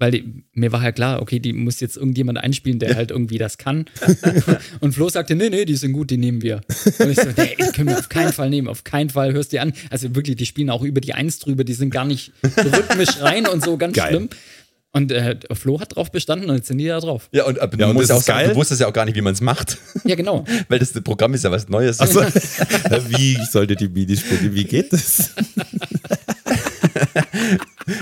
Weil die, mir war halt klar, okay, die muss jetzt irgendjemand einspielen, der halt irgendwie das kann. und Flo sagte, nee, nee, die sind gut, die nehmen wir. Und ich so, nee, die können wir auf keinen Fall nehmen, auf keinen Fall, hörst dir an. Also wirklich, die spielen auch über die Eins drüber, die sind gar nicht rhythmisch rein und so, ganz Geil. schlimm. Und äh, Flo hat drauf bestanden und jetzt sind die da drauf. Ja, und, aber Ja, du und musst das auch ist sagen, geil. du wusstest ja auch gar nicht, wie man es macht, Ja, genau. weil das Programm ist ja was Neues. Also, wie sollte die MIDI-Spur, wie geht das?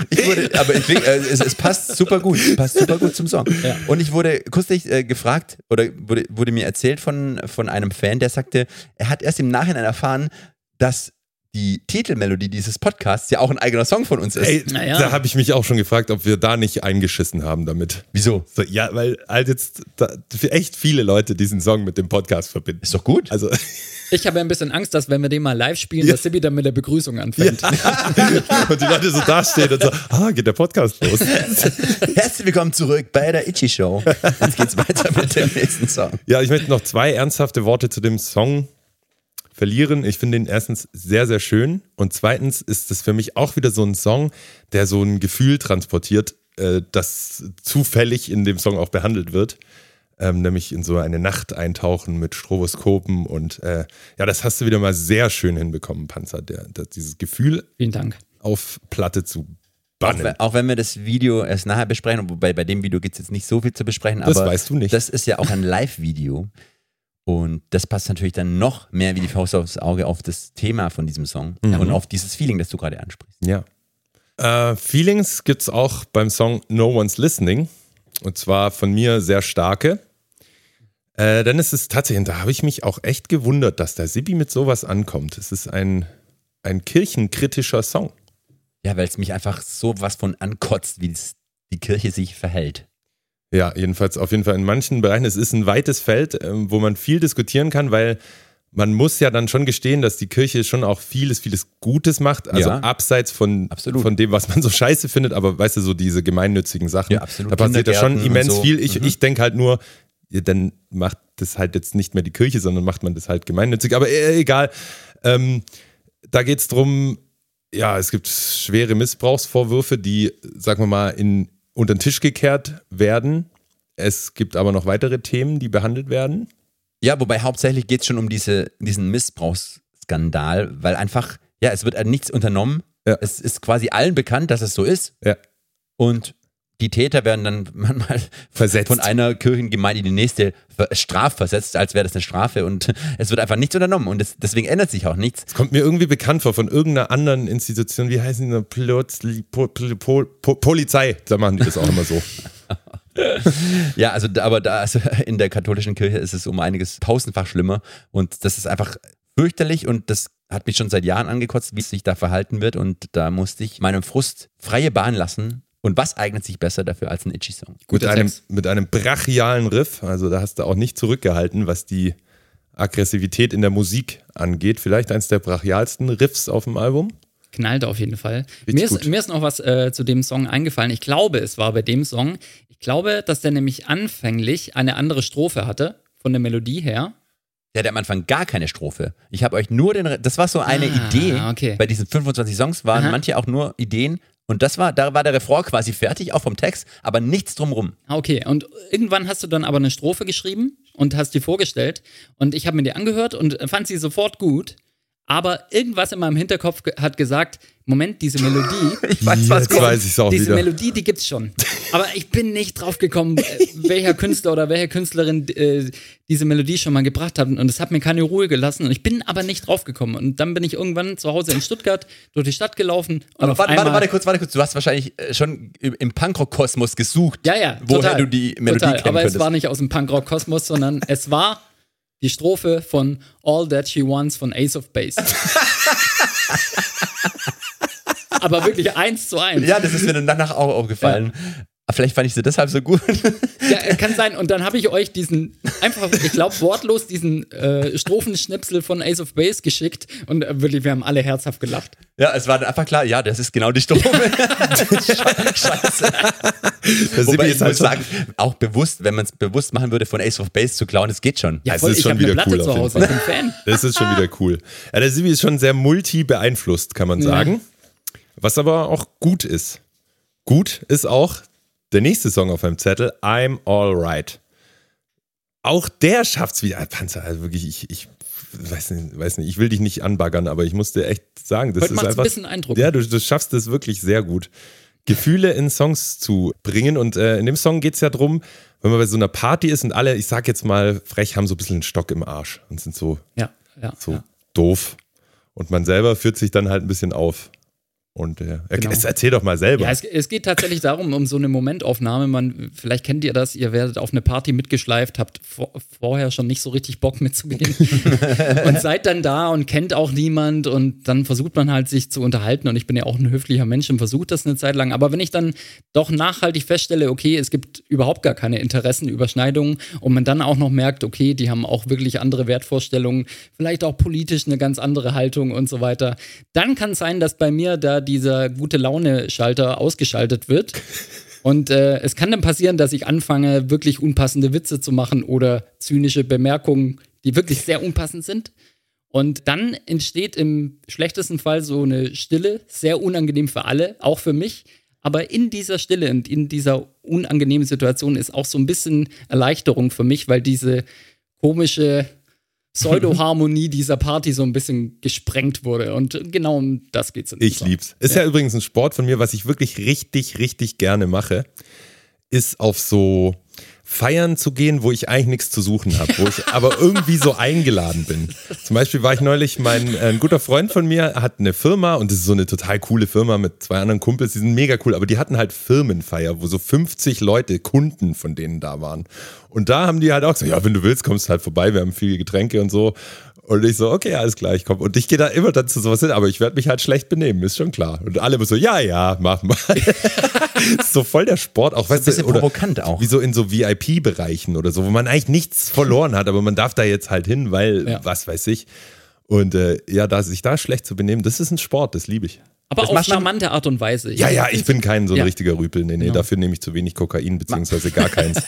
Ich wurde, aber ich, äh, es, es passt super gut, passt super gut zum Song. Ja. Und ich wurde kürzlich äh, gefragt oder wurde, wurde mir erzählt von, von einem Fan, der sagte, er hat erst im Nachhinein erfahren, dass die Titelmelodie dieses Podcasts ja auch ein eigener Song von uns ist. Ey, Naja. da habe ich mich auch schon gefragt, ob wir da nicht eingeschissen haben damit. Wieso? So, ja, weil halt jetzt da, für echt viele Leute diesen Song mit dem Podcast verbinden. Ist doch gut. Also, Ich habe ja ein bisschen Angst, dass wenn wir den mal live spielen, dass Sibi dann mit der Begrüßung anfängt. und die Leute so dastehen und so, ah, geht der Podcast los. Herzlich willkommen zurück bei der Itchy Show. Jetzt geht's weiter mit dem nächsten Song. Ja, ich möchte noch zwei ernsthafte Worte zu dem Song verlieren. Ich finde ihn erstens sehr, sehr schön und zweitens ist es für mich auch wieder so ein Song, der so ein Gefühl transportiert, äh, das zufällig in dem Song auch behandelt wird. Ähm, nämlich in so eine Nacht eintauchen mit Stroboskopen und äh, ja, das hast du wieder mal sehr schön hinbekommen, Panzer, der, der, dieses Gefühl Vielen Dank. auf Platte zu Auch, bannen. wenn- auch wenn wir das Video erst nachher besprechen, wobei bei dem Video gibt es jetzt nicht so viel zu besprechen, Das aber weißt du nicht. das ist ja auch ein Live-Video. Und das passt natürlich dann noch mehr wie die Faust aufs Auge auf das Thema von diesem Song Mhm. und auf dieses Feeling, das du gerade ansprichst. Ja. Äh, Feelings gibt es auch beim Song No One's Listening. Und zwar von mir sehr starke. Äh, dann ist es tatsächlich, da habe ich mich auch echt gewundert, dass der Sibi mit sowas ankommt. Es ist ein, ein kirchenkritischer Song. Ja, weil es mich einfach so was von ankotzt, wie die Kirche sich verhält. Ja, jedenfalls auf jeden Fall in manchen Bereichen. Es ist ein weites Feld, ähm, wo man viel diskutieren kann, weil man muss ja dann schon gestehen, dass die Kirche schon auch vieles, vieles Gutes macht. Also Ja. abseits von, Absolut. von dem, was man so scheiße findet, aber weißt du, so diese gemeinnützigen Sachen. Ja, absolut. Da passiert ja schon immens so. viel. Ich, Mhm. ich denke halt nur, ja, dann macht das halt jetzt nicht mehr die Kirche, sondern macht man das halt gemeinnützig. Aber äh, egal. Ähm, da geht es darum, ja, es gibt schwere Missbrauchsvorwürfe, die, sagen wir mal, in, unter den Tisch gekehrt werden. Es gibt aber noch weitere Themen, die behandelt werden. Ja, wobei hauptsächlich geht es schon um diese, diesen Missbrauchsskandal, weil einfach, ja, es wird halt nichts unternommen. Ja. Es ist quasi allen bekannt, dass es so ist. Ja. Und die Täter werden dann manchmal Versetzt. von einer Kirchengemeinde in die nächste ver- strafversetzt, als wäre das eine Strafe. Und es wird einfach nichts unternommen. Und es, deswegen ändert sich auch nichts. Es kommt mir irgendwie bekannt vor von irgendeiner anderen Institution. Wie heißen die? Plötzlich- Po, Pol, Pol, Po, Polizei. Da machen die das auch immer so. Ja, also aber da also in der katholischen Kirche ist es um einiges tausendfach schlimmer und das ist einfach fürchterlich und das hat mich schon seit Jahren angekotzt, wie es sich da verhalten wird und da musste ich meinem Frust freie Bahn lassen. Und was eignet sich besser dafür als ein Itchy-Song? mit, einem, mit einem brachialen Riff. Also da hast du auch nicht zurückgehalten, was die Aggressivität in der Musik angeht. Vielleicht eins der brachialsten Riffs auf dem Album. Knallt auf jeden Fall. Mir ist, mir ist noch was äh, zu dem Song eingefallen. Ich glaube, es war bei dem Song. Ich glaube, dass der nämlich anfänglich eine andere Strophe hatte, von der Melodie her. Der hat am Anfang gar keine Strophe. Ich habe euch nur den, Re- das war so eine Ah, Idee. okay. Bei diesen 25 Songs waren Aha. manche auch nur Ideen und das war, da war der Refrain quasi fertig, auch vom Text, aber nichts drumrum. Ah, okay. Und irgendwann hast du dann aber eine Strophe geschrieben und hast die vorgestellt. Und ich habe mir die angehört und fand sie sofort gut. Aber irgendwas in meinem Hinterkopf hat gesagt: Moment, diese Melodie. Ich weiß, was kommt. weiß auch Diese wieder. Melodie, die gibt's schon. Aber ich bin nicht drauf gekommen, äh, welcher Künstler oder welche Künstlerin äh, diese Melodie schon mal gebracht hat. Und es hat mir keine Ruhe gelassen. Und ich bin aber nicht drauf gekommen. Und dann bin ich irgendwann zu Hause in Stuttgart durch die Stadt gelaufen. Und auf warte, warte, warte kurz, warte kurz. Du hast wahrscheinlich äh, schon im Punkrock-Kosmos gesucht, Ja, ja. woher total, du die Melodie total. Aber könntest. es war nicht aus dem Punkrock-Kosmos, sondern es war die Strophe von All That She Wants von Ace of Base. aber wirklich eins zu eins. ja, das ist mir dann danach auch aufgefallen. Aber Vielleicht fand ich sie deshalb so gut. Ja, kann sein. Und dann habe ich euch diesen, einfach, ich glaube, wortlos diesen äh, Strophenschnipsel von Ace of Base geschickt. Und äh, wirklich, wir haben alle herzhaft gelacht. ja, es war dann einfach klar, ja, das ist genau die Strophe. Sche- Scheiße. Der Wobei Sibi ich ist halt muss schon- sagen, auch bewusst, wenn man es bewusst machen würde, von Ace of Base zu klauen, das geht schon. Ja, Es voll, ist ich schon wieder Platte cool zu auf jeden Hause, ich bin Fan. Das ist schon wieder cool. Ja, der Sibi ist schon sehr multi beeinflusst, kann man sagen. Was aber auch gut ist. Gut ist auch der nächste Song auf meinem Zettel, I'm Alright. Auch der schafft's wieder. Panzer, also wirklich, ich, ich weiß, nicht, weiß nicht, ich will dich nicht anbaggern, aber ich muss dir echt sagen, das Heute ist macht's ein einfach. bisschen Eindruck. Ja, du, du schaffst es wirklich sehr gut. Gefühle in Songs zu bringen. Und äh, in dem Song geht es ja drum, wenn man bei so einer Party ist und alle, ich sag jetzt mal frech, haben so ein bisschen einen Stock im Arsch und sind so Ja, ja. so ja. doof. Und man selber führt sich dann halt ein bisschen auf. Und äh, Genau. erzähl doch mal selber. Ja, es, es geht tatsächlich darum, um so eine Momentaufnahme. Man, vielleicht kennt ihr das, ihr werdet auf eine Party mitgeschleift, habt vor, vorher schon nicht so richtig Bock mitzugehen und seid dann da und kennt auch niemand und dann versucht man halt sich zu unterhalten und ich bin ja auch ein höflicher Mensch und versucht das eine Zeit lang. Aber wenn ich dann doch nachhaltig feststelle, okay, es gibt überhaupt gar keine Interessenüberschneidungen und man dann auch noch merkt, okay, die haben auch wirklich andere Wertvorstellungen, vielleicht auch politisch eine ganz andere Haltung und so weiter, dann kann es sein, dass bei mir da dieser gute Laune-Schalter ausgeschaltet wird. Und äh, es kann dann passieren, dass ich anfange, wirklich unpassende Witze zu machen oder zynische Bemerkungen, die wirklich sehr unpassend sind. Und dann entsteht im schlechtesten Fall so eine Stille, sehr unangenehm für alle, auch für mich. Aber in dieser Stille und in dieser unangenehmen Situation ist auch so ein bisschen Erleichterung für mich, weil diese komische Pseudo-Harmonie dieser Party so ein bisschen gesprengt wurde. Und genau um das geht's. in dem Ich Song. lieb's. Ist ja. übrigens ein Sport von mir, was ich wirklich richtig, richtig gerne mache, ist auf so Feiern zu gehen, wo ich eigentlich nichts zu suchen habe, wo ich aber irgendwie so eingeladen bin. Zum Beispiel war ich neulich, mein äh, ein guter Freund von mir hat eine Firma und das ist so eine total coole Firma mit zwei anderen Kumpels, die sind mega cool, aber die hatten halt Firmenfeier, wo so 50 Leute, Kunden von denen da waren. Und da haben die halt auch gesagt, ja, wenn du willst, kommst halt vorbei, wir haben viele Getränke und so. Und ich so, okay, alles klar, ich komme. Und ich gehe da immer dann zu sowas hin, aber ich werde mich halt schlecht benehmen, ist schon klar. Und alle so, ja, ja, mach mal. So voll der Sport, auch weißt ein bisschen du, provokant auch. Wie so in so VIP-Bereichen oder so, wo man eigentlich nichts verloren hat, aber man darf da jetzt halt hin, weil, Ja. was weiß ich. Und äh, ja, da sich da schlecht zu benehmen, das ist ein Sport, das liebe ich. Aber Das auf charmante Art und Weise. Ja, ja, ich bin kein so ein Ja. richtiger Rüpel. Nee, nee, Genau. dafür nehme ich zu wenig Kokain, beziehungsweise gar keins.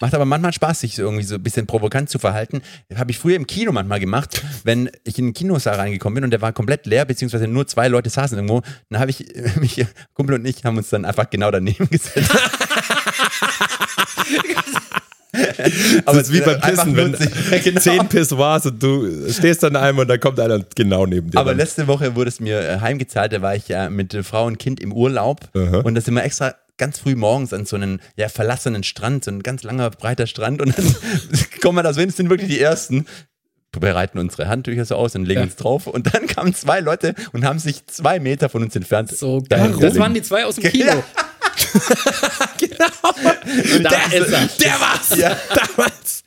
Macht aber manchmal Spaß, sich so irgendwie so ein bisschen provokant zu verhalten. Habe ich früher im Kino manchmal gemacht, wenn ich in den Kinosaal reingekommen bin und der war komplett leer, beziehungsweise nur zwei Leute saßen irgendwo. Dann habe ich, mich, Kumpel und ich haben uns dann einfach genau daneben gesetzt. Aber es ist wie beim Pissen, wenn sich- genau. zehn Pissoirs und du stehst dann einmal und dann kommt einer genau neben dir. Aber dann. letzte Woche wurde es mir äh, heimgezahlt, da war ich ja mit Frau und Kind im Urlaub Aha. und da sind wir extra ganz früh morgens an so einen ja, verlassenen Strand, so ein ganz langer, breiter Strand und dann kommen wir da so hin, es sind wirklich die Ersten, bereiten unsere Handtücher so aus und legen Ja. uns drauf und dann kamen zwei Leute und haben sich zwei Meter von uns entfernt. So geil. Das waren die zwei aus dem Kino. Ja. Da ist er. der war's! Ja. Damals!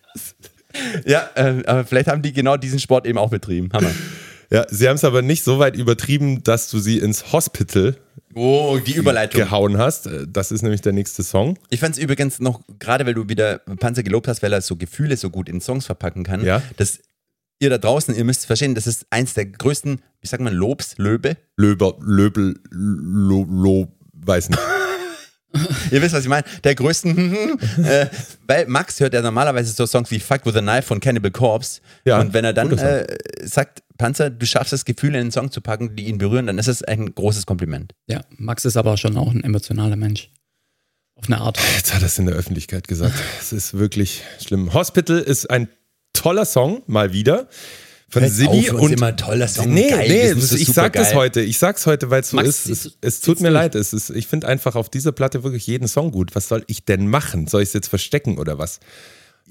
Ja, äh, aber vielleicht haben die genau diesen Sport eben auch betrieben. Hammer. Ja, sie haben es aber nicht so weit übertrieben, dass du sie ins Hospital Oh, die Überleitung. gehauen hast. Äh, Das ist nämlich der nächste Song. Ich fand es übrigens noch, gerade weil du wieder Panzer gelobt hast, weil er so Gefühle so gut in Songs verpacken kann, Ja. dass ihr da draußen, ihr müsst verstehen, das ist eins der größten, wie sagt man, Lobs, Löbe. Löber, Löbel, Lo, Lo, weiß nicht. Ihr wisst, was ich meine. Der größten, äh, weil Max hört ja normalerweise so Songs wie Fuck with a Knife von Cannibal Corpse. Ja, und wenn er dann äh, sagt, Panzer, du schaffst es, Gefühle in einen Song zu packen, die ihn berühren, dann ist es ein großes Kompliment. Ja, Max ist aber schon auch ein emotionaler Mensch. Auf eine Art. Jetzt hat er es in der Öffentlichkeit gesagt. Es ist wirklich schlimm. Hospital ist ein toller Song, mal wieder. Von Sigi auf, und. immer toller Song, Nee, geil, nee, so ich sag das supergeil. heute. Ich sag's heute, weil es so ist. Es, tut mir leid. Es ist, ich finde einfach auf dieser Platte wirklich jeden Song gut. Was soll ich denn machen? Soll ich es jetzt verstecken oder was?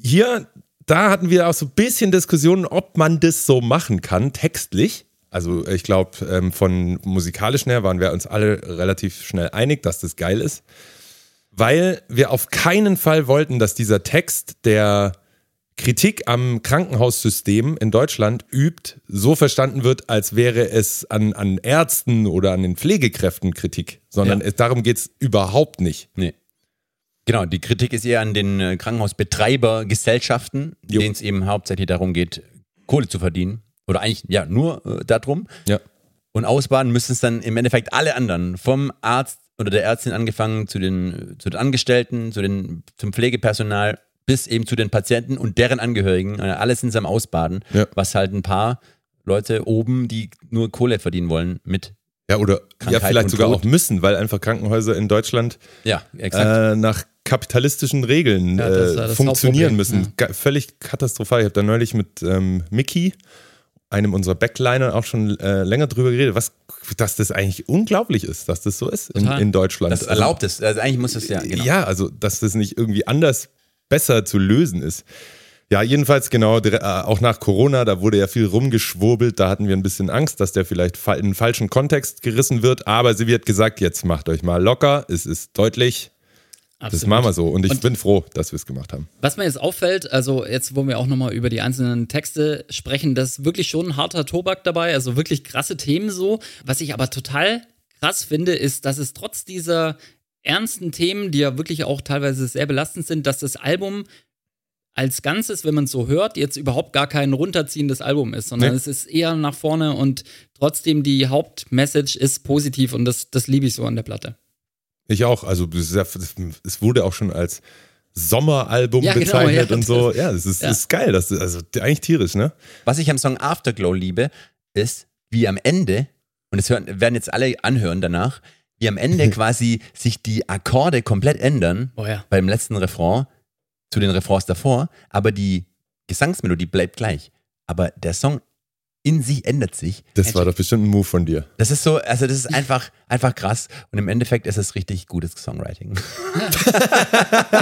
Hier, da hatten wir auch so ein bisschen Diskussionen, ob man das so machen kann, textlich. Also ich glaube, ähm, von musikalischen her waren wir uns alle relativ schnell einig, dass das geil ist. Weil wir auf keinen Fall wollten, dass dieser Text, der Kritik am Krankenhaussystem in Deutschland übt, so verstanden wird, als wäre es an, an Ärzten oder an den Pflegekräften Kritik, sondern Ja. es, darum geht es überhaupt nicht. Nee. Genau, die Kritik ist eher an den äh, Krankenhausbetreibergesellschaften, denen es eben hauptsächlich darum geht, Kohle zu verdienen. Oder eigentlich, ja, nur äh, darum. Ja. Und ausbaden müssen es dann im Endeffekt alle anderen, vom Arzt oder der Ärztin angefangen zu den, zu den Angestellten, zu den, zum Pflegepersonal, bis eben zu den Patienten und deren Angehörigen. Äh, Alle sind sie am Ausbaden, Ja. was halt ein paar Leute oben, die nur Kohle verdienen wollen, mit. Ja, oder ja, vielleicht sogar Tod. auch müssen, weil einfach Krankenhäuser in Deutschland Ja, äh, nach kapitalistischen Regeln Ja, das äh, ja das funktionieren müssen. Ga- Völlig katastrophal. Ich habe da neulich mit ähm, Mickey, einem unserer Backliner, auch schon äh, länger drüber geredet, was, dass das eigentlich unglaublich ist, dass das so ist in, in Deutschland. das erlaubt es. Also eigentlich muss es ja, genau. Ja, also dass das nicht irgendwie anders besser zu lösen ist. Ja, jedenfalls genau, äh, auch nach Corona, da wurde ja viel rumgeschwurbelt, da hatten wir ein bisschen Angst, dass der vielleicht in den falschen Kontext gerissen wird, aber sie wird gesagt, jetzt macht euch mal locker, es ist deutlich, das Absolut. machen wir so und ich Und- bin froh, dass wir es gemacht haben. Was mir jetzt auffällt, also jetzt, wo wir auch nochmal über die einzelnen Texte sprechen, das ist wirklich schon ein harter Tobak dabei, also wirklich krasse Themen so. Was ich aber total krass finde, ist, dass es trotz dieser ernsten Themen, die ja wirklich auch teilweise sehr belastend sind, dass das Album als Ganzes, wenn man es so hört, jetzt überhaupt gar kein runterziehendes Album ist, sondern Nee. es ist eher nach vorne und trotzdem die Hauptmessage ist positiv und das, das liebe ich so an der Platte. Ich auch, also es es wurde auch schon als Sommeralbum Ja, genau, bezeichnet ja, und so. Ja, das ist, ja. ist geil, das ist also eigentlich tierisch, ne? Was ich am Song Afterglow liebe, ist, wie am Ende, und das hören, werden jetzt alle anhören danach, wie am Ende quasi sich die Akkorde komplett ändern Oh ja. beim letzten Refrain zu den Refrains davor, aber die Gesangsmelodie bleibt gleich. Aber der Song in sich ändert sich. Das war doch bestimmt ein Move von dir. Das ist so, also das ist einfach, einfach krass. Und im Endeffekt ist es richtig gutes Songwriting.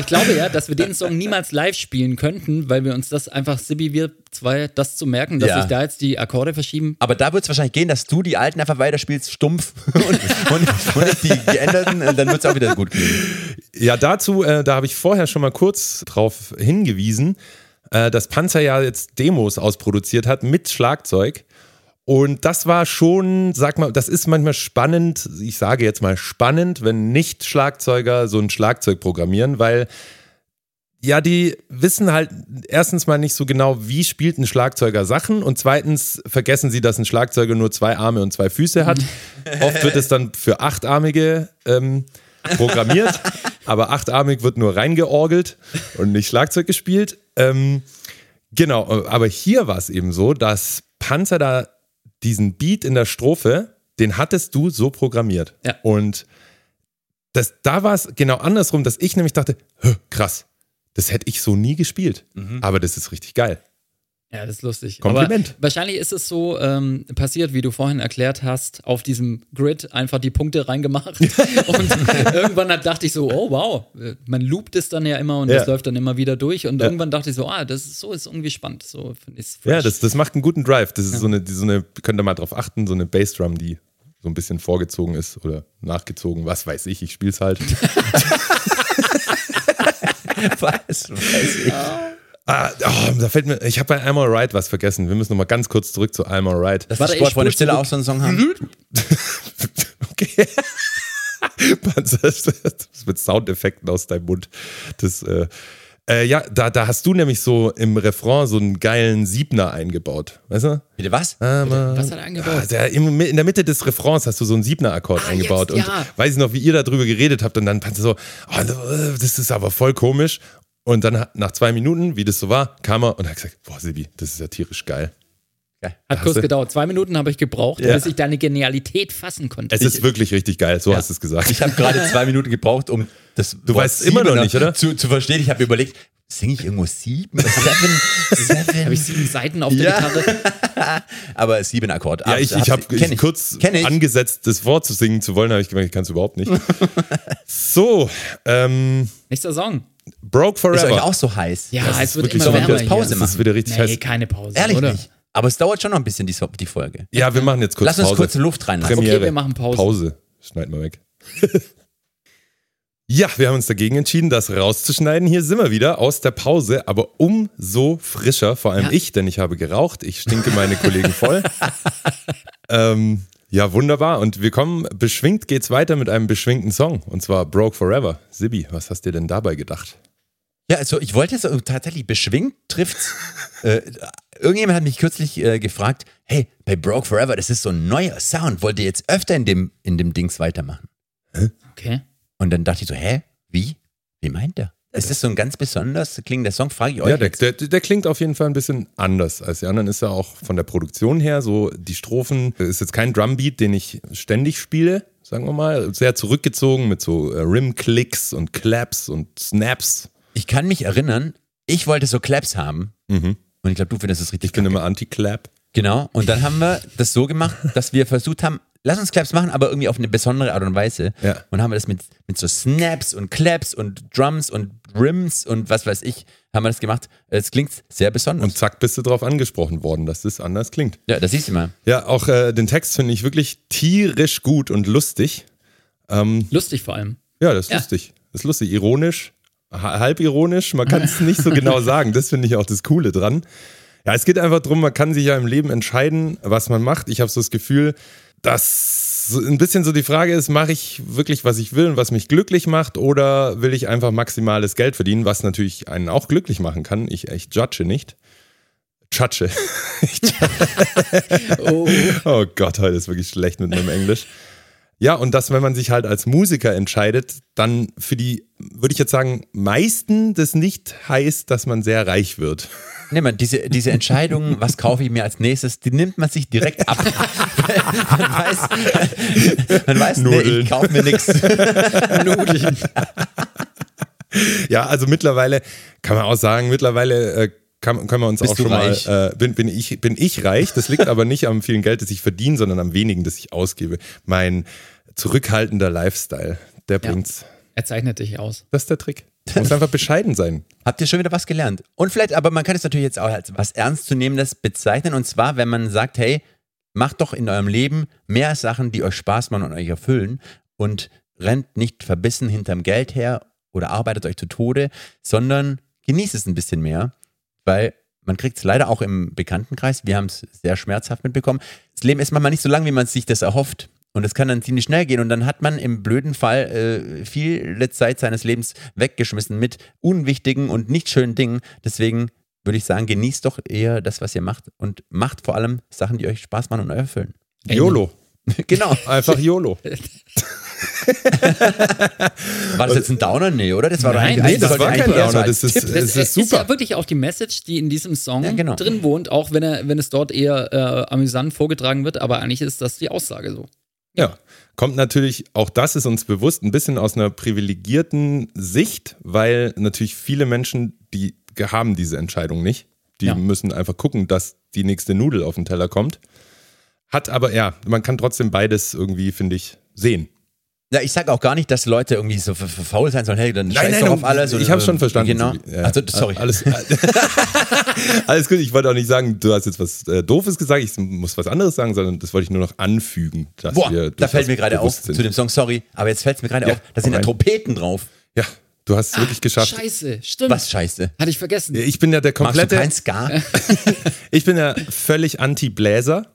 Ich glaube ja, dass wir den Song niemals live spielen könnten, weil wir uns das einfach, Sibi, wir zwei, das zu merken, dass Ja. sich da jetzt die Akkorde verschieben. Aber da wird es wahrscheinlich gehen, dass du die alten einfach weiterspielst, stumpf und, und, und die geänderten, dann wird es auch wieder gut klingen. Ja, dazu, äh, da habe ich vorher schon mal kurz drauf hingewiesen, äh, dass Panzer ja jetzt Demos ausproduziert hat mit Schlagzeug. Und das war schon, sag mal, das ist manchmal spannend, ich sage jetzt mal spannend, wenn Nicht-Schlagzeuger so ein Schlagzeug programmieren, weil ja, die wissen halt erstens mal nicht so genau, wie spielt ein Schlagzeuger Sachen und zweitens vergessen sie, dass ein Schlagzeuger nur zwei Arme und zwei Füße hat. Oft wird es dann für Achtarmige ähm, programmiert, aber achtarmig wird nur reingeorgelt und nicht Schlagzeug gespielt. Ähm, genau, aber hier war es eben so, dass Panzer da diesen Beat in der Strophe, den hattest du so programmiert. Ja. Und das, da war es genau andersrum, dass ich nämlich dachte, "Hä, krass, das hätte ich so nie gespielt. Aber das ist richtig geil. Ja, das ist lustig. Kompliment. Aber wahrscheinlich ist es so ähm, passiert, wie du vorhin erklärt hast, auf diesem Grid einfach die Punkte reingemacht. und irgendwann hat, dachte ich so, oh wow, man loopt es dann ja immer und Ja. das läuft dann immer wieder durch. Und Ja. irgendwann dachte ich so, ah, das ist so ist irgendwie spannend. So ich Ja, das, das macht einen guten Drive. Das ist so eine, so eine, könnt ihr mal drauf achten, so eine Bassdrum, die so ein bisschen vorgezogen ist oder nachgezogen, was weiß ich, ich spiel's halt. Was weiß ich. Ah, oh, da fällt mir, ich habe bei I'm Alright was vergessen. Wir müssen noch mal ganz kurz zurück zu I'm Alright. Warte, die ich Sportfreunde spul Stille auch so einen Song haben. Okay. Panzer, das mit Soundeffekten aus deinem Mund. Das, äh, äh, ja, da, da hast du nämlich so im Refrain so einen geilen Siebner eingebaut. Weißt du? Bitte was? Was hat er eingebaut? Ah, der, im, in der Mitte des Refrains hast du so einen Siebner-Akkord Ah, eingebaut. jetzt, und ja. weiß ich noch, wie ihr darüber geredet habt und dann fand so, oh, das ist aber voll komisch. Und dann hat- nach zwei Minuten, wie das so war, kam er und hat gesagt, boah, Sibi, das ist ja tierisch geil. Hat Hast kurz gedauert. Zwei Minuten habe ich gebraucht, Ja. bis ich deine Genialität fassen konnte. Es ist wirklich richtig geil, so hast du es gesagt. Ich habe gerade zwei Minuten gebraucht, um das Du Wort weißt immer noch nicht, oder? Zu, zu verstehen. Ich habe mir überlegt, singe ich irgendwo sieben? Seven? Seven? habe ich sieben Seiten auf der Ja. Gitarre. Aber sieben Akkord. Ja, ich, ich habe kurz ich. angesetzt, das Wort zu singen zu wollen, habe ich gemerkt, ich kann es überhaupt nicht. so, ähm, Nächster Song. Broke Ist euch Forever. auch so heiß? Ja, Das es ist wird wirklich immer so, wärmer dass Pause hier. Das ist wieder richtig Nee, heiß. keine Pause, Ehrlich oder? nicht. Aber es dauert schon noch ein bisschen, die, die Folge. Ja, wir machen jetzt kurz Lass uns Pause. kurz Luft reinlassen. Premiere. Okay, wir machen Pause. Pause. Schneiden wir weg. ja, wir haben uns dagegen entschieden, das rauszuschneiden. Hier sind wir wieder aus der Pause, aber umso frischer, vor allem Ja. ich, denn ich habe geraucht. Ich stinke meine Kollegen voll. ähm, ja, wunderbar. Und wir kommen, beschwingt geht's weiter mit einem beschwingten Song. Und zwar Broke Forever. Sibi, was hast dir denn dabei gedacht? Ja, also ich wollte jetzt äh, tatsächlich beschwingt trifft's. äh, irgendjemand hat mich kürzlich äh, gefragt, hey, bei Broke Forever, das ist so ein neuer Sound, wollt ihr jetzt öfter in dem, in dem Dings weitermachen? Okay. Und dann dachte ich so, hä, wie? Wie meint er? Ist das so ein ganz besonders klingender Song? Frage ich euch. Ja, der, der, der klingt auf jeden Fall ein bisschen anders als die anderen. Ist ja auch von der Produktion her so, die Strophen, ist jetzt kein Drumbeat, den ich ständig spiele, sagen wir mal. Sehr zurückgezogen mit so äh, Rim-Clicks und Claps und Snaps. Ich kann mich erinnern, ich wollte so Claps haben. Mhm. Und ich glaube, du findest es richtig Ich bin kacke. immer Anti-Clap. Genau. Und dann haben wir das so gemacht, dass wir versucht haben, lass uns Claps machen, aber irgendwie auf eine besondere Art und Weise. Ja. Und haben wir das mit, mit so Snaps und Claps und Drums und Rims und was weiß ich, haben wir das gemacht. Es klingt sehr besonders. Und zack, bist du darauf angesprochen worden, dass das anders klingt. ja, das siehst du mal. Ja, auch äh, den Text finde ich wirklich tierisch gut und lustig. Ähm, Lustig vor allem. ja, das ist Ja. lustig. Das ist lustig. Ironisch, ha- halb ironisch, man kann es nicht so genau sagen. Das finde ich auch das Coole dran. Ja, es geht einfach darum, man kann sich ja im Leben entscheiden, was man macht. Ich habe so das Gefühl, dass so ein bisschen so die Frage ist, mache ich wirklich, was ich will und was mich glücklich macht oder will ich einfach maximales Geld verdienen, was natürlich einen auch glücklich machen kann. Ich, ich judge nicht. Judge. Ich Oh. Oh Gott, heute ist wirklich schlecht mit meinem Englisch. Ja, und dass, wenn man sich halt als Musiker entscheidet, dann für die, würde ich jetzt sagen, meisten das nicht heißt, dass man sehr reich wird. Nee, man, diese, diese Entscheidung, was kaufe ich mir als nächstes, die nimmt man sich direkt ab. man weiß, man weiß nee, ich kaufe mir nichts. Nudeln. Ja, also mittlerweile kann man auch sagen, mittlerweile äh, kann, können wir uns Bist auch schon reich? mal, äh, bin, bin, ich, bin ich reich. Das liegt aber nicht am vielen Geld, das ich verdiene, sondern am wenigen, das ich ausgebe. Mein zurückhaltender Lifestyle, der Ja. bringt's. Er zeichnet dich aus. Das ist der Trick. Muss einfach bescheiden sein. Habt ihr schon wieder was gelernt? Und vielleicht, aber man kann es natürlich jetzt auch als was Ernstzunehmendes bezeichnen. Und zwar, wenn man sagt, hey, macht doch in eurem Leben mehr Sachen, die euch Spaß machen und euch erfüllen und rennt nicht verbissen hinterm Geld her oder arbeitet euch zu Tode, sondern genießt es ein bisschen mehr, weil man kriegt es leider auch im Bekanntenkreis. Wir haben es sehr schmerzhaft mitbekommen. Das Leben ist manchmal nicht so lang, wie man sich das erhofft. Und es kann dann ziemlich schnell gehen. Und dann hat man im blöden Fall äh, viele Zeit seines Lebens weggeschmissen mit unwichtigen und nicht schönen Dingen. Deswegen würde ich sagen, genießt doch eher das, was ihr macht. Und macht vor allem Sachen, die euch Spaß machen und euch erfüllen. YOLO. genau. Einfach YOLO. War das jetzt ein Downer? Nee, oder? Das war Nein, nee, das sollte war kein Downer, das ist- es ist ist ja super. wirklich auch die Message, die in diesem Song Ja, genau. drin wohnt, auch wenn, er, wenn es dort eher äh, amüsant vorgetragen wird, aber eigentlich ist das die Aussage so. Ja, kommt natürlich, auch das ist uns bewusst, ein bisschen aus einer privilegierten Sicht, weil natürlich viele Menschen, die haben diese Entscheidung nicht. Die Ja. müssen einfach gucken, dass die nächste Nudel auf den Teller kommt. Hat aber, ja, man kann trotzdem beides irgendwie, finde ich, sehen. Ja, ich sage auch gar nicht, dass Leute irgendwie so faul sein sollen. Hey, dann scheiß nein, doch nein, auf alles. ich habe schon verstanden. Genau. Ja. Also, sorry. Alles, alles gut, ich wollte auch nicht sagen, du hast jetzt was äh, Doofes gesagt, ich muss was anderes sagen, sondern das wollte ich nur noch anfügen. Dass Boah, wir da fällt mir gerade auf sind. zu dem Song, sorry, aber jetzt fällt es mir gerade Ja, auf, da sind ja. Trompeten drauf. Ja, du hast es wirklich geschafft. Scheiße, stimmt. Was scheiße. Hatte ich vergessen. Ich bin ja der Magst du komplette. kein Ska? Ich bin ja völlig anti-Bläser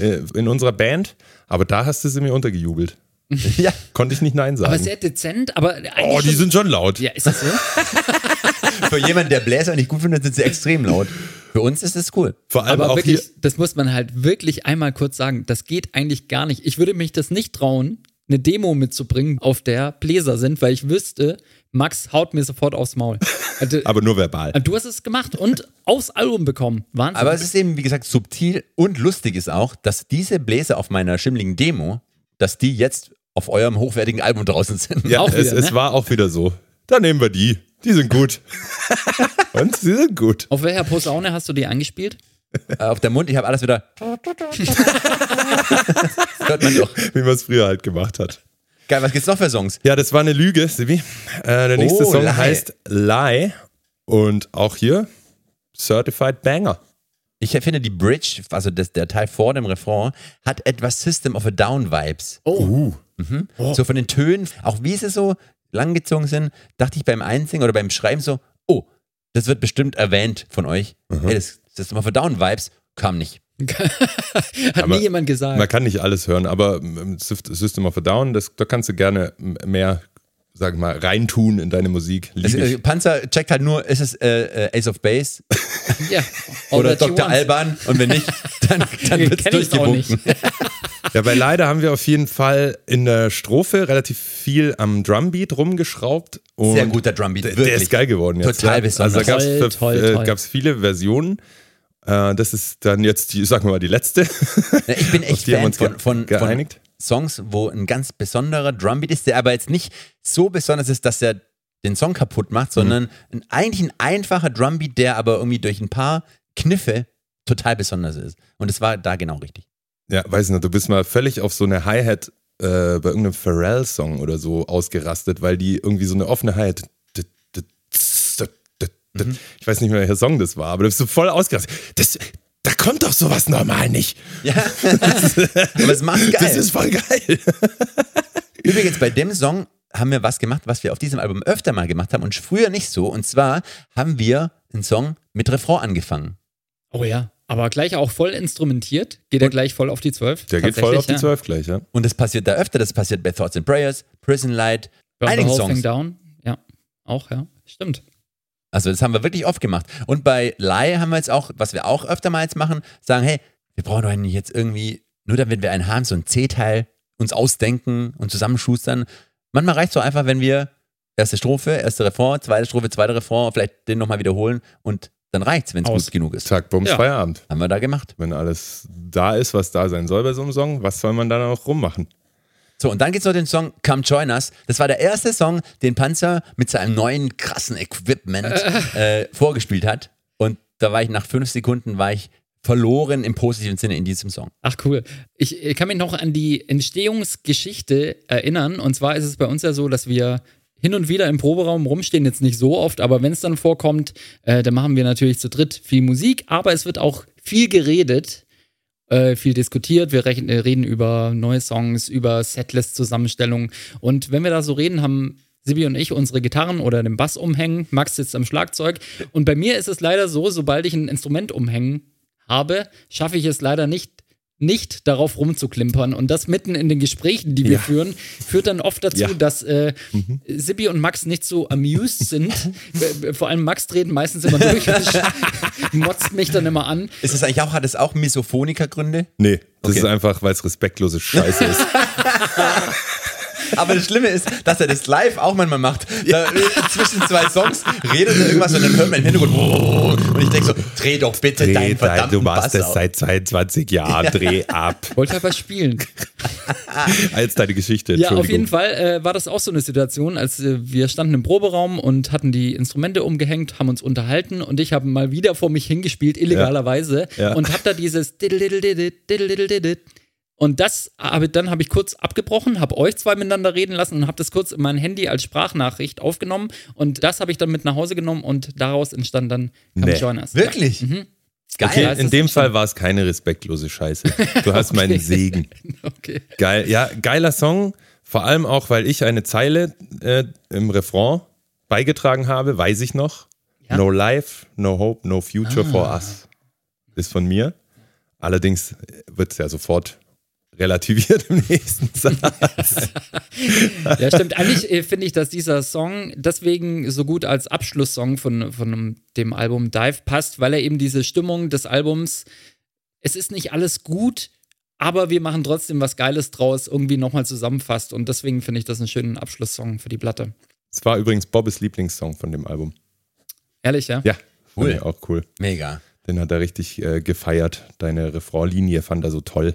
äh, in unserer Band, aber da hast du sie mir untergejubelt. ja. Konnte ich nicht Nein aber sagen. sehr dezent, aber eigentlich Oh, die schon- sind schon laut. Ja, ist das so? Für jemanden, der Bläser nicht gut findet, sind sie extrem laut. Für uns ist es cool. Vor allem Aber auch wirklich, hier. das muss man halt wirklich einmal kurz sagen. Das geht eigentlich gar nicht. Ich würde mich das nicht trauen, eine Demo mitzubringen, auf der Bläser sind, weil ich wüsste, Max haut mir sofort aufs Maul. Also, Aber nur verbal. du hast es gemacht und aufs Album bekommen. Wahnsinn. Aber es ist eben, wie gesagt, subtil und lustig ist auch, dass diese Bläser auf meiner schimmligen Demo, dass die jetzt auf eurem hochwertigen Album draußen sind. Ja, auch es, wieder, es ne? war auch wieder so. Dann nehmen wir die. Die sind gut. Und sie sind gut. auf welcher Posaune hast du die eingespielt? Äh, Auf der Mund, ich habe alles wieder. hört man doch. Wie man es früher halt gemacht hat. Geil, was gibt's noch für Songs? Ja, das war eine Lüge, Sibi. Äh, der nächste Oh, Song Lie. heißt Lie. Und auch hier Certified Banger. Ich finde, die Bridge, also das, der Teil vor dem Refrain, hat etwas System of a Down Vibes. Oh, So von den Tönen, auch wie sie so langgezogen sind, dachte ich beim Einsingen oder beim Schreiben so, oh, das wird bestimmt erwähnt von euch. Hey, das System of a Down Vibes kam nicht. hat Aber nie jemand gesagt. Man kann nicht alles hören, aber ähm, System of a Down, das, da kannst du gerne mehr, sag mal, reintun in deine Musik. Also, äh, ich. Panzer checkt halt nur, ist es äh, äh, Ace of Base ja. Oder Dr. Alban und wenn nicht, dann, dann wird es durchgewunken. Ja, bei Leider haben wir auf jeden Fall in der Strophe relativ viel am Drumbeat rumgeschraubt. Und Sehr guter Drumbeat, der, wirklich. der ist geil geworden jetzt. Total ja. besonders. Also da gab Toll, es toll, äh, toll. gab's viele Versionen. Äh, das ist dann jetzt, die, sagen wir mal, die letzte. Ja, Ich bin echt Fan uns von, von, von geeinigt. Songs, wo ein ganz besonderer Drumbeat ist, der aber jetzt nicht so besonders ist, dass er den Song kaputt Mhm. macht, sondern ein, eigentlich ein einfacher Drumbeat, der aber irgendwie durch ein paar Kniffe total besonders ist. Und es war da genau richtig. Ja, weiß nicht, du bist mal völlig auf so eine Hi-Hat äh, bei irgendeinem Pharrell-Song oder so ausgerastet, weil die irgendwie so eine offene Hi-Hat. Ich weiß nicht mehr, welcher Song das war, aber du bist so voll ausgerastet. Das, da kommt doch sowas normal nicht. Ja, aber es macht geil. Das ist voll geil. Übrigens, bei dem Song haben wir was gemacht, was wir auf diesem Album öfter mal gemacht haben und früher nicht so. Und zwar haben wir einen Song mit Refrain angefangen. Oh ja. Aber gleich auch voll instrumentiert. Geht er gleich voll auf die 12? Der geht voll auf die ja. 12 gleich, ja. Und das passiert da öfter. Das passiert bei Thoughts and Prayers, Prison Light, Burn the einigen Whole Songs. Thing Down. Ja, auch, ja. Stimmt. Also das haben wir wirklich oft gemacht. Und bei Lie haben wir jetzt auch, was wir auch öfter mal jetzt machen, sagen, hey, wir brauchen doch einen jetzt irgendwie, nur damit wir einen haben, so ein C-Teil uns ausdenken und zusammenschustern. Manchmal reicht es doch einfach, wenn wir erste Strophe, erste Refrain, zweite Strophe, zweite Refrain, vielleicht den nochmal wiederholen und dann reicht's, wenn es gut genug ist. Tag, Bums, Ja. Feierabend. Haben wir da gemacht. Wenn alles da ist, was da sein soll bei so einem Song, was soll man da noch rummachen? So, und dann gibt's noch den Song Come Join Us. Das war der erste Song, den Panzer mit seinem neuen krassen Equipment äh, vorgespielt hat. Und da war ich nach fünf Sekunden, war ich verloren im positiven Sinne in diesem Song. Ach cool. Ich äh, kann mich noch an die Entstehungsgeschichte erinnern. Und zwar ist es bei uns ja so, dass wir hin und wieder im Proberaum rumstehen, jetzt nicht so oft, aber wenn es dann vorkommt, äh, dann machen wir natürlich zu dritt viel Musik, aber es wird auch viel geredet, äh, viel diskutiert. Wir äh, reden über neue Songs, über Setlist-Zusammenstellungen. Und wenn wir da so reden, haben Sibi und ich unsere Gitarren oder den Bass umhängen. Max sitzt am Schlagzeug. Und bei mir ist es leider so, sobald ich ein Instrument umhängen habe, schaffe ich es leider nicht, nicht darauf rumzuklimpern. Und das mitten in den Gesprächen, die wir Ja. führen, führt dann oft dazu, Ja. dass äh, Sibi und Max nicht so amused sind. B- Vor allem Max dreht meistens immer durch und motzt mich dann immer an. Ist das eigentlich auch, hat es auch Misophoniker-Gründe? Nee, das Okay. ist einfach, weil es respektlose Scheiße ist. Aber das Schlimme ist, dass er das live auch manchmal macht. Da, zwischen zwei Songs redet er irgendwas und dann hört man im Hintergrund. Und ich denke so, dreh doch bitte Dreh, deinen dein, verdammten du machst Bass das auf. seit 22 Jahren, dreh ab. Wollte halt was spielen. Als deine Geschichte, Ja, auf jeden. Fall äh, war das auch so eine Situation, als äh, wir standen im Proberaum und hatten die Instrumente umgehängt, haben uns unterhalten und ich habe mal wieder vor mich hingespielt, illegalerweise, Ja. und habe da dieses. Und das habe dann habe ich kurz abgebrochen, habe euch zwei miteinander reden lassen und habe das kurz in mein Handy als Sprachnachricht aufgenommen und das habe ich dann mit nach Hause genommen und daraus entstand dann Come Nee. Join Us. Wirklich? Okay, Ja, es in ist dem nicht Fall war es keine respektlose Scheiße. Du hast meinen Segen. Ja, okay. Geil, ja, geiler Song. Vor allem auch, weil ich eine Zeile äh, im Refrain beigetragen habe, weiß ich noch. Ja. No life, no hope, no future for us. Ist von mir. Allerdings wird es ja sofort relativiert im nächsten Satz. Ja, stimmt. Eigentlich äh, finde ich, dass dieser Song deswegen so gut als Abschlusssong von, von dem Album Dive passt, weil er eben diese Stimmung des Albums, es ist nicht alles gut, aber wir machen trotzdem was Geiles draus, irgendwie nochmal zusammenfasst. Und deswegen finde ich das einen schönen Abschlusssong für die Platte. Es war übrigens Bobbys Lieblingssong von dem Album. Ehrlich, ja? Ja, Cool. cool. auch cool. Mega. Den hat er richtig äh, gefeiert. Deine Refrainlinie fand er so toll.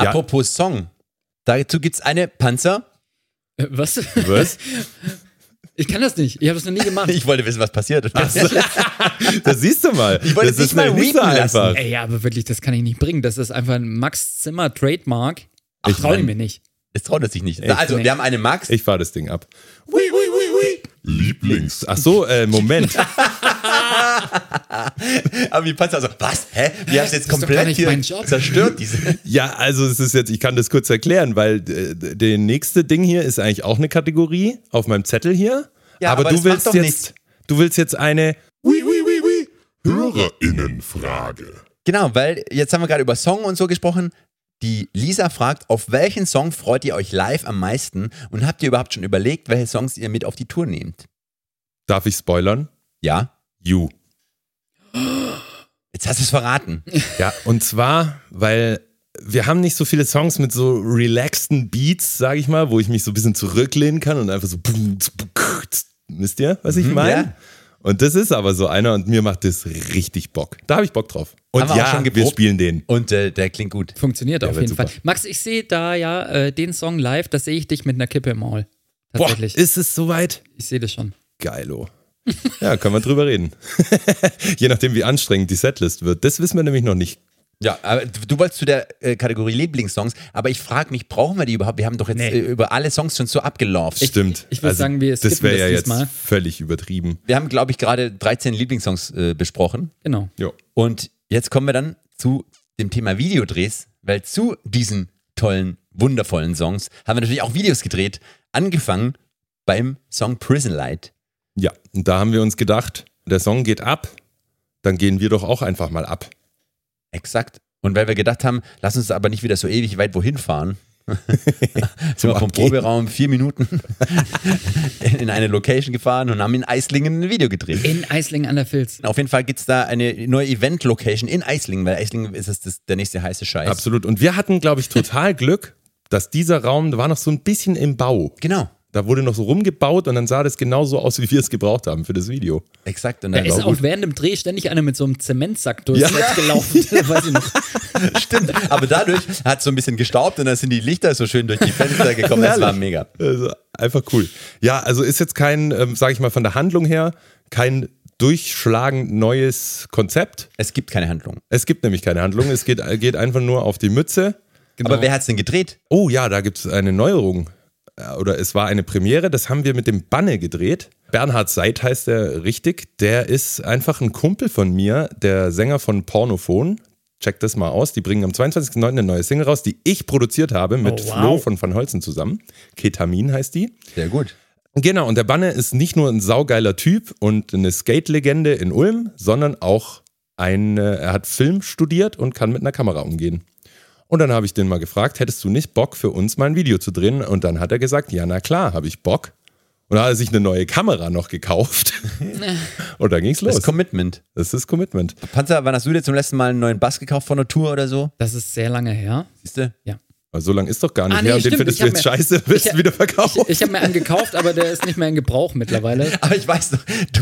Ja. Apropos Song. Dazu gibt's eine Panzer. Äh, Was? Was? Ich kann das nicht. Ich habe das noch nie gemacht. Ich wollte wissen, was passiert. Das siehst du mal. Ich wollte das dich ist mal nicht so readen lassen. einfach. Ey, ja, aber wirklich, das kann ich nicht bringen. Das ist einfach ein Max Zimmer Trademark. Ich Ach, traue Mann. mir nicht. Das traut er sich nicht. Echt? Also, Nee. wir haben eine Max. Ich fahr das Ding ab. Lieblings. Ach so, äh, Moment. Aber die Panzer so, was? Hä? Wir haben es jetzt Das komplett hier zerstört, diese. Ja, also es ist jetzt, ich kann das kurz erklären, weil äh, der nächste Ding hier ist eigentlich auch eine Kategorie auf meinem Zettel hier. Ja, aber, aber du das willst jetzt, nichts. du willst jetzt eine. Hörerinnenfrage. Genau, weil jetzt haben wir gerade über Song und so gesprochen. Die Lisa fragt, auf welchen Song freut ihr euch live am meisten? Und habt ihr überhaupt schon überlegt, welche Songs ihr mit auf die Tour nehmt? Darf ich spoilern? Ja? You. Jetzt hast du es verraten. Ja, und zwar, weil wir haben nicht so viele Songs mit so relaxten Beats, sag ich mal, wo ich mich so ein bisschen zurücklehnen kann und einfach so. Wisst ihr, was ich meine? ja. Und das ist aber so einer und mir macht das richtig Bock. Da habe ich Bock drauf. Und ja, schon wir spielen den. Und äh, der klingt gut. Funktioniert auf wird jeden super. Fall. Max, ich sehe da ja äh, den Song live, da sehe ich dich mit einer Kippe im Maul. Boah, Tatsächlich. ist es soweit? ich sehe das schon. Geilo. Ja, können wir drüber reden. Je nachdem, wie anstrengend die Setlist wird. Das wissen wir nämlich noch nicht Ja, aber du wolltest zu der äh, Kategorie Lieblingssongs, aber ich frage mich, brauchen wir die überhaupt? Wir haben doch jetzt Nee. äh, über alle Songs schon so abgelaufen. Stimmt. ich würd sagen, wir Das skippen wäre das ja jetzt diesmal. völlig übertrieben. wir haben, glaube ich, gerade 13 Lieblingssongs äh, besprochen. Genau. Jo. Und jetzt kommen wir dann zu dem Thema Videodrehs, weil zu diesen tollen, wundervollen Songs haben wir natürlich auch Videos gedreht. Angefangen beim Song Prison Light. Ja, und da haben wir uns gedacht, der Song geht ab, dann gehen wir doch auch einfach mal ab. Exakt. Und weil wir gedacht haben, lass uns aber nicht wieder so ewig weit wohin fahren. sind wir vom. Proberaum vier Minuten in eine Location gefahren und haben in Eislingen ein Video gedreht. In Eislingen an der Filz. Auf jeden Fall gibt es da eine neue Event-Location in Eislingen, weil Eislingen ist es das, der nächste heiße Scheiß. Absolut. Und wir hatten, glaube ich, total Glück, dass dieser Raum, der war noch so ein bisschen im Bau. Genau, Da wurde noch so rumgebaut und dann sah das genauso aus, wie wir es gebraucht haben für das Video. exakt. Und Da ist auch gut. während dem Dreh ständig einer mit so einem Zementsack durchs Ja. Set gelaufen. Weiß ich noch. Stimmt, aber dadurch hat es so ein bisschen gestaubt und dann sind die Lichter so schön durch die Fenster gekommen. Das war mega. Also einfach cool. Ja, also ist jetzt kein, ähm, sage ich mal, von der Handlung her, kein durchschlagend neues Konzept. Es gibt keine Handlung. Es gibt nämlich keine Handlung. Es geht, geht einfach nur auf die Mütze. Aber wer hat es denn gedreht? Oh ja, da gibt es eine Neuerung. Äh, Oder es war eine Premiere, das haben wir mit dem Banne gedreht. Bernhard Seid heißt er richtig. Der ist einfach ein Kumpel von mir, der Sänger von Pornophon. Checkt das mal aus. Die bringen am 22.09. eine neue Single raus, die ich produziert habe mit Oh, wow. Flo von Van Holzen zusammen. Ketamin heißt die. Sehr gut. Genau, und der Banne ist nicht nur ein saugeiler Typ und eine Skate-Legende in Ulm, sondern auch ein, er hat Film studiert und kann mit einer Kamera umgehen. Und dann habe ich den mal gefragt, hättest du nicht Bock für uns mal ein Video zu drehen? Und dann hat er gesagt, ja, na klar, habe ich Bock. Und dann hat er sich eine neue Kamera noch gekauft. und dann ging's Das los. ist Commitment. Das ist Commitment. Panzer, wann hast du dir zum letzten Mal einen neuen Bass gekauft von der Tour oder so? Das ist sehr lange her. Siehst du? Ja. Aber so lange ist doch gar nicht Ah, nee, her und den stimmt, findest ich du jetzt mir- scheiße, willst ich- du wieder verkaufen. Ich habe mir einen gekauft, aber der ist nicht mehr in Gebrauch mittlerweile. Aber ich weiß noch, du,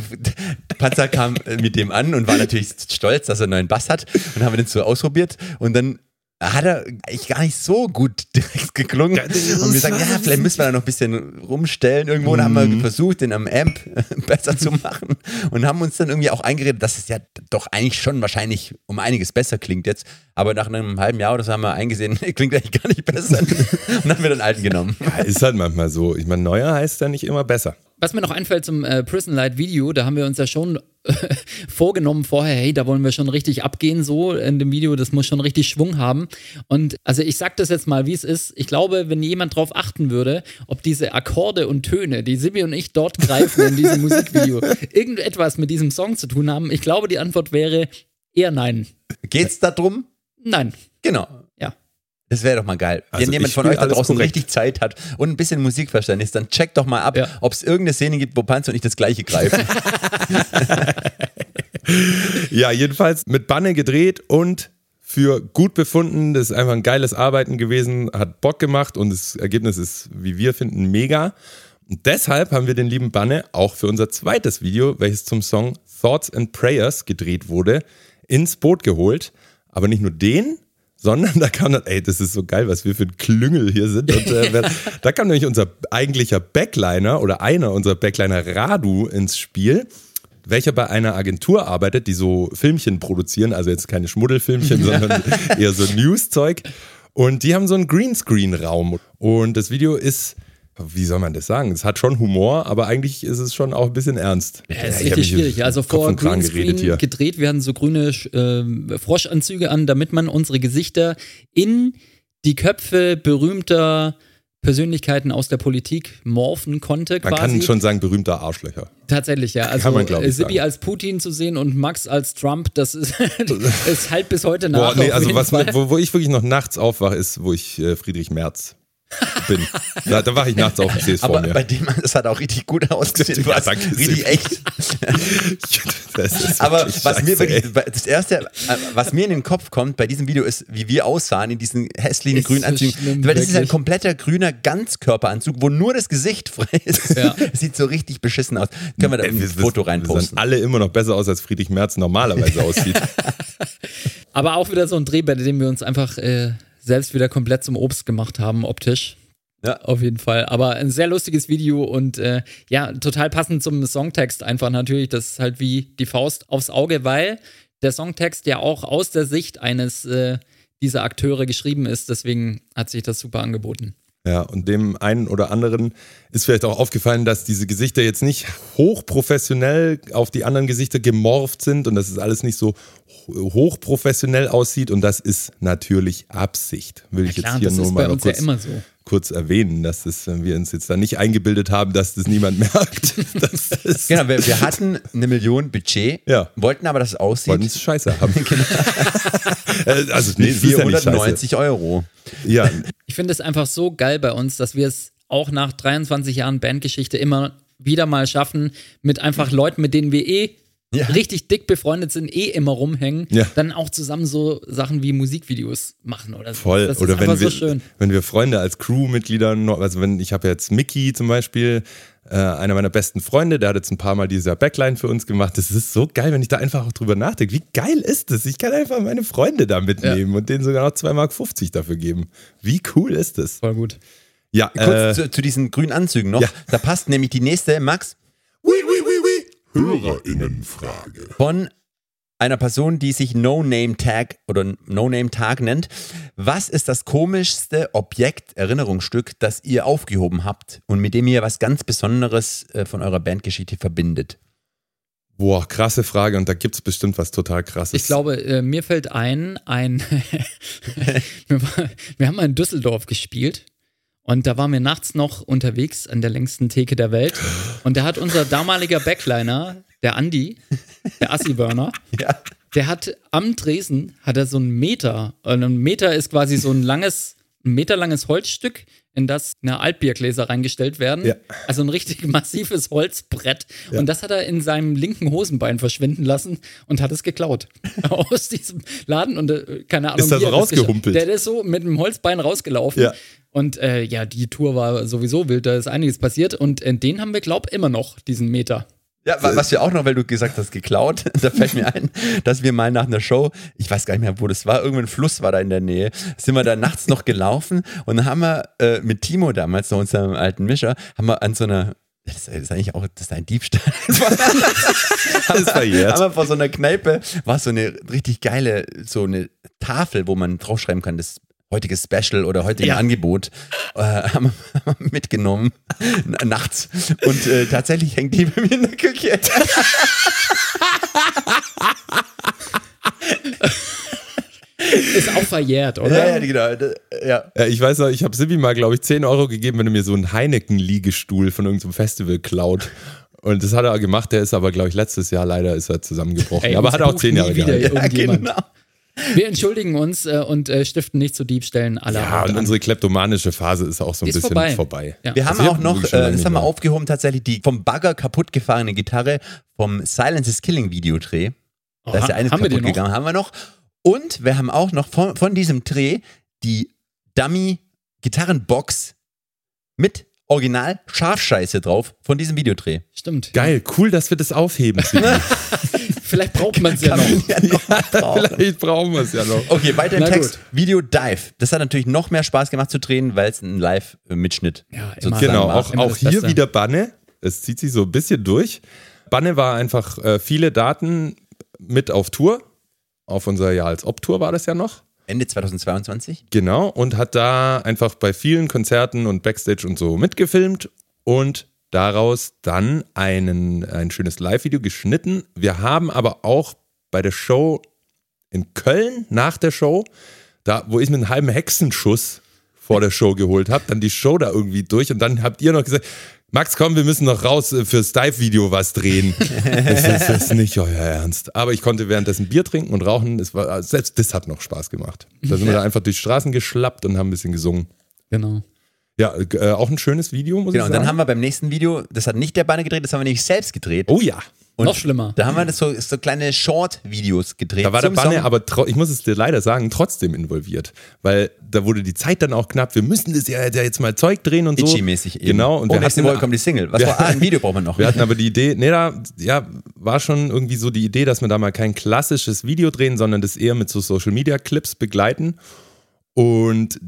Panzer kam mit dem an und war natürlich stolz, dass er einen neuen Bass hat. Und haben wir den so ausprobiert und dann hat er eigentlich gar nicht so gut direkt geklungen. Und wir sagen, ja, vielleicht müssen wir da noch ein bisschen rumstellen irgendwo. Und haben wir versucht, den am Amp besser zu machen. Und haben uns dann irgendwie auch eingeredet, dass es ja doch eigentlich schon wahrscheinlich um einiges besser klingt jetzt. Aber nach einem halben Jahr oder so haben wir eingesehen, klingt eigentlich gar nicht besser. Und haben wir den alten genommen. Ja, ist halt manchmal so. Ich meine, neuer heißt ja nicht immer besser. Was mir noch einfällt zum äh, Prison Light Video, da haben wir uns ja schon vorgenommen vorher, hey, da wollen wir schon richtig abgehen, so in dem Video, das muss schon richtig Schwung haben. Und also ich sag das jetzt mal, wie es ist. Ich glaube, wenn jemand drauf achten würde, ob diese Akkorde und Töne, die Sibi und ich dort greifen in diesem Musikvideo, irgendetwas mit diesem Song zu tun haben, ich glaube, die Antwort wäre eher nein. Geht's da drum? Nein. Genau. Das wäre doch mal geil. Also Wenn jemand ich von euch da draußen korrekt. richtig Zeit hat und ein bisschen Musikverständnis, dann checkt doch mal ab, Ja. ob es irgendeine Szene gibt, wo Panzer und ich das gleiche greifen. Ja, jedenfalls mit Banne gedreht und für gut befunden. Das ist einfach ein geiles Arbeiten gewesen, hat Bock gemacht und das Ergebnis ist, wie wir finden, mega. Und deshalb haben wir den lieben Banne auch für unser zweites Video, welches zum Song Thoughts and Prayers gedreht wurde, ins Boot geholt. Aber nicht nur den, sondern da kam dann, ey, das ist so geil, was wir für ein Klüngel hier sind. Und, äh, da kam nämlich unser eigentlicher Backliner oder einer unserer Backliner Radu ins Spiel welcher bei einer Agentur arbeitet, die so Filmchen produzieren, also jetzt keine Schmuddelfilmchen, sondern eher so News-Zeug. Und die haben so einen Greenscreen-Raum. Und das Video ist, wie soll man das sagen? Es hat schon Humor, aber eigentlich ist es schon auch ein bisschen ernst. Ja, ist hab richtig schwierig. Also vor Greenscreen geredet hier. gedreht, wir hatten so grüne äh, Froschanzüge an, damit man unsere Gesichter in die Köpfe berühmter Persönlichkeiten aus der Politik morphen konnte Man quasi. kann schon sagen, berühmter Arschlöcher. Tatsächlich, ja. Also Kann man, ich, Sibi sagen. als Putin zu sehen und Max als Trump, das ist, ist halt bis heute nach. Boah, nee, also was, wo, wo ich wirklich noch nachts aufwache, ist, wo ich äh, Friedrich Merz bin. Da, da wache ich nachts auf und sehe es vor Aber mir. bei dem, das hat auch richtig gut ausgesehen. Du Ja, hast danke, richtig echt. Aber wirklich was mir scheiße, wirklich, das erste, äh, was mir in den Kopf kommt bei diesem Video ist, wie wir aussahen in diesen hässlichen Ist grünen so Anzügen. schlimm, Weil das ist ein wirklich. kompletter grüner Ganzkörperanzug, wo nur das Gesicht frei ist. Ja. Sieht so richtig beschissen aus. Können wir da ein wir- Foto wir reinposten? sahen alle immer noch besser aus, als Friedrich Merz normalerweise aussieht. Aber auch wieder so ein Dreh, bei dem wir uns einfach äh, selbst wieder komplett zum Obst gemacht haben, optisch. Ja. Auf jeden Fall. Aber ein sehr lustiges Video und äh, ja, total passend zum Songtext einfach natürlich. Das ist halt wie die Faust aufs Auge, weil der Songtext ja auch aus der Sicht eines äh, dieser Akteure geschrieben ist. Deswegen hat sich das super angeboten. Ja, und dem einen oder anderen ist vielleicht auch aufgefallen, dass diese Gesichter jetzt nicht hochprofessionell auf die anderen Gesichter gemorpht sind und dass es alles nicht so hochprofessionell aussieht. Und das ist natürlich Absicht. Will ich Klar, jetzt hier das nur mal ja kurz, immer so. kurz erwähnen, dass das, wenn wir uns jetzt da nicht eingebildet haben, dass das niemand merkt. das Genau, wir, wir hatten eine Million Budget, Ja. wollten aber, dass es aussieht. wollten es scheiße haben. Äh, also, nee, mit es ist ja nicht scheiße. 490 Euro. Ja, Ich finde es einfach so geil bei uns, dass wir es auch nach 23 Jahren Bandgeschichte immer wieder mal schaffen, mit einfach Leuten, mit denen wir eh Ja. richtig dick befreundet sind, eh immer rumhängen, Ja. dann auch zusammen so Sachen wie Musikvideos machen oder so. Voll. Das ist Oder wenn einfach wir, so schön. wenn wir Freunde als Crewmitglieder, noch- also wenn ich habe jetzt Mickey zum Beispiel, äh, einer meiner besten Freunde, der hat jetzt ein paar Mal dieser Backline für uns gemacht. Das ist so geil, wenn ich da einfach auch drüber nachdenke. Wie geil ist das? Ich kann einfach meine Freunde da mitnehmen und denen sogar noch 2,50 Mark dafür geben. Wie cool ist das? Voll gut. Ja, Kurz äh, zu, zu diesen grünen Anzügen noch. ja. Da passt nämlich die nächste, Max, Hörerinnenfrage. von einer Person, die sich No-Name-Tag oder No-Name-Tag nennt. Was ist das komischste Objekt, Erinnerungsstück, das ihr aufgehoben habt und mit dem ihr was ganz Besonderes äh, von eurer Bandgeschichte verbindet? boah, krasse Frage und da gibt es bestimmt was total krasses. Ich glaube, äh, mir fällt ein, ein wir haben mal in Düsseldorf gespielt und da waren wir nachts noch unterwegs an der längsten Theke der Welt und da hat unser damaliger Backliner, der Andi, der Assi-Burner, Ja. der hat am Tresen, hat er so einen Meter, und ein Meter ist quasi so ein langes, ein meterlanges Holzstück, in das eine Altbiergläser reingestellt werden. Ja. Also ein richtig massives Holzbrett. Ja. Und das hat er in seinem linken Hosenbein verschwinden lassen und hat es geklaut. Aus diesem Laden und äh, keine Ahnung. Ist da wie so das rausgehumpelt? Der ist so mit dem Holzbein rausgelaufen. Ja. Und äh, ja, die Tour war sowieso wild, da ist einiges passiert. Und äh, den haben wir, glaub immer noch, diesen Meter. Ja, wa- was wir auch noch, weil du gesagt hast, geklaut, da fällt mir ein, dass wir mal nach einer Show, ich weiß gar nicht mehr, wo das war, irgendein Fluss war da in der Nähe, sind wir da nachts noch gelaufen und dann haben wir äh, mit Timo damals, noch unserem alten Mischer, haben wir an so einer, das ist eigentlich auch, das ist ein Diebstahl. das ist verjährt. Aber vor so einer Kneipe war so eine richtig geile, so eine Tafel, wo man draufschreiben kann, das heutige Special oder heutige Ja. Angebot, äh, haben mitgenommen, nachts. Und äh, tatsächlich hängt die bei mir in der Küche. Ist auch verjährt, oder? Ja, ja, genau. Ja. Ja, ich weiß noch, ich habe Sibi mal, glaube ich, 10 Euro gegeben, wenn er mir so einen Heineken-Liegestuhl von irgendeinem Festival klaut. Und das hat er gemacht, der ist aber, glaube ich, letztes Jahr leider ist er zusammengebrochen. Ey, aber hat auch bucht 10 nie Jahre wieder gehalten. Ja, genau. Wir entschuldigen uns äh, und äh, stiften nicht zu Diebstählen aller Ja, Art und an. unsere kleptomanische Phase ist auch so ein Ist bisschen vorbei. vorbei. Ja. Wir haben Also auch noch, äh, das haben wir aufgehoben, tatsächlich die vom Bagger kaputt gefahrene Gitarre vom Silence is Killing Videodreh. Da ist ja eine haben wir kaputt gegangen, haben wir noch. Und wir haben auch noch von, von diesem Dreh die Dummy-Gitarrenbox mit Original Scharfscheiße drauf von diesem Videodreh. Stimmt. Geil, cool, dass wir das aufheben. Vielleicht braucht man es ja noch. ja noch brauchen. Vielleicht brauchen wir es ja noch. Okay, weiter im Na Text. gut. Video Dive. Das hat natürlich noch mehr Spaß gemacht zu drehen, weil es ein Live-Mitschnitt Ja, sozusagen Genau, war. auch, auch hier Beste. wieder Banne. Es zieht sich so ein bisschen durch. Banne war einfach äh, viele Daten mit auf Tour. Auf unserer Ja als Ob-Tour war das ja noch. Ende 2022. Genau, und hat da einfach bei vielen Konzerten und Backstage und so mitgefilmt und daraus dann einen, ein schönes Live-Video geschnitten. Wir haben aber auch bei der Show in Köln nach der Show, da wo ich mir einen halben Hexenschuss vor der Show geholt habe, dann die Show da irgendwie durch und dann habt ihr noch gesagt, Max, komm, wir müssen noch raus äh, fürs Dive-Video was drehen. das, ist, das ist nicht euer Ernst. Aber ich konnte währenddessen Bier trinken und rauchen. Es war, selbst das hat noch Spaß gemacht. Da sind wir da einfach durch die Straßen geschlappt und haben ein bisschen gesungen. Genau. Ja, äh, auch ein schönes Video, muss Genau, ich und sagen. dann haben wir beim nächsten Video, das hat nicht der Banner gedreht, das haben wir nämlich selbst gedreht. oh ja, Und Noch schlimmer. Da haben wir das so, so kleine Short-Videos gedreht. da war der zum Banne Song. aber, ich muss es dir leider sagen, trotzdem involviert. Weil da wurde die Zeit dann auch knapp. Wir müssen das ja, ja jetzt mal Zeug drehen und so. Itchy-mäßig eben. Genau. Und oh, wir nächste Woche kommt die Single. Was Ja. war, ah, ein Video brauchen wir noch. Wir hatten aber die Idee, nee, da ja, war schon irgendwie so die Idee, dass wir da mal kein klassisches Video drehen, sondern das eher mit so Social Media Clips begleiten. Und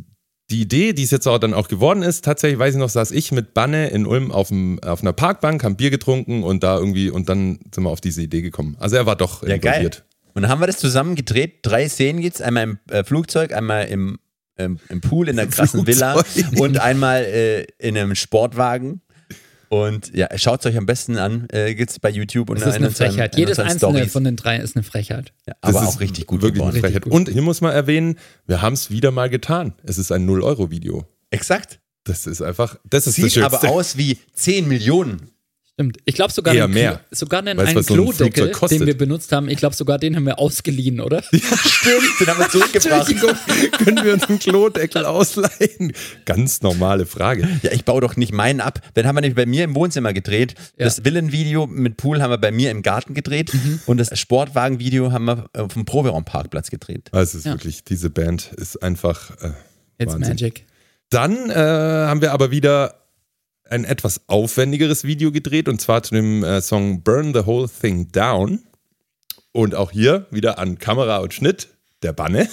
die Idee, die es jetzt auch dann auch geworden ist, tatsächlich weiß ich noch, saß ich mit Banne in Ulm auf, dem, auf einer Parkbank, haben Bier getrunken und da irgendwie, und dann sind wir auf diese Idee gekommen. Also er war doch ja, geil. involviert. Und dann haben wir das zusammen gedreht. Drei Szenen gibt's. Einmal im äh, Flugzeug, einmal im, ähm, im Pool in einer krassen Villa Flugzeug. und einmal äh, in einem Sportwagen. Und ja, schaut es euch am besten an. Äh, gibt's bei YouTube und Das ist in eine Frechheit. Jedes einzelne Stories. von den drei ist eine Frechheit. Ja, Das aber ist auch richtig gut wirklich geworden. eine Frechheit. gut. Und hier muss man erwähnen, wir haben es wieder mal getan. Es ist ein 0-Euro-Video. Exakt. Das ist einfach, das ist das Sieht aber Schönste. aus wie 10 Millionen. Stimmt. Ich glaube sogar, Eher einen, mehr. sogar einen, Weißt einen so ein Klodeckel, kostet? den wir benutzt haben, ich glaube sogar den haben wir ausgeliehen, oder? Stimmt, den haben wir zurückgebracht. Können wir uns einen Klodeckel ausleihen? Ganz normale Frage. Ja, ich baue doch nicht meinen ab. Den haben wir nämlich bei mir im Wohnzimmer gedreht. Ja. Das Villenvideo mit Pool haben wir bei mir im Garten gedreht. Mhm. Und das Sportwagenvideo haben wir auf dem Proberaumparkplatz gedreht. Also es ist Ja. wirklich, diese Band ist einfach äh, It's Wahnsinn. Magic. Dann äh, haben wir aber wieder ein etwas aufwendigeres Video gedreht und zwar zu dem äh, Song Burn the Whole Thing Down. Und auch hier wieder an Kamera und Schnitt der Banne.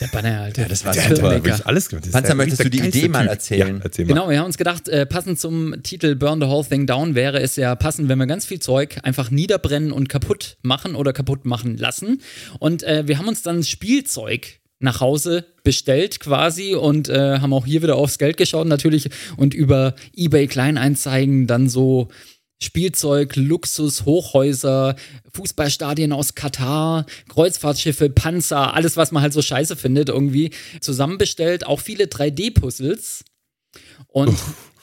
Der Banner, Alter. das war Der super. wirklich alles gemacht. Panzer, der- möchtest der du die Idee mal Typ. erzählen? Ja, erzähl mal. Genau, wir haben uns gedacht, äh, passend zum Titel Burn the Whole Thing Down wäre es ja passend, wenn wir ganz viel Zeug einfach niederbrennen und kaputt machen oder kaputt machen lassen. Und äh, wir haben uns dann Spielzeug nach Hause bestellt quasi und äh, haben auch hier wieder aufs Geld geschaut natürlich und über eBay Kleinanzeigen dann so Spielzeug, Luxus, Hochhäuser, Fußballstadien aus Katar, Kreuzfahrtschiffe, Panzer, alles, was man halt so scheiße findet, irgendwie zusammenbestellt. Auch viele 3D-Puzzles und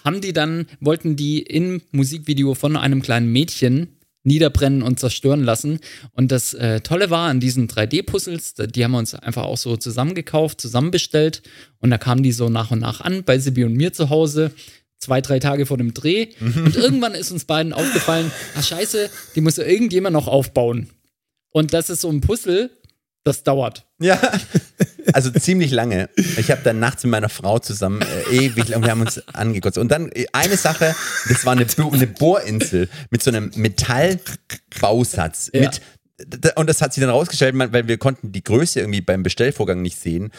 haben die dann, wollten die im Musikvideo von einem kleinen Mädchen niederbrennen und zerstören lassen. Und das äh, Tolle war an diesen 3D-Puzzles, die haben wir uns einfach auch so zusammengekauft, zusammenbestellt und da kamen die so nach und nach an bei Sibi und mir zu Hause. Zwei, drei Tage vor dem Dreh. Und irgendwann ist uns beiden aufgefallen, ah scheiße, die muss ja irgendjemand noch aufbauen. Und das ist so ein Puzzle, das dauert. Ja, also ziemlich lange. Ich habe dann nachts mit meiner Frau zusammen äh, ewig lang, wir haben uns angekotzt. Und dann äh, eine Sache, das war eine, eine Bohrinsel mit so einem Metallbausatz. Ja. Mit, und das hat sich dann rausgestellt, weil wir konnten die Größe irgendwie beim Bestellvorgang nicht sehen.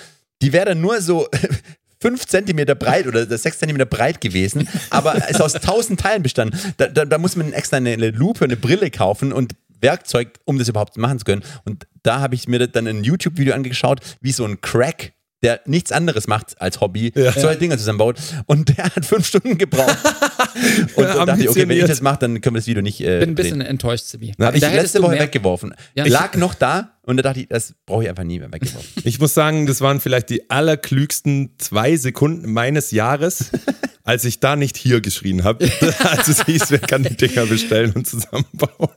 Die wäre dann nur so fünf Zentimeter breit oder sechs Zentimeter breit gewesen, aber ist aus tausend Teilen bestanden. Da, da, da muss man extra eine, eine Lupe, eine Brille kaufen und Werkzeug, um das überhaupt machen zu können. Und da habe ich mir dann ein YouTube-Video angeschaut, wie so ein Crack, der nichts anderes macht als Hobby, solche Dinge zusammenbaut. Und der hat fünf Stunden gebraucht. und dann dachte ich, okay, wenn ich das mache, dann können wir das Video nicht äh, Bin ein bisschen drehen. enttäuscht, Sibi. Habe ich letzte Woche weggeworfen. Ja. Lag noch da und da dachte ich, das brauche ich einfach nie mehr weggeworfen. Ich muss sagen, das waren vielleicht die allerklügsten zwei Sekunden meines Jahres, als ich da nicht hier geschrien habe. als es hieß, wer kann die Dinger bestellen und zusammenbauen.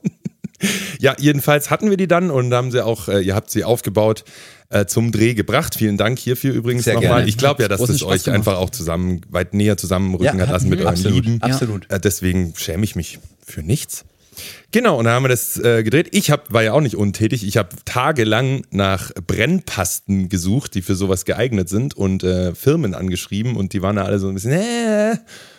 Ja, jedenfalls hatten wir die dann und haben sie auch, äh, ihr habt sie aufgebaut, äh, zum Dreh gebracht. Vielen Dank hierfür übrigens nochmal. Ich glaube ja, dass Großen das Spaß euch gemacht. einfach auch zusammen, weit näher zusammenrücken hat lassen mit euren absolut, Lieben. absolut. Äh, deswegen schäme ich mich für nichts. Genau, und dann haben wir das äh, gedreht. Ich hab, war ja auch nicht untätig. Ich habe tagelang nach Brennpasten gesucht, die für sowas geeignet sind und äh, Firmen angeschrieben und die waren da alle so ein bisschen, äh.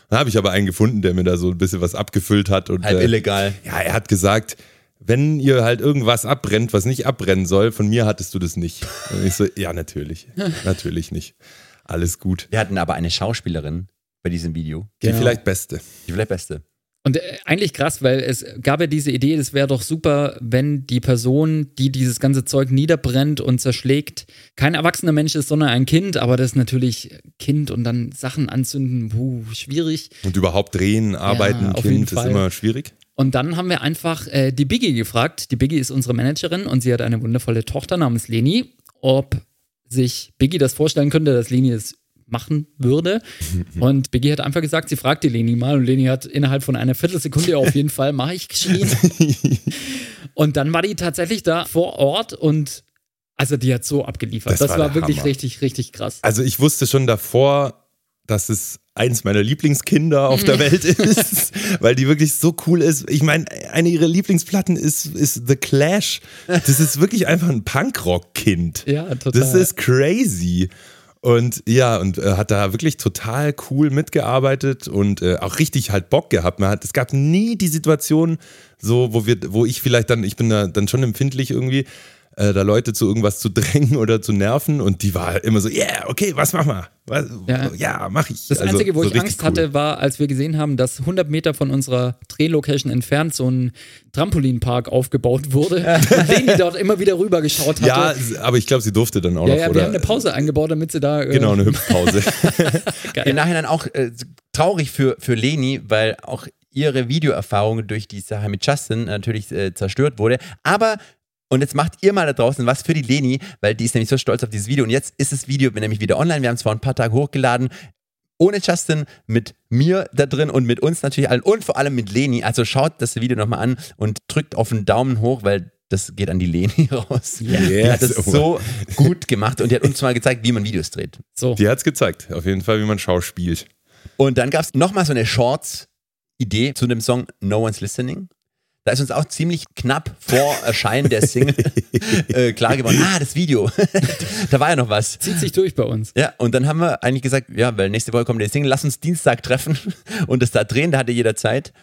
Dann habe ich aber einen gefunden, der mir da so ein bisschen was abgefüllt hat. Und, Halb äh, illegal. Ja, er hat gesagt, wenn ihr halt irgendwas abbrennt, was nicht abbrennen soll, von mir hattest du das nicht. Und ich so, ja, natürlich. natürlich nicht. Alles gut. Wir hatten aber eine Schauspielerin bei diesem Video. Die Genau. vielleicht beste. Die vielleicht beste. Und äh, eigentlich krass, weil es gab ja diese Idee, es wäre doch super, wenn die Person, die dieses ganze Zeug niederbrennt und zerschlägt, kein erwachsener Mensch ist, sondern ein Kind. Aber das ist natürlich Kind und dann Sachen anzünden, puh, schwierig. Und überhaupt drehen, arbeiten, jeden Kind ist immer schwierig. Und dann haben wir einfach äh, die Biggie gefragt. Die Biggie ist unsere Managerin und sie hat eine wundervolle Tochter namens Leni, ob sich Biggie das vorstellen könnte, dass Leni es machen würde. Und Biggie hat einfach gesagt, sie fragt die Leni mal und Leni hat innerhalb von einer Viertelsekunde auf jeden Fall mache ich geschrien. und dann war die tatsächlich da vor Ort und also die hat so abgeliefert. Das Das, war war, wirklich Hammer. richtig, richtig krass. Also ich wusste schon davor, dass es eins meiner Lieblingskinder auf der Welt ist, weil die wirklich so cool ist. Ich meine, eine ihrer Lieblingsplatten ist, ist The Clash. Das ist wirklich einfach ein Punkrock-Kind. Ja, total. Das ist crazy. Und ja, und äh, hat da wirklich total cool mitgearbeitet und äh, auch richtig halt Bock gehabt. Man hat, es gab nie die Situation, so, wo wir, wo ich vielleicht dann, ich bin da dann schon empfindlich irgendwie, äh, da Leute zu irgendwas zu drängen oder zu nerven und die war immer so, yeah, okay, was mach mal? Was, Ja. ja. mach ich. Das Also, Einzige, wo so ich Angst cool. hatte, war, als wir gesehen haben, dass 100 Meter von unserer Drehlocation entfernt so ein Trampolinpark aufgebaut wurde und Leni dort immer wieder rüber geschaut hatte. Ja, aber ich glaube, sie durfte dann auch ja, noch. ja, wir oder, haben eine Pause eingebaut, damit sie da. Äh, Genau, eine Hüpfpause. Im Nachhinein auch äh, traurig für, für Leni, weil auch ihre Videoerfahrung durch die Sache mit Justin natürlich äh, zerstört wurde. Aber, und jetzt macht ihr mal da draußen was für die Leni, weil die ist nämlich so stolz auf dieses Video. Und jetzt ist das Video nämlich wieder online. Wir haben es vor ein paar Tagen hochgeladen. Ohne Justin, mit mir da drin und mit uns natürlich allen und vor allem mit Leni. Also schaut das Video nochmal an und drückt auf den Daumen hoch, weil das geht an die Leni raus. Die hat das Yes. so gut gemacht und die hat uns mal gezeigt, wie man Videos dreht. So. Die hat's gezeigt, auf jeden Fall, wie man schauspielt. Und dann gab es nochmal so eine Shorts-Idee zu dem Song No One's Listening. Da ist uns auch ziemlich knapp vor Erscheinen der Single äh, klar geworden, ah, das Video, da war ja noch was. Zieht sich durch bei uns. Ja, und dann haben wir eigentlich gesagt, ja, weil nächste Woche kommt der Single, lass uns Dienstag treffen und das da drehen, da hatte jeder Zeit.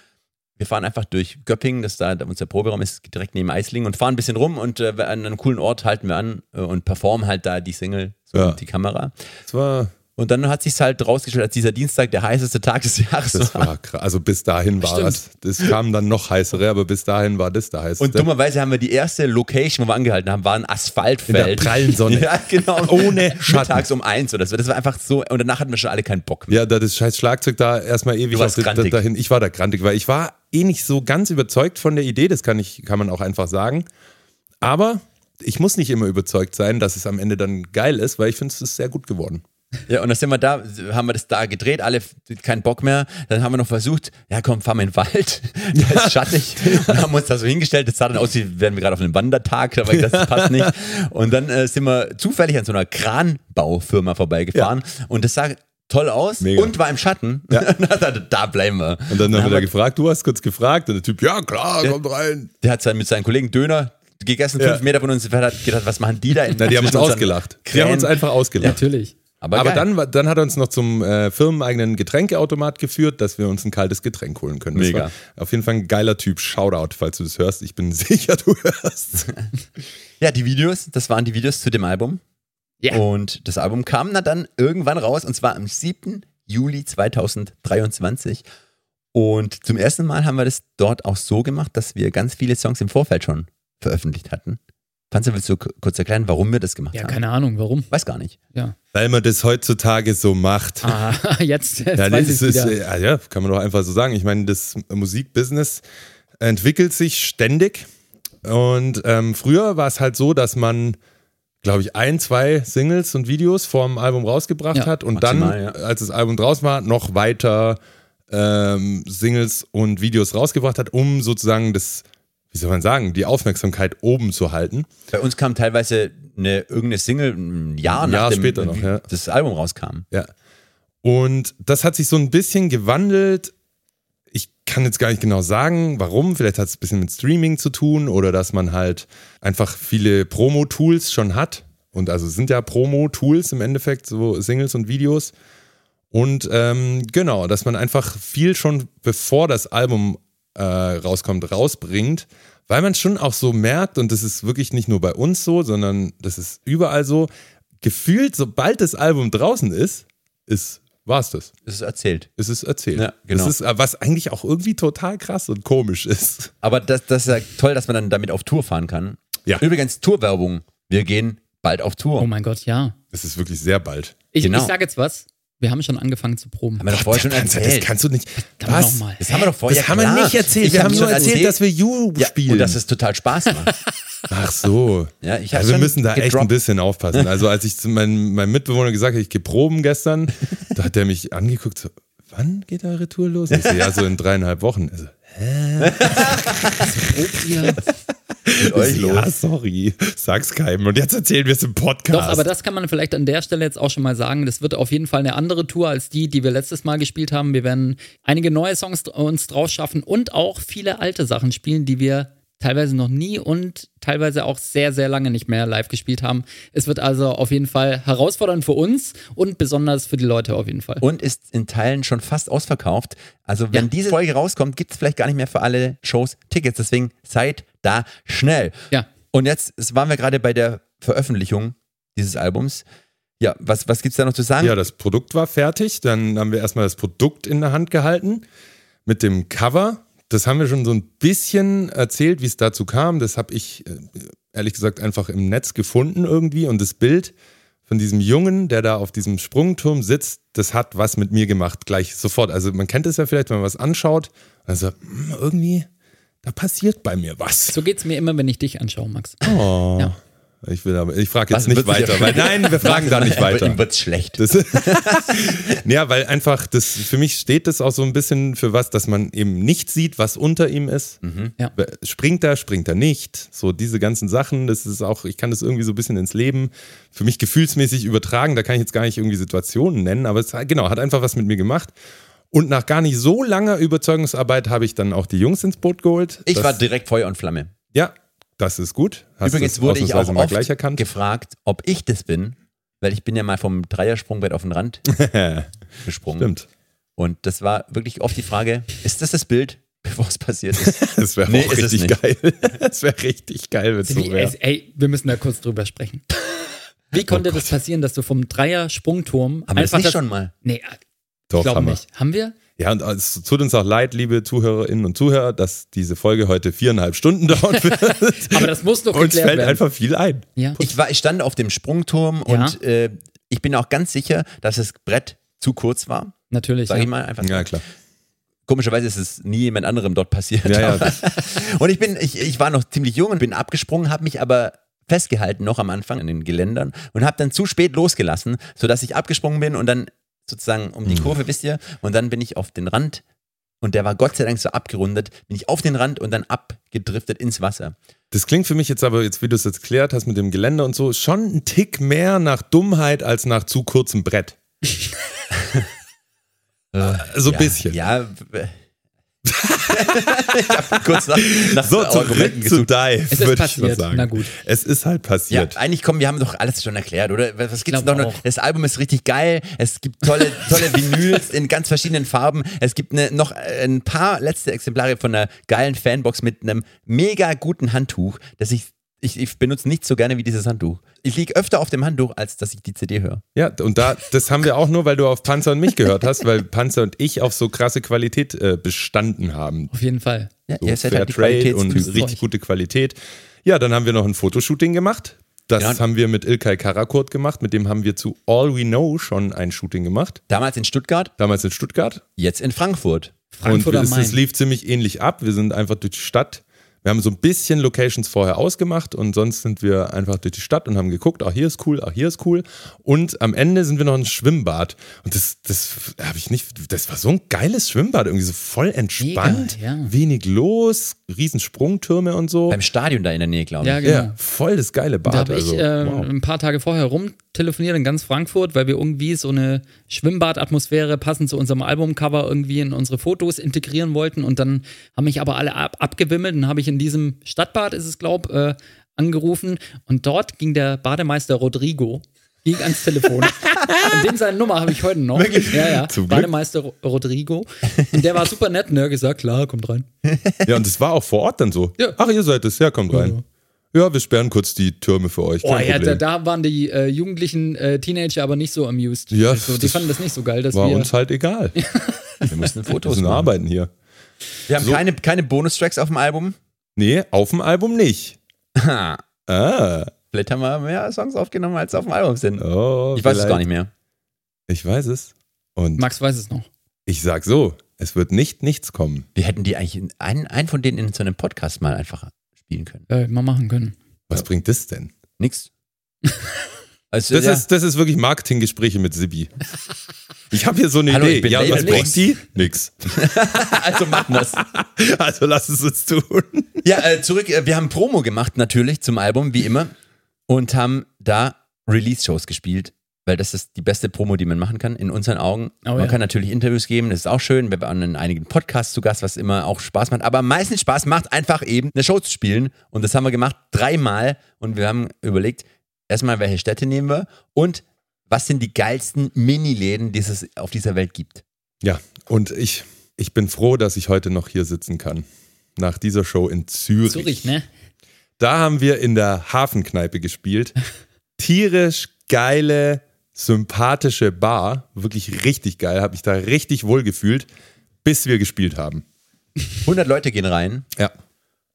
Wir fahren einfach durch Göppingen, das da unser Proberaum ist direkt neben Eislingen und fahren ein bisschen rum und äh, an einem coolen Ort halten wir an äh, und performen halt da die Single, so Ja. die Kamera. Das war, Und dann hat sich halt rausgestellt, als dieser Dienstag der heißeste Tag des Jahres das war. war krass. Also bis dahin war das. Das kam dann noch heißere, aber bis dahin war das der heißeste. Und dummerweise haben wir die erste Location, wo wir angehalten haben, war ein Asphaltfeld. In der prallen Sonne. Ja, genau. Ohne Schatten. Mittags um eins oder so. Das war einfach so. Und danach hatten wir schon alle keinen Bock mehr. Ja, da das scheiß Schlagzeug da erstmal ewig auf grantig. dahin. Ich war da grantig, weil ich war eh nicht so ganz überzeugt von der Idee, das kann, ich, kann man auch einfach sagen. Aber ich muss nicht immer überzeugt sein, dass es am Ende dann geil ist, weil ich finde, es ist sehr gut geworden. Ja, und dann sind wir da, haben wir das da gedreht, alle keinen Bock mehr. Dann haben wir noch versucht, ja komm, fahren wir in den Wald. Der ist schattig. Und haben uns da so hingestellt. Das sah dann aus, wie wären wir gerade auf einem Wandertag, aber das passt nicht. Und dann äh, sind wir zufällig an so einer Kranbaufirma vorbeigefahren. Und das sah toll aus Mega. und war im Schatten. Ja. da bleiben wir. Und dann haben wir da gefragt, du hast kurz gefragt und der Typ, ja klar, kommt rein. Der hat dann mit seinen Kollegen Döner gegessen, Ja. fünf Meter von uns entfernt, hat gedacht, was machen die da? In Na, die haben uns ausgelacht. Die haben uns einfach ausgelacht. Natürlich. Aber, Aber dann, dann hat er uns noch zum äh, firmeneigenen Getränkeautomat geführt, dass wir uns ein kaltes Getränk holen können. Das Mega. war auf jeden Fall ein geiler Typ. Shoutout, falls du das hörst. Ich bin sicher, du hörst. Ja, die Videos, das waren die Videos zu dem Album. Ja. Und das Album kam na dann irgendwann raus und zwar am 7. Juli 2023. Und zum ersten Mal haben wir das dort auch so gemacht, dass wir ganz viele Songs im Vorfeld schon veröffentlicht hatten. Panzer, willst du kurz erklären, warum wir das gemacht Ja, haben? keine Ahnung, warum. Weiß gar nicht. Ja. Weil man das heutzutage so macht. Ah, jetzt, jetzt Ja, weiß ist, wieder. äh, ja, ja, kann man doch einfach so sagen. Ich meine, das Musikbusiness entwickelt sich ständig. Und ähm, früher war es halt so, dass man, glaube ich, ein, zwei Singles und Videos vorm Album rausgebracht Ja, hat und maximal, dann, ja. als das Album draus war, noch weiter ähm, Singles und Videos rausgebracht hat, um sozusagen das, wie soll man sagen, die Aufmerksamkeit oben zu halten. Bei uns kam teilweise eine, irgendeine Single ein Jahr, Ein Jahr nachdem später noch, ja. das Album rauskam. Ja. Und das hat sich so ein bisschen gewandelt. Ich kann jetzt gar nicht genau sagen, warum. Vielleicht hat es ein bisschen mit Streaming zu tun oder dass man halt einfach viele Promo-Tools schon hat. Und also sind ja Promo-Tools im Endeffekt, so Singles und Videos. Und ähm, genau, dass man einfach viel schon bevor das Album äh, rauskommt, rausbringt, weil man schon auch so merkt, und das ist wirklich nicht nur bei uns so, sondern das ist überall so, gefühlt, sobald das Album draußen ist, ist, war es das. Das ist erzählt. Es ist erzählt. Ja, genau. Das ist, äh, was eigentlich auch irgendwie total krass und komisch ist. Aber das, das ist ja toll, dass man dann damit auf Tour fahren kann. Ja. Übrigens, Tourwerbung. Wir gehen bald auf Tour. Oh mein Gott, ja. Es ist wirklich sehr bald. Ich, Genau. ich sage jetzt was. Wir haben schon angefangen zu proben. haben wir doch vorher schon erzählt. Das kannst du nicht. Kann man Was? noch. Das haben wir doch vorher Das haben wir nicht erzählt. Wir haben nur erzählt, dass wir You ja, spielen. Und dass es total Spaß macht. Ach so. Ja, ich hab's wir müssen da echt ein gedroppt. bisschen aufpassen. Also als ich zu meinem, meinem Mitbewohner gesagt habe, ich gehe proben gestern, da hat der mich angeguckt, so, wann geht eure Tour los? Ich so, ja, so in dreieinhalb Wochen. Also, Probt ihr? mit euch los. ja, sorry, sag's keinem. Und jetzt erzählen wir es im Podcast. Doch, aber das kann man vielleicht an der Stelle jetzt auch schon mal sagen. Das wird auf jeden Fall eine andere Tour als die, die wir letztes Mal gespielt haben. Wir werden einige neue Songs uns draus schaffen und auch viele alte Sachen spielen, die wir teilweise noch nie und teilweise auch sehr, sehr lange nicht mehr live gespielt haben. Es wird also auf jeden Fall herausfordernd für uns und besonders für die Leute auf jeden Fall. Und ist in Teilen schon fast ausverkauft. Also wenn Ja. diese Folge rauskommt, gibt es vielleicht gar nicht mehr für alle Shows Tickets. Deswegen seid da schnell. Ja. Und jetzt es waren wir gerade bei der Veröffentlichung dieses Albums. Ja, was, was gibt's da noch zu sagen? Ja, das Produkt war fertig. Dann haben wir erstmal das Produkt in der Hand gehalten mit dem Cover. Das haben wir schon so ein bisschen erzählt, wie es dazu kam. Das habe ich äh, ehrlich gesagt einfach im Netz gefunden irgendwie. Und das Bild von diesem Jungen, der da auf diesem Sprungturm sitzt, das hat was mit mir gemacht, gleich sofort. Also man kennt es ja vielleicht, wenn man was anschaut. Also hm, irgendwie, da passiert bei mir was. So geht's mir immer, wenn ich dich anschaue, Max. Oh. Ja. Ich will aber, ich frage jetzt Was, nicht weiter, weil nein, wir fragen da nicht weiter. Ihm wird's schlecht. Das, ja, weil einfach das für mich steht das auch so ein bisschen für was, dass man eben nicht sieht, was unter ihm ist. Ja. Springt er, springt er nicht. So diese ganzen Sachen, das ist auch, ich kann das irgendwie so ein bisschen ins Leben für mich gefühlsmäßig übertragen. Da kann ich jetzt gar nicht irgendwie Situationen nennen, aber es hat- genau, hat einfach was mit mir gemacht. Und nach gar nicht so langer Überzeugungsarbeit habe ich dann auch die Jungs ins Boot geholt. Ich war direkt Feuer und Flamme. Ja, das ist gut. Hast Übrigens das wurde ich auch oft gleich erkannt. gefragt, ob ich das bin, weil ich bin ja mal vom Dreiersprungbrett auf den Rand gesprungen. Stimmt. Und das war wirklich oft die Frage, ist das das Bild, bevor es passiert ist? Das wäre Nee, auch richtig geil. Das wäre richtig geil, wenn es so wäre. ey, wir müssen da kurz drüber sprechen. Wie konnte das passieren, dass du vom Dreier-Sprungturm Haben wir das einfach nicht schon mal? Nee, Doch, ich glaube haben wir. nicht. Haben wir? Ja, und es tut uns auch leid, liebe Zuhörerinnen und Zuhörer, dass diese Folge heute viereinhalb Stunden dauern wird. Aber das muss doch Uns fällt werden. einfach viel ein. ja. Ich, war, ich stand auf dem Sprungturm Ja. und äh, ich bin auch ganz sicher, dass das Brett zu kurz war. Natürlich. Sag Ja. ich mal einfach. so. Ja, klar. Komischerweise ist es nie jemand anderem dort passiert. Ja, ja. Aber- und ich bin, ich, ich war noch ziemlich jung und bin abgesprungen, habe mich aber festgehalten noch am Anfang an den Geländern und habe dann zu spät losgelassen, sodass ich abgesprungen bin und dann sozusagen um die Hm. Kurve, wisst ihr, und dann bin ich auf den Rand und der war Gott sei Dank so abgerundet, bin ich auf den Rand und dann abgedriftet ins Wasser. Das klingt für mich jetzt aber, jetzt wie du es jetzt klärt hast mit dem Geländer und so, schon ein Tick mehr nach Dummheit als nach zu kurzem Brett. so ein ja, bisschen. Ja. Äh, ich habe kurz nach, nach So Argumenten zurück zu. Dive, Es ist würde ich mal sagen. Na gut. Es ist halt Ja, passiert. eigentlich kommen, wir haben doch alles schon erklärt, oder? Was gibt's noch? noch? Das Album ist richtig geil. Es gibt tolle, tolle Vinyls in ganz verschiedenen Farben. Es gibt eine, noch ein paar letzte Exemplare von einer geilen Fanbox mit einem mega guten Handtuch, das ich ich, ich benutze nicht so gerne wie dieses Handtuch. Ich liege öfter auf dem Handtuch, als dass ich die CD höre. Ja, und da, das haben wir auch nur, weil du auf Panzer und mich gehört hast, weil Panzer und ich auf so krasse Qualität äh, bestanden haben. Auf jeden Fall. Ja, So ihr seid Fair halt die Trade und richtig gute Qualität. Ja, dann haben wir noch ein Fotoshooting gemacht. Das Ja. haben wir mit Ilkay Karakurt gemacht. Mit dem haben wir zu All We Know schon ein Shooting gemacht. Damals in Stuttgart, Damals in Stuttgart. jetzt in Frankfurt. Frankfurt und am es, es lief ziemlich ähnlich ab. Wir sind einfach durch die Stadt. Wir haben so ein bisschen Locations vorher ausgemacht und sonst sind wir einfach durch die Stadt und haben geguckt, ach hier ist cool, ach hier ist cool. Und am Ende sind wir noch ein Schwimmbad. Und das, das habe ich nicht, das war so ein geiles Schwimmbad, irgendwie so voll entspannt, Mega, ja. wenig los, riesen Sprungtürme und so. Beim Stadion da in der Nähe, glaube ich. Ja, genau. Ja, voll das geile Bad. Da habe also, ich äh, wow. ein paar Tage vorher rumtelefoniert in ganz Frankfurt, weil wir irgendwie so eine Schwimmbadatmosphäre passend zu unserem Albumcover irgendwie in unsere Fotos integrieren wollten und dann haben mich aber alle ab abgewimmelt und habe ich in diesem Stadtbad, ist es glaub, äh, angerufen und dort ging der Bademeister Rodrigo ging ans Telefon. und dem seine Nummer habe ich heute noch. Ja, ja. Zum. Bademeister Ro- Rodrigo. Und der war super nett und er hat gesagt, klar, kommt rein. Ja, und es war auch vor Ort dann so. Ja. Ach, ihr seid es, ja, kommt rein. Ja, wir sperren kurz die Türme für euch. Oh Kein ja, da, da waren die äh, jugendlichen äh, Teenager aber nicht so amused. Ja, also, die das fanden das nicht so geil, dass war wir. uns halt egal. Wir mussten Wir Fotos müssen machen. arbeiten hier. Wir haben So. keine, keine Bonustracks auf dem Album. Nee, auf dem Album nicht. Ha. Ah. Vielleicht haben wir mehr Songs aufgenommen, als auf dem Album sind. Oh, Ich weiß es gar nicht mehr. Ich weiß es. Und Max weiß es noch. ich sag so, es wird nicht nichts kommen. Wir hätten die eigentlich in, einen, einen von denen in so einem Podcast mal einfach spielen können. Äh, mal machen können. Was bringt das denn? Nix. Also, Das, ja, ist, das ist wirklich Marketinggespräche mit Sibi. Ich habe hier so eine Hallo, ich Idee. bin Ja, was bringt die? Nix. also machen wir's. Also lass es uns tun. Ja, äh, zurück. Äh, wir haben Promo gemacht natürlich zum Album, wie immer. Und haben da Release-Shows gespielt. Weil das ist die beste Promo, die man machen kann, in unseren Augen. Oh, man ja. kann natürlich Interviews geben, das ist auch schön. Wir waren in einigen Podcasts zu Gast, was immer auch Spaß macht. Aber am meisten Spaß macht einfach eben, eine Show zu spielen. Und das haben wir gemacht, dreimal. Und wir haben überlegt, erstmal, welche Städte nehmen wir und was sind die geilsten Mini-Läden, die es auf dieser Welt gibt. Ja, und ich, ich bin froh, dass ich heute noch hier sitzen kann. Nach dieser Show in Zürich. Zürich, ne? Da haben wir in der Hafenkneipe gespielt. Tierisch geile, sympathische Bar. Wirklich richtig geil. Habe mich da richtig wohl gefühlt, bis wir gespielt haben. 100 Leute gehen rein. Ja.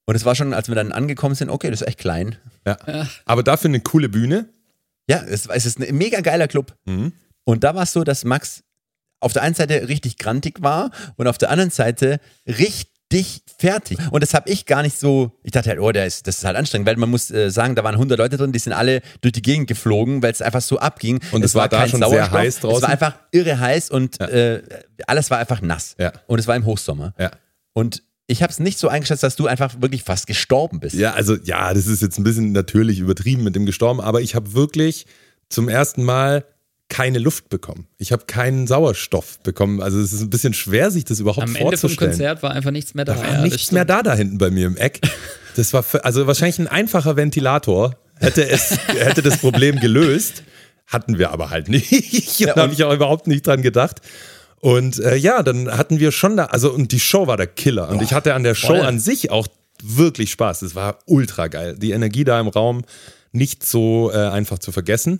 Und es war schon, als wir dann angekommen sind, okay, das ist echt klein. ja. Aber dafür eine coole Bühne. Ja, es, es ist ein mega geiler Club. Mhm. Und da war es so, dass Max auf der einen Seite richtig grantig war und auf der anderen Seite richtig fertig. Und das habe ich gar nicht so, ich dachte halt, oh, der ist, das ist halt anstrengend, weil man muss äh, sagen, da waren 100 Leute drin, die sind alle durch die Gegend geflogen, weil es einfach so abging. Und es war da schon sehr heiß Es draußen. war einfach irre heiß und Ja. äh, alles war einfach nass. Ja. Und es war im Hochsommer. Ja. Und ich habe es nicht so eingeschätzt, dass du einfach wirklich fast gestorben bist. Ja, also ja, das ist jetzt ein bisschen natürlich übertrieben mit dem Gestorben, aber ich habe wirklich zum ersten Mal keine Luft bekommen. Ich habe keinen Sauerstoff bekommen. Also es ist ein bisschen schwer, sich das überhaupt Am Ende vom vorzustellen. Konzert war einfach nichts mehr da. Da war Ja, nichts mehr da da hinten bei mir im Eck. Das war für, also wahrscheinlich ein einfacher Ventilator hätte es hätte das Problem gelöst, hatten wir aber halt nicht. Da habe ich auch überhaupt nicht dran gedacht. Und äh, ja, dann hatten wir schon da, also und die Show war der Killer. Und ich hatte an der Show voll. an sich auch wirklich Spaß. Es war ultra geil. Die Energie da im Raum nicht so äh, einfach zu vergessen.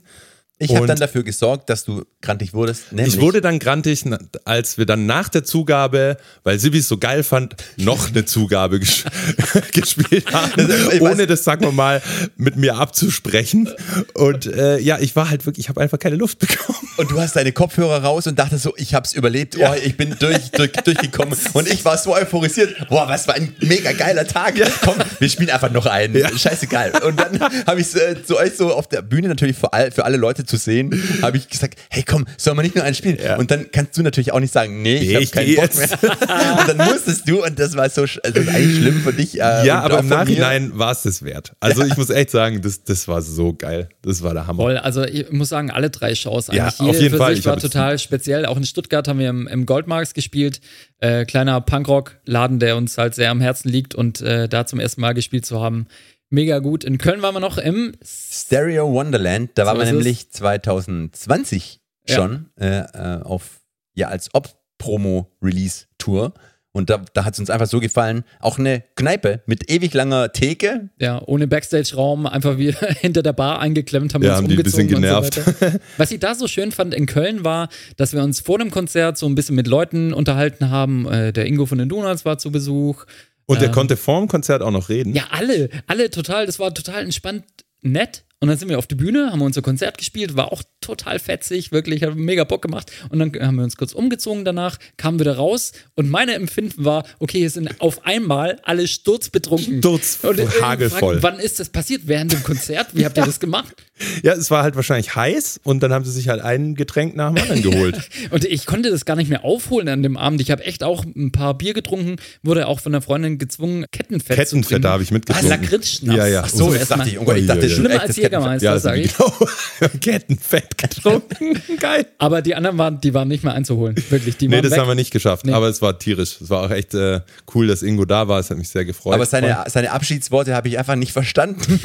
Ich habe dann dafür gesorgt, dass du grantig wurdest. Nämlich Ich wurde dann grantig, als wir dann nach der Zugabe, weil Sibi es so geil fand, noch eine Zugabe ges gespielt haben, weiß- ohne das, sagen wir mal, mit mir abzusprechen. Und äh, ja, ich war halt wirklich, ich habe einfach keine Luft bekommen. Und du hast deine Kopfhörer raus und dachtest so, ich hab's überlebt, oh, ich bin durch, durch, durchgekommen. Und ich war so euphorisiert, boah, was war ein mega geiler Tag. Komm, wir spielen einfach noch einen. Scheißegal. Und dann habe ich äh, zu euch so auf der Bühne natürlich für, all, für alle Leute zu sehen, habe ich gesagt, hey komm, sollen wir nicht nur einen spielen? Und dann kannst du natürlich auch nicht sagen, nee, ich Nee, habe ich keinen Bock jetzt. mehr. und dann musstest du und das war so, also eigentlich schlimm für dich. Äh, ja, aber im. Nachhinein war es das wert. Also ich muss echt sagen, das, das war so geil. Das war der Hammer. Voll, also ich muss sagen, alle drei Shows Ja, eigentlich. auf Jede jeden für Fall. sich Ich war total speziell. Auch in Stuttgart haben wir im, im Goldmarks gespielt. Äh, kleiner Punkrock-Laden, der uns halt sehr am Herzen liegt und äh, da zum ersten Mal gespielt zu haben. Mega gut. In Köln waren wir noch im Stereo Wonderland, da waren wir nämlich 2020 Ja. schon äh, äh, auf, ja, als Ob-Promo-Release-Tour. Und da, da hat es uns einfach so gefallen, auch eine Kneipe mit ewig langer Theke. ja, ohne Backstage-Raum, einfach wie hinter der Bar eingeklemmt, haben Ja, uns haben die ein umgezogen bisschen und genervt. so. Was ich da so schön fand in Köln war, dass wir uns vor dem Konzert so ein bisschen mit Leuten unterhalten haben. Äh, der Ingo von den Donuts war zu Besuch. Und der Ähm, konnte vorm Konzert auch noch reden. Ja, alle, alle total, das war total entspannt, nett. Und dann sind wir auf die Bühne, haben unser Konzert gespielt, war auch total fetzig, wirklich, hat mega Bock gemacht. Und dann haben wir uns kurz umgezogen danach, kamen wieder raus und meine Empfinden war, okay, hier sind auf einmal alle sturzbetrunken. Sturz- Und, äh, hagelvoll. fragen, Wann ist das passiert? Während dem Konzert? Wie habt ihr das gemacht? Ja, es war halt wahrscheinlich heiß und dann haben sie sich halt ein Getränk nach dem anderen geholt. Und ich konnte das gar nicht mehr aufholen an dem Abend. Ich habe echt auch ein paar Bier getrunken, wurde auch von der Freundin gezwungen, Kettenfett zu Kettenfett, trinken. da habe ich Ah, mitgetrunken. Lakritzschnaps. Ja, ja. Ach so, Zum jetzt dachte ich, oh Gott, ich dachte Schlimmer als Jägermeister, Ja, das sag ich. genau. Kettenfett getrunken. Geil. Aber die anderen waren, die waren nicht mehr einzuholen. Wirklich, die Nee, das weg. haben wir nicht geschafft. Nee. Aber es war tierisch. Es war auch echt äh, cool, dass Ingo da war. Es hat mich sehr gefreut. Aber seine, seine Abschiedsworte habe ich einfach nicht verstanden.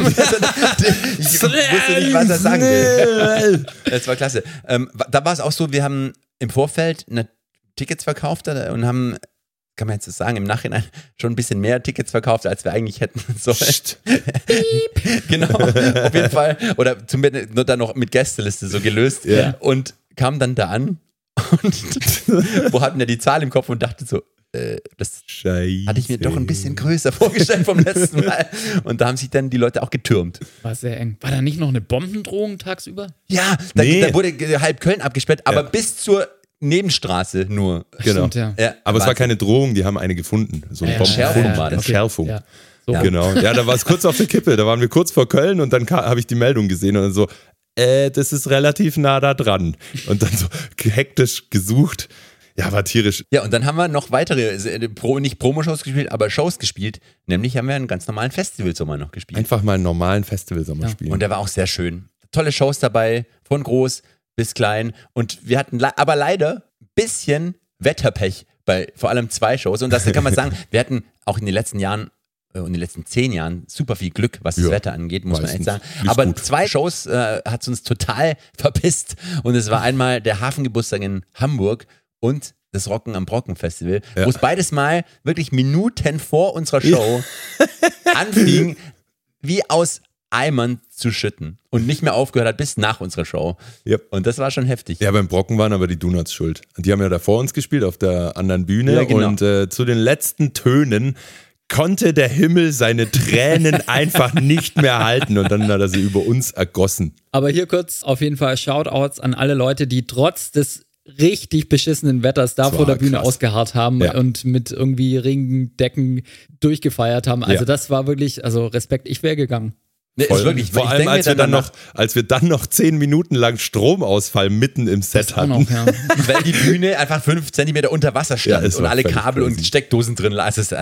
ich wusste nicht, was er sagen will. Das war klasse. Ähm, da war es auch so, wir haben im Vorfeld eine Tickets verkauft äh, und haben, kann man jetzt so sagen, im Nachhinein schon ein bisschen mehr Tickets verkauft, als wir eigentlich hätten sollen. Genau, auf jeden Fall. Oder zumindest nur dann noch mit Gästeliste so gelöst. Ja. Und kam dann da an und wo hatten wir die Zahl im Kopf und dachte so, äh, das Scheiße. hatte ich mir doch ein bisschen größer vorgestellt vom letzten Mal. Und da haben sich dann die Leute auch getürmt. War sehr eng. War da nicht noch eine Bombendrohung tagsüber? Ja, da, Nee. da wurde halb Köln abgesperrt, aber Ja. bis zur Nebenstraße nur. Genau. Stimmt, ja. Ja, Aber es war Wahnsinn. keine Drohung, die haben eine gefunden. So eine Ja, Schärfung Bombenfund. war das. Eine Schärfung. Ja. So. Ja. Genau. Ja, da war es kurz auf der Kippe. Da waren wir kurz vor Köln und dann habe ich die Meldung gesehen und dann so, äh, das ist relativ nah da dran. Und dann so hektisch gesucht. Ja, war tierisch. Ja, und dann haben wir noch weitere, äh, Pro, nicht Promo-Shows gespielt, aber Shows gespielt. Nämlich haben wir einen ganz normalen Festivalsommer noch gespielt. Einfach mal einen normalen Festivalsommer Ja. spielen. Und der war auch sehr schön. Tolle Shows dabei, von groß bis klein. Und wir hatten aber leider ein bisschen Wetterpech bei vor allem zwei Shows. Und das kann man sagen, wir hatten auch in den letzten Jahren äh, und in den letzten zehn Jahren super viel Glück, was das Ja, Wetter angeht, muss man echt sagen. Aber gut. zwei Shows äh, hat es uns total verpisst. Und es war einmal der Hafengeburtstag in Hamburg und das Rocken am Brocken Festival, Ja. wo es beides mal wirklich Minuten vor unserer Show anfing, wie aus Eimern zu schütten und nicht mehr aufgehört hat bis nach unserer Show. Yep. Und das war schon heftig. Ja, beim Brocken waren aber die Donuts schuld. Die haben ja da vor uns gespielt auf der anderen Bühne Ja, genau. und äh, zu den letzten Tönen konnte der Himmel seine Tränen einfach nicht mehr halten und dann hat er sie über uns ergossen. Aber hier kurz auf jeden Fall Shoutouts an alle Leute, die trotz des richtig beschissenen Wetters da vor der Bühne krass. ausgeharrt haben Ja. und mit irgendwie Regendecken durchgefeiert haben. Also Ja. das war wirklich, also Respekt, ich wäre gegangen. Nee, Voll. ist wirklich, Vor ich allem, als wir, dann noch, als wir dann noch zehn Minuten lang Stromausfall mitten im Set Auch hatten. noch, ja. weil die Bühne einfach fünf Zentimeter unter Wasser Ja, stand es und alle Kabel crazy. und Steckdosen drin lagen. Es ist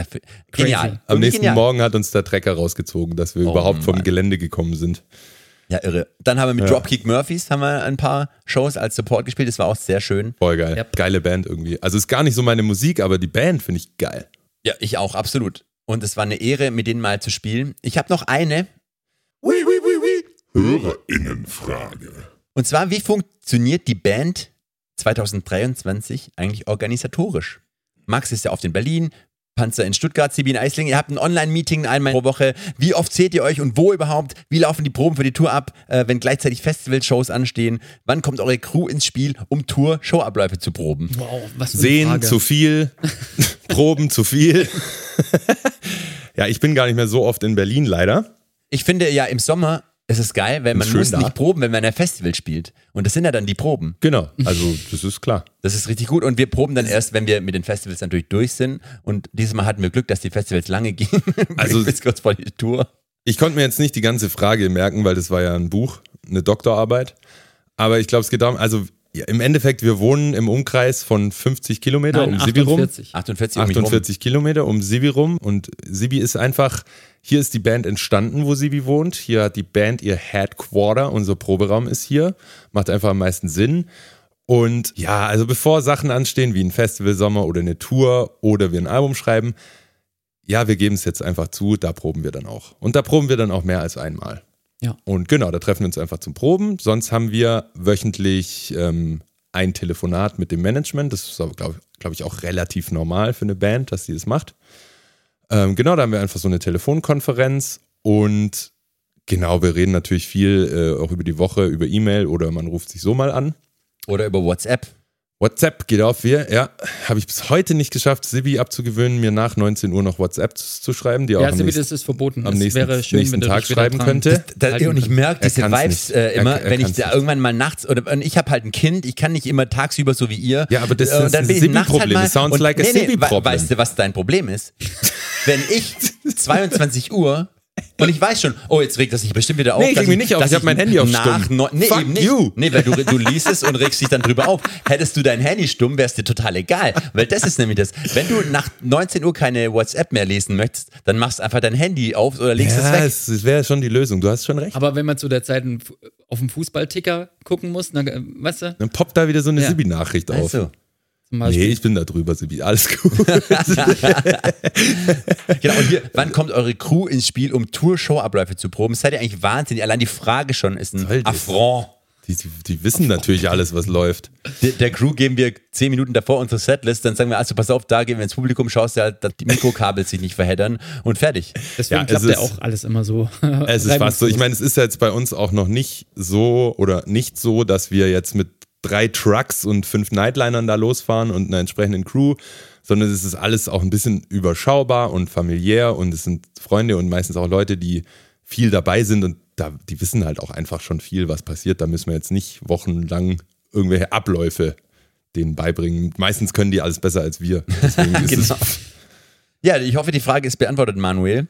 genial. Am Wirklich nächsten genial. Morgen hat uns der Trecker rausgezogen, dass wir Oh überhaupt vom Mann. Gelände gekommen sind. Ja, irre. Dann haben wir mit Ja. Dropkick Murphys haben wir ein paar Shows als Support gespielt. Das war auch sehr schön. Voll geil. Yep. Geile Band irgendwie. Also ist gar nicht so meine Musik, aber die Band finde ich geil. Ja, ich auch, absolut. Und es war eine Ehre, mit denen mal zu spielen. Ich habe noch eine. Hörerinnenfrage. Und zwar, wie funktioniert die Band 2023 eigentlich organisatorisch? Max ist ja oft in Berlin, Panzer in Stuttgart, Sibi in Eislingen. Ihr habt ein Online-Meeting einmal pro Woche. Wie oft seht ihr euch und wo überhaupt? Wie laufen die Proben für die Tour ab, äh, wenn gleichzeitig Festival-Shows anstehen? Wann kommt eure Crew ins Spiel, um Tour-Showabläufe zu proben? Wow, was für eine Sehen Frage. zu viel, Proben zu viel. ja, ich bin gar nicht mehr so oft in Berlin leider. Ich finde ja im Sommer ist es geil, weil man muss da. nicht proben, wenn man ein Festival spielt. Und das sind ja dann die Proben. Genau, also das ist klar. Das ist richtig gut. Und wir proben dann erst, wenn wir mit den Festivals natürlich durch sind. Und dieses Mal hatten wir Glück, dass die Festivals lange gingen. Also- bis kurz vor die Tour. Ich konnte mir jetzt nicht die ganze Frage merken, weil das war ja ein Buch, eine Doktorarbeit. Aber ich glaube, es geht darum, also ja, im Endeffekt, wir wohnen im Umkreis von 50 Kilometer Nein, um Sibi rum. 48. 48, um mich rum. 48 Kilometer um Sibi rum und Sibi ist einfach, hier ist die Band entstanden, wo Sibi wohnt. Hier hat die Band ihr Headquarter, unser Proberaum ist hier. Macht einfach am meisten Sinn. Und ja, also bevor Sachen anstehen, wie ein Festivalsommer oder eine Tour oder wir ein Album schreiben, ja, wir geben es jetzt einfach zu, da proben wir dann auch. Und da proben wir dann auch mehr als einmal. Ja. Und genau, da treffen wir uns einfach zum Proben. Sonst haben wir wöchentlich ähm, ein Telefonat mit dem Management. Das ist, glaube glaub ich, auch relativ normal für eine Band, dass sie das macht. Ähm, genau, da haben wir einfach so eine Telefonkonferenz und genau, wir reden natürlich viel äh, auch über die Woche, über E-Mail oder man ruft sich so mal an. Oder über WhatsApp. WhatsApp geht auf wir, ja, habe ich bis heute nicht geschafft, Sibi abzugewöhnen, mir nach 19 Uhr noch WhatsApp zu zu schreiben, die auch Ja, am Sibi, nächsten, das ist verboten. am es nächsten, wäre schön, nächsten wenn du Tag schreiben könnte. Da, halten und ich merke Er diese Vibes äh, immer, Er- er wenn ich da irgendwann mal nachts oder und ich habe halt ein Kind, ich kann nicht immer tagsüber so wie ihr. Ja, aber das Äh, ist dann ein halt Sibi-Problem. mal It sounds und, like a nee, Sibi-Problem. we- Weißt du, was dein Problem ist? wenn ich 22 Uhr und ich weiß schon, oh, jetzt regt er sich bestimmt wieder auf. Nee, ich reg mich nicht auf, dass ich hab mein Handy auf nach stumm. neun- nee, Fuck eben nicht. you. Nee, weil du, du liest es und regst dich dann drüber auf. Hättest du dein Handy stumm, wär's dir total egal. Weil das ist nämlich das. Wenn du nach 19 Uhr keine WhatsApp mehr lesen möchtest, dann machst du einfach dein Handy auf oder legst Ja, es weg. es, es wäre schon die Lösung, du hast schon recht. Aber wenn man zu der Zeit auf dem Fußballticker gucken muss, dann, äh, weißt du, Dann poppt da wieder so eine Ja. Sibi-Nachricht auf. Also. Nee, ich bin da drüber, Sibi. Alles gut. genau. Und hier, wann kommt eure Crew ins Spiel, um Tour-Show-Abläufe zu proben? Seid ihr eigentlich wahnsinnig? Allein die Frage schon ist ein Soll? Affront. Die, die, die wissen natürlich alles, was läuft. Der, der Crew geben wir zehn Minuten davor unsere Setlist, dann sagen wir, also pass auf, da gehen wir ins Publikum, schaust du halt, dass die Mikrokabel sich nicht verheddern und fertig. Deswegen Ja, es klappt ja ist- auch alles immer so. Es ist fast so. Ich meine, es ist jetzt bei uns auch noch nicht so oder nicht so, dass wir jetzt mit drei Trucks und fünf Nightlinern da losfahren und einer entsprechenden Crew, sondern es ist alles auch ein bisschen überschaubar und familiär und es sind Freunde und meistens auch Leute, die viel dabei sind und da, die wissen halt auch einfach schon viel, was passiert. Da müssen wir jetzt nicht wochenlang irgendwelche Abläufe denen beibringen. Meistens können die alles besser als wir. Genau. Ja, ich hoffe, die Frage ist beantwortet, Manuel.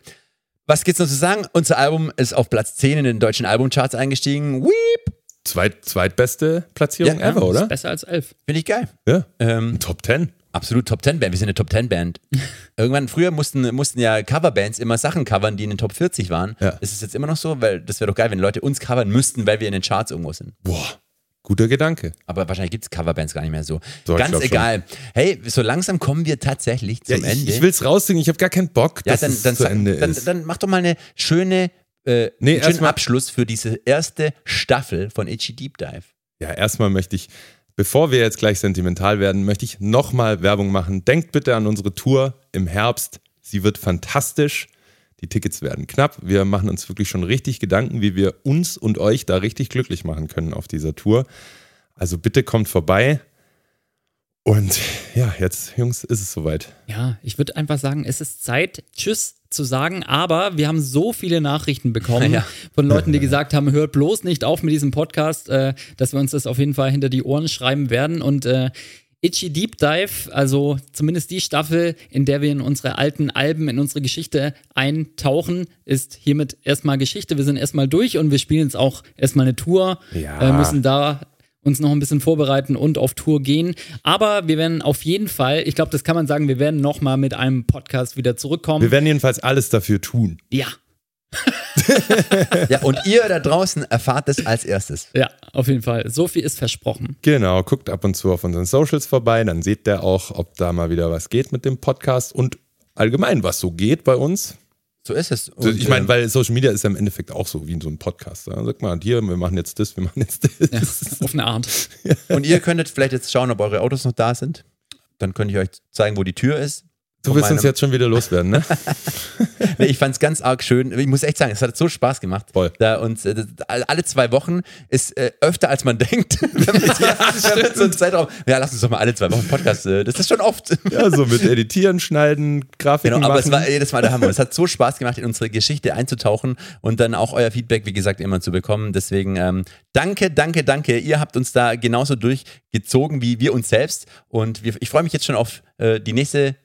Was gibt's noch zu sagen? Unser Album ist auf Platz 10 in den deutschen Albumcharts eingestiegen. Weep! Zweit, zweitbeste Platzierung Ja, ever, Ist oder? besser als elf. Finde ich geil. Ja. Ähm, Top 10. absolut Top 10 Band. Wir sind eine Top 10 Band. Irgendwann früher mussten, mussten ja Coverbands immer Sachen covern, die in den Top 40 waren. Ja. Ist es jetzt immer noch so? Weil das wäre doch geil, wenn Leute uns covern müssten, weil wir in den Charts irgendwo sind. Boah, guter Gedanke. Aber wahrscheinlich gibt es Coverbands gar nicht mehr so. So, Ganz glaub schon. egal. Hey, so langsam kommen wir tatsächlich zum ja, ich, Ende. Ich will es raussingen, ich habe gar keinen Bock, ja, dass dann, es dann, zu Ende dann, ist. dann mach doch mal eine schöne, äh, Nee, einen schönen Abschluss für diese erste Staffel von Itchy Deep Dive. ja, erstmal möchte ich, bevor wir jetzt gleich sentimental werden, möchte ich nochmal Werbung machen. Denkt bitte an unsere Tour im Herbst. Sie wird fantastisch. Die Tickets werden knapp. Wir machen uns wirklich schon richtig Gedanken, wie wir uns und euch da richtig glücklich machen können auf dieser Tour. Also bitte kommt vorbei. Und ja, jetzt, Jungs, ist es soweit. Ja, ich würde einfach sagen, es ist Zeit, Tschüss zu sagen, aber wir haben so viele Nachrichten bekommen Ja. von Leuten, die gesagt haben, hört bloß nicht auf mit diesem Podcast, äh, dass wir uns das auf jeden Fall hinter die Ohren schreiben werden und äh, Itchy Deep Dive, also zumindest die Staffel, in der wir in unsere alten Alben, in unsere Geschichte eintauchen, ist hiermit erstmal Geschichte. Wir sind erstmal durch und wir spielen jetzt auch erstmal eine Tour, Ja. äh, müssen da uns noch ein bisschen vorbereiten und auf Tour gehen. Aber wir werden auf jeden Fall, ich glaube, das kann man sagen, wir werden nochmal mit einem Podcast wieder zurückkommen. Wir werden jedenfalls alles dafür tun. ja, Ja, und ihr da draußen erfahrt es als erstes. ja, auf jeden Fall. So viel ist versprochen. Genau, guckt ab und zu auf unseren Socials vorbei, dann seht ihr auch, ob da mal wieder was geht mit dem Podcast und allgemein, was so geht bei uns. So ist es. Und, ich meine, ähm, weil Social Media ist ja im Endeffekt auch so wie so einem Podcast. Ja? Sag mal, hier, wir machen jetzt das, wir machen jetzt das. Ja, auf eine Art. und ihr könntet vielleicht jetzt schauen, ob eure Autos noch da sind. Dann könnte ich euch zeigen, wo die Tür ist. Du willst uns jetzt schon wieder loswerden, ne? Nee, ich fand es ganz arg schön. Ich muss echt sagen, es hat so Spaß gemacht. Voll. Da uns äh, alle zwei Wochen ist äh, öfter als man denkt. Wir so einen Zeitraum, ja, lass uns doch mal alle zwei Wochen Podcast. Äh, das ist schon oft. Ja, so mit Editieren, Schneiden, Grafiken Genau, aber es machen. war jedes Mal der Hammer. Es hat so Spaß gemacht, in unsere Geschichte einzutauchen und dann auch euer Feedback, wie gesagt, immer zu bekommen. Deswegen ähm, danke, danke, danke. Ihr habt uns da genauso durchgezogen wie wir uns selbst. Und wir, ich freue mich jetzt schon auf äh, die, nächste,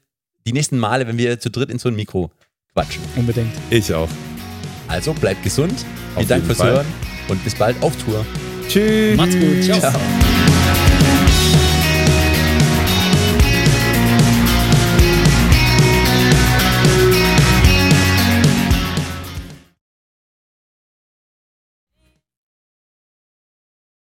die nächsten Male, wenn wir zu dritt in so ein Mikro quatschen. Unbedingt. ich auch. Also bleibt gesund. Auf Vielen Dank fürs Fall. Hören und bis bald auf Tour. Tschüss. Macht's gut. Ciao. Ciao.